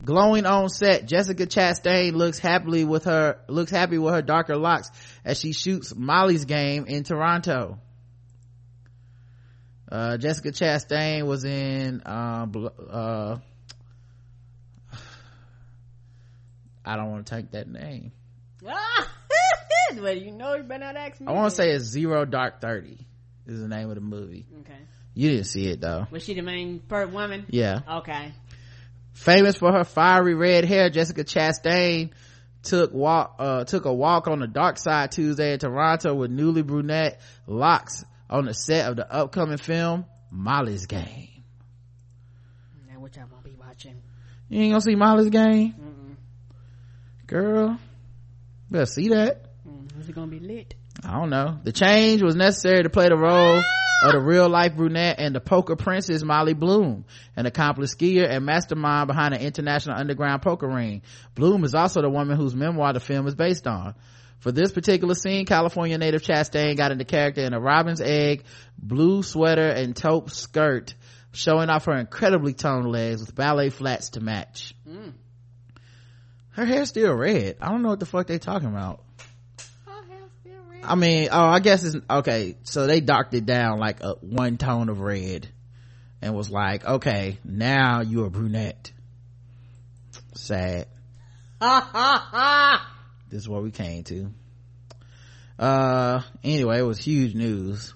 glowing on set, Jessica Chastain looks happily with her, looks happy with her darker locks as she shoots Molly's game in Toronto. Uh, Jessica Chastain was in, uh, uh, I don't want to take that name. Well, you know you better not ask me. I want to say it's Zero Dark Thirty is the name of the movie. Okay. You didn't see it though. Was she the main per woman? Yeah. Okay. Famous for her fiery red hair, Jessica Chastain took walk uh, took a walk on the dark side Tuesday in Toronto with newly brunette locks on the set of the upcoming film Molly's Game. Now what y'all gonna be watching? You ain't gonna see Molly's Game, Mm-mm. girl. Better see that. Is it gonna be lit? I don't know. The change was necessary to play the role of the real life brunette and the poker princess Molly Bloom, an accomplished skier and mastermind behind an international underground poker ring. Bloom is also the woman whose memoir the film is based on. For this particular scene, California native Chastain got into character in a robin's egg, blue sweater, and taupe skirt, showing off her incredibly toned legs with ballet flats to match. Mm. Her hair's still red. I don't know what the fuck they talking about. I mean, oh, I guess it's okay. So they darked it down like a one tone of red, and was like, okay, now you're a brunette. Sad. this is what we came to. Uh, anyway, it was huge news.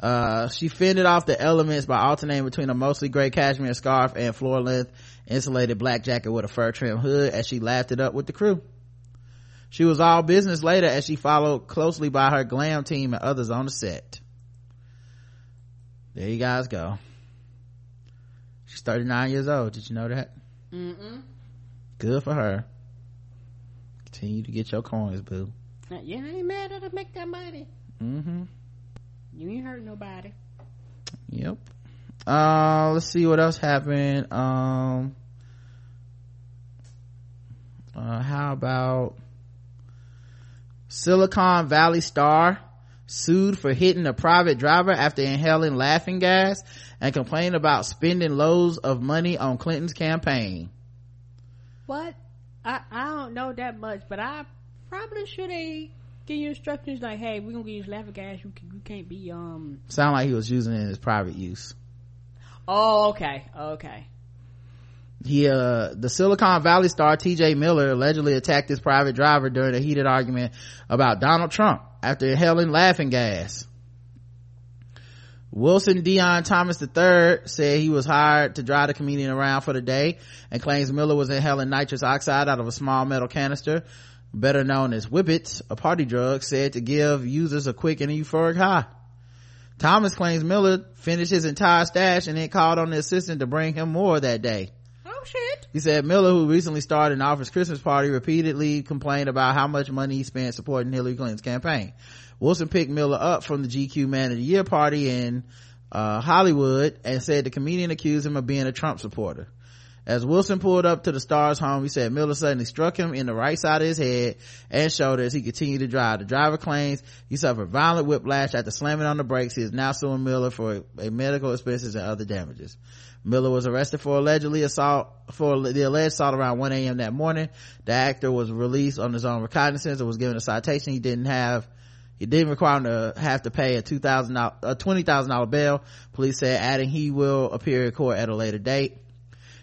Uh, she fended off the elements by alternating between a mostly gray cashmere scarf and floor length insulated black jacket with a fur trim hood as she laughed it up with the crew. She was all business later as she followed closely by her glam team and others on the set. There you guys go. She's 39 years old. Did you know that? Mm-mm. Good for her. Continue to get your coins, boo. Uh, Yeah, I ain't mad at her to make that money. Mm-hmm. You ain't hurt nobody. Yep. Uh, let's see what else happened. Um, uh, how about Silicon Valley star sued for hitting a private driver after inhaling laughing gas and complained about spending loads of money on Clinton's campaign. What? I I don't know that much, but I probably should have give you instructions like, hey, we're gonna use laughing gas. You can, you can't be um. Sound like he was using it in his private use. Oh, okay, okay. He uh the silicon valley star tj miller allegedly attacked his private driver during a heated argument about donald trump after inhaling laughing gas. Wilson dion thomas iii said he was hired to drive the comedian around for the day and claims miller was inhaling nitrous oxide out of a small metal canister better known as whippets a party drug said to give users a quick and euphoric high. Thomas claims miller finished his entire stash and then called on the assistant to bring him more that day shit. He said Miller, who recently started an office Christmas party, repeatedly complained about how much money he spent supporting Hillary Clinton's campaign. Wilson picked Miller up from the GQ Man of the Year party in uh, Hollywood and said the comedian accused him of being a Trump supporter. As Wilson pulled up to the star's home, he said Miller suddenly struck him in the right side of his head and shoulder as he continued to drive. The driver claims he suffered violent whiplash after slamming on the brakes. He is now suing Miller for a medical expenses and other damages. Miller was arrested for allegedly assault, for the alleged assault around 1 a.m. that morning. The actor was released on his own recognizance and was given a citation he didn't have he didn't require him to have to pay a two thousand a twenty thousand dollar bail. Police said, adding he will appear in court at a later date.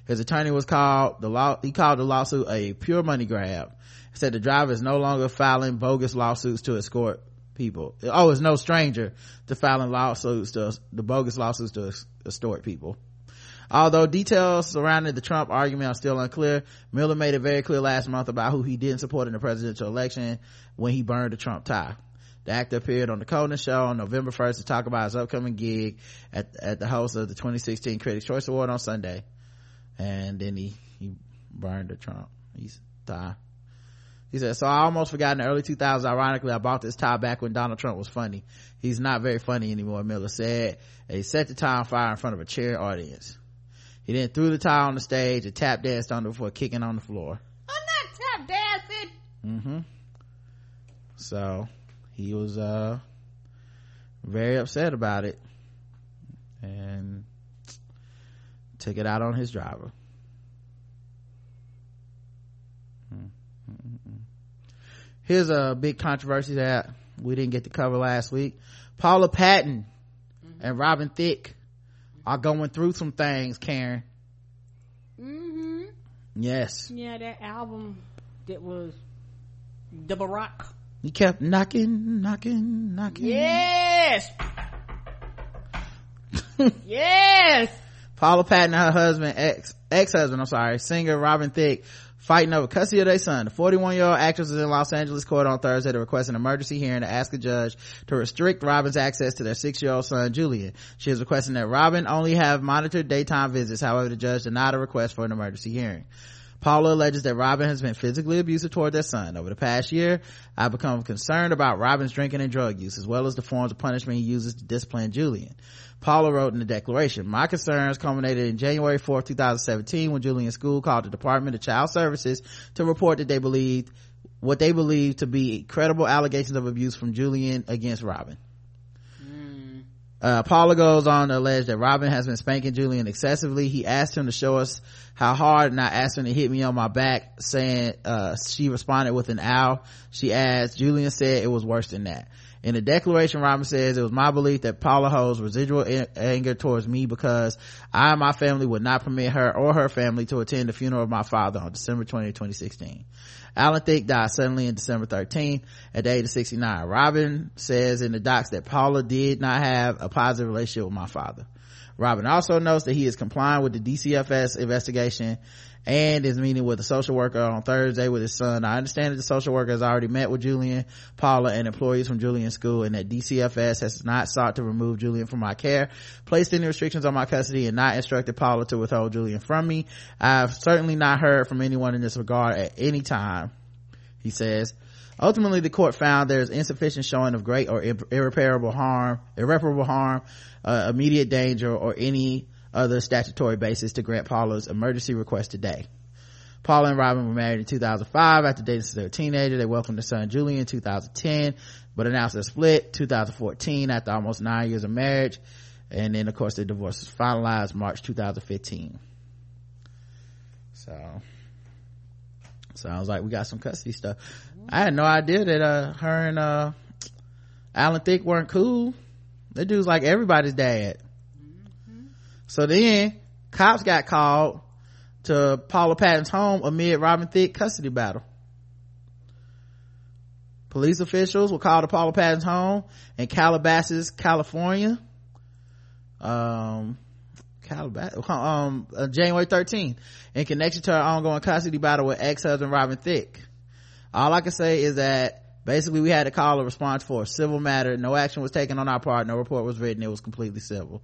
His attorney was called the law. He called the lawsuit a pure money grab. He said the driver is no longer filing bogus lawsuits to escort people. Oh, is no stranger to filing lawsuits to the bogus lawsuits to extort people. Although details surrounding the Trump argument are still unclear, Miller made it very clear last month about who he didn't support in the presidential election when he burned the Trump tie. The actor appeared on the Conan show on November 1st to talk about his upcoming gig at, at the host of the 2016 Critics Choice Award on Sunday. And then he, he burned the Trump. He's tie. He said, so I almost forgot in the early 2000s, ironically, I bought this tie back when Donald Trump was funny. He's not very funny anymore, Miller said. And he set the tie on fire in front of a chair audience. He then threw the tie on the stage and tap danced on it before kicking on the floor. I'm not tap dancing. Mm-hmm. So, he was uh very upset about it and took it out on his driver here's a big controversy that we didn't get to cover last week paula patton and robin thicke are going through some things karen Mm-hmm. yes Yeah, that album that was the Barack. he kept knocking knocking knocking Yes. yes. Paula Patton and her husband, ex, ex-husband, I'm sorry, singer Robin Thicke, fighting over custody of their son. The 41 year old actress was in Los Angeles court on Thursday to request an emergency hearing to ask a judge to restrict Robin's access to their six year old son, Julian. She is requesting that Robin only have monitored daytime visits. However, the judge denied a request for an emergency hearing. Paula alleges that Robin has been physically abusive toward their son. Over the past year, I've become concerned about Robin's drinking and drug use, as well as the forms of punishment he uses to discipline Julian. Paula wrote in the declaration, my concerns culminated in January 4th, 2017, when Julian's school called the Department of Child Services to report that they believed what they believed to be credible allegations of abuse from Julian against Robin. Uh, Paula goes on to allege that Robin has been spanking Julian excessively. He asked him to show us how hard and I asked him to hit me on my back saying, uh, she responded with an ow. She adds, Julian said it was worse than that. In the declaration, Robin says, it was my belief that Paula holds residual a- anger towards me because I and my family would not permit her or her family to attend the funeral of my father on December 20, 2016. Alan Thicke died suddenly on December 13th at the age of 69. Robin says in the docs that Paula did not have a positive relationship with my father. Robin also notes that he is complying with the DCFS investigation and is meeting with a social worker on Thursday with his son. I understand that the social worker has already met with Julian, Paula, and employees from Julian's school and that DCFS has not sought to remove Julian from my care, placed any restrictions on my custody, and not instructed Paula to withhold Julian from me. I've certainly not heard from anyone in this regard at any time, he says. Ultimately, the court found there is insufficient showing of great or irreparable harm, irreparable harm, uh, immediate danger, or any other statutory basis to grant Paula's emergency request today. Paula and Robin were married in 2005 after dating since they were teenagers. They welcomed their son Julian in 2010, but announced their split 2014 after almost nine years of marriage. And then, of course, the divorce was finalized March 2015. So, sounds like we got some custody stuff. I had no idea that, uh, her and, uh, Alan Thicke weren't cool. That dude's like everybody's dad. So then cops got called to Paula Patton's home amid Robin Thicke custody battle. Police officials were called to Paula Patton's home in Calabasas, California. Um, Calabasas, um, uh, January 13th in connection to her ongoing custody battle with ex-husband Robin Thicke. All I can say is that basically we had to call a response for a civil matter. No action was taken on our part. No report was written. It was completely civil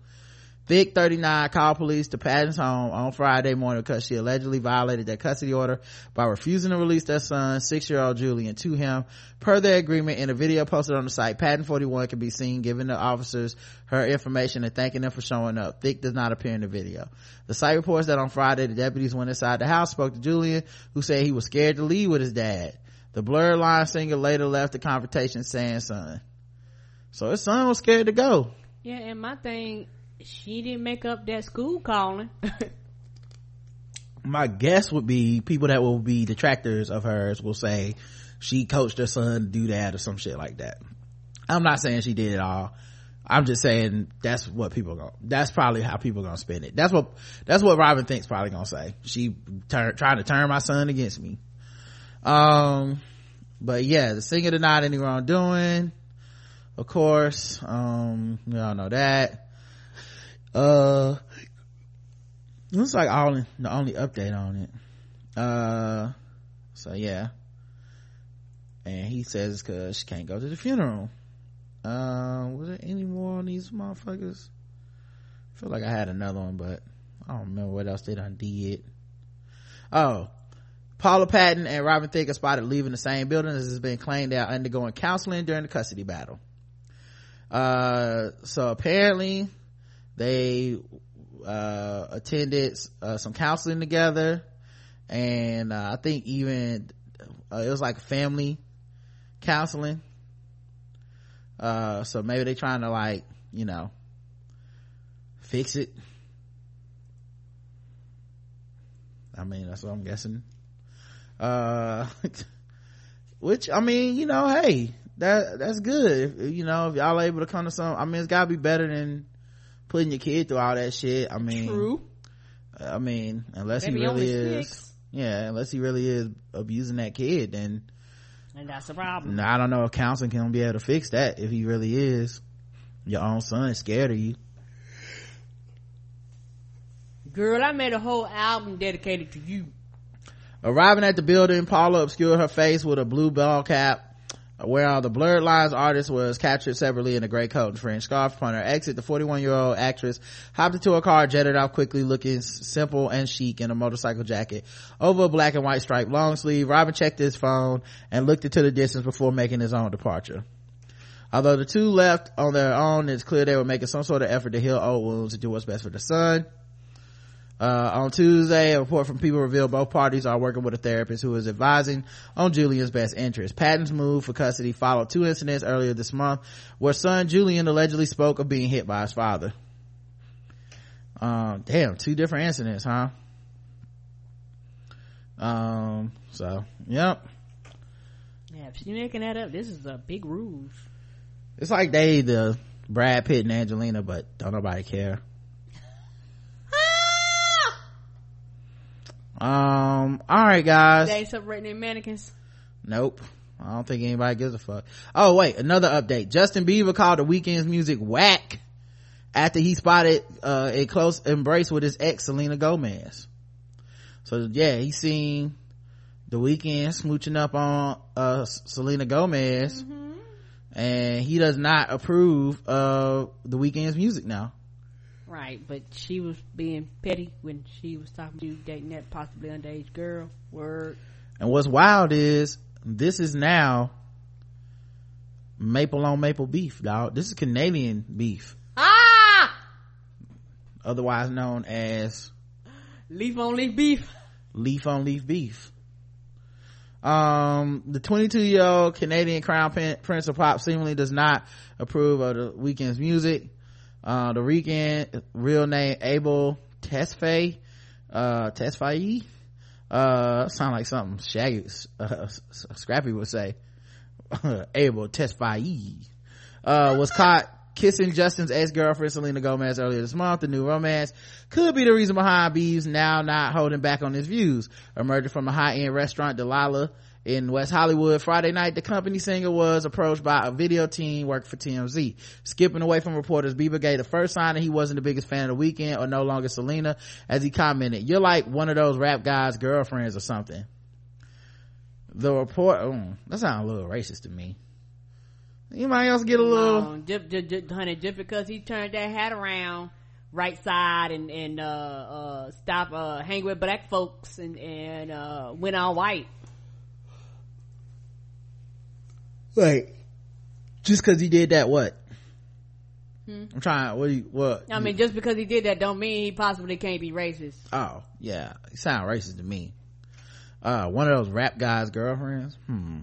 Thicke 39 called police to Patton's home on Friday morning because she allegedly violated their custody order by refusing to release their son, six-year-old Julian, to him. Per their agreement in a video posted on the site, Patton 41 can be seen giving the officers her information and thanking them for showing up. Thicke does not appear in the video. The site reports that on Friday, the deputies went inside the house, spoke to Julian, who said he was scared to leave with his dad. The blurred line singer later left the confrontation saying son. So his son was scared to go. Yeah, and my thing, she didn't make up that school calling. my guess would be people that will be detractors of hers will say she coached her son to do that or some shit like that. I'm not saying she did it all. I'm just saying that's what people go. That's probably how people gonna spin it. That's what that's what Robin thinks probably gonna say. She turn, trying to turn my son against me. Um, but yeah, the singer denied any wrongdoing. Of course, um, we all know that. Uh, looks like all the only update on it. Uh, so yeah. And he says cause she can't go to the funeral. Uh, was there any more on these motherfuckers? I feel like I had another one, but I don't remember what else they done did. Oh, Paula Patton and Robin Thicke are spotted leaving the same building as has been claimed they are undergoing counseling during the custody battle. Uh, so apparently they, uh, attended, uh, some counseling together and, uh, I think even, uh, it was like family counseling. Uh, so maybe they're trying to like, you know, fix it. I mean, that's what I'm guessing. Uh, which, I mean, you know, hey, that, that's good. You know, if y'all able to come to some, I mean, it's gotta be better than putting your kid through all that shit. I mean, True. Uh, I mean, unless Maybe he really is, six. yeah, unless he really is abusing that kid, then And that's the problem. now, I don't know if counseling can be able to fix that if he really is. Your own son is scared of you. Girl, I made a whole album dedicated to you. Arriving at the building, Paula obscured her face with a blue ball cap. Where the blurred lines artist was captured separately in a gray coat and fringe scarf. Upon her exit, the 41 year old actress hopped into a car, jetted off quickly, looking simple and chic in a motorcycle jacket over a black and white striped long sleeve. Robin checked his phone and looked into the distance before making his own departure. Although the two left on their own, it's clear they were making some sort of effort to heal old wounds and do what's best for the son. Uh, on Tuesday, a report from people revealed both parties are working with a therapist who is advising on Julian's best interest. Patton's move for custody followed two incidents earlier this month where son Julian allegedly spoke of being hit by his father. Um, damn, two different incidents, huh? Um, so, yep. Yeah, if she's making that up, this is a big ruse. It's like they the Brad Pitt and Angelina, but don't nobody care. Um, alright guys. They their mannequins. Nope. I don't think anybody gives a fuck. Oh wait, another update. Justin Bieber called the Weeknd's music whack after he spotted uh, a close embrace with his ex Selena Gomez. So yeah, he seen the Weeknd smooching up on uh, Selena Gomez and he does not approve of the Weeknd's music now. Right, but she was being petty when she was talking to you, dating that possibly underage girl. Word. And what's wild is this is now maple on maple beef, dog. This is Canadian beef, Ah! otherwise known as Leaf on leaf beef. leaf on leaf beef. Um, the 22 year old Canadian crown prince of pop seemingly does not approve of the Weeknd's music. Uh, the Weeknd, real name Abel Tesfaye, uh, Tesfaye, uh, sound like something Shaggy, uh, Scrappy would say. Abel Tesfaye, uh, was caught kissing Justin's ex-girlfriend Selena Gomez earlier this month. The new romance could be the reason behind Beeves now not holding back on his views. Emerging from a high-end restaurant, Delilah, in West Hollywood Friday night, the company singer was approached by a video team working for TMZ. Skipping away from reporters, Bieber gave the first sign that he wasn't the biggest fan of the Weeknd or no longer Selena as he commented, you're like one of those rap guys' girlfriends or something. The report, oh, that sounds a little racist to me. Anybody else get a little? Um, honey, just because he turned that hat around right side and and uh uh stop uh hang with black folks and and uh went all white Wait, just because he did that, what? Hmm? I'm trying. What? Do you, what? i mean just because he did that don't mean he possibly can't be racist Oh, yeah. You sound racist to me. Uh, one of those rap guys' girlfriends. Hmm.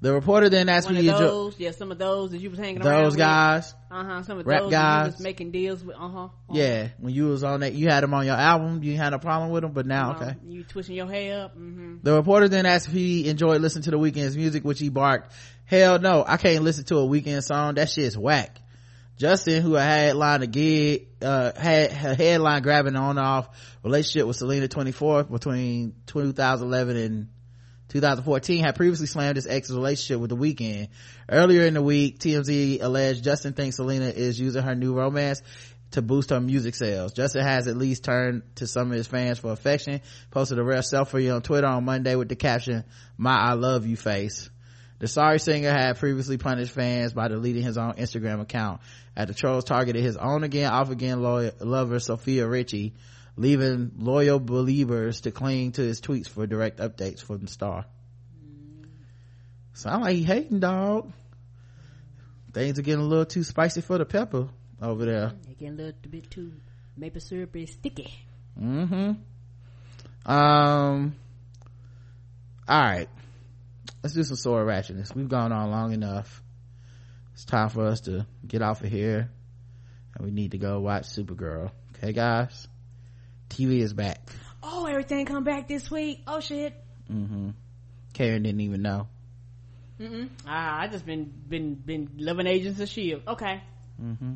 The reporter then asked one me of to jo- those yeah some of those that you was hanging around those guys. uh-huh some of Rap those guys. was making deals with uh-huh, Yeah, when you was on that, you had them on your album. You had a problem with them, but now, Uh-huh. okay. you twisting your hair up mm-hmm. The reporter then asked if he enjoyed listening to the Weeknd's music, which he barked, hell no, I can't listen to a Weeknd song. That shit's whack. Justin, who had headlined a gig, uh, had a headline grabbing on and off relationship with Selena 24 between 2011 and 2014 had previously slammed his ex's relationship with the Weeknd. Earlier in the week, TMZ alleged Justin thinks Selena is using her new romance to boost her music sales. Justin has at least turned to some of his fans for affection, posted a rare selfie on Twitter on Monday with the caption, my I love you face. The sorry singer had previously punished fans by deleting his own Instagram account. At the trolls targeted his own again, off again loyal, lover Sofia Richie, leaving loyal believers to cling to his tweets for direct updates from the star. Sound like he hating dog. Things are getting a little too spicy for the pepper over there. They getting a little bit too maple syrup is sticky Mm-hmm. Um. All right. Let's do some sword ratchetness. We've gone on long enough. It's time for us to get off of here, and we need to go watch Supergirl. Okay, guys. TV is back. oh everything come back this week oh shit Mm-hmm. Karen didn't even know. Mm-mm. Ah, I just been been been loving Agents of Shield. Okay. Mm-hmm.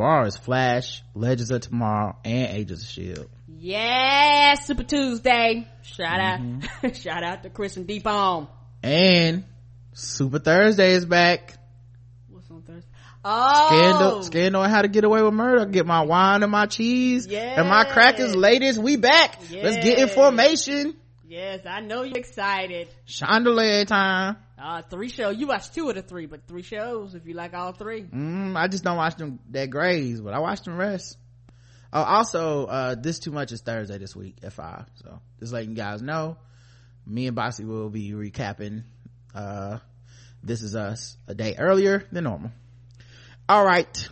Is Flash, Legends of Tomorrow, and Agents of Shield. Yeah, Super Tuesday. Shout out, mm-hmm. shout out to Chris and Deep on. And Super Thursday is back. What's on Thursday? Oh, scandal on how to get away with murder. Get my wine and my cheese and my crackers. Ladies, we back. Let's get in Yes. I know you're excited. Chandelier time. Uh, three shows. You watched two of the three, but three shows if you like all three. Mm, I just don't watch them that Grey's, but I watch them rest. Oh, also, uh, this too much is Thursday this week at five. So just letting you guys know, me and Bossy will be recapping, uh, this is us a day earlier than normal. All right.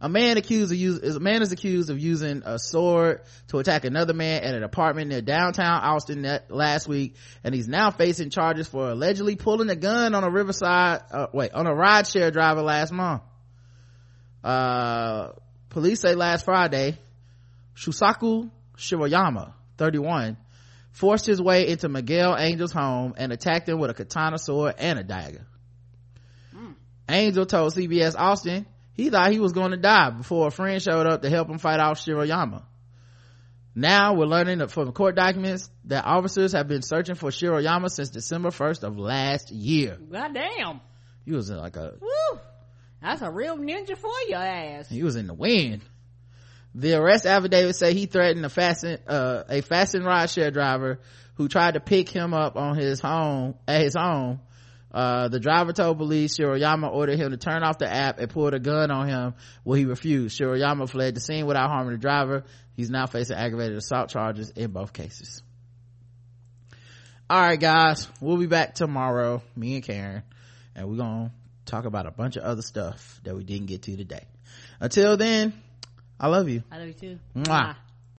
A man accused of use, a man is accused of using a sword to attack another man at an apartment near downtown Austin last week, and he's now facing charges for allegedly pulling a gun on a Riverside, uh, wait, on a rideshare driver last month. Uh, police say last Friday, Shusaku Shiroyama, 31, forced his way into Miguel Angel's home and attacked him with a katana sword and a dagger. Angel told CBS Austin he thought he was going to die before a friend showed up to help him fight off Shiroyama. Now we're learning from court documents that officers have been searching for Shiroyama since December 1st of last year. God damn. He was in like a, Woo. That's a real ninja for your ass. he was in the wind. The arrest affidavit say he threatened a fasten, uh, a fasten rideshare driver who tried to pick him up on his home, at his home. Uh, the driver told police Shiroyama ordered him to turn off the app and pulled a gun on him. Well, he refused. Shiroyama fled the scene without harming the driver. He's now facing aggravated assault charges in both cases. All right, guys, we'll be back tomorrow, me and Karen, and we're gonna talk about a bunch of other stuff that we didn't get to today. Until then, I love you. I love you too. Mwah.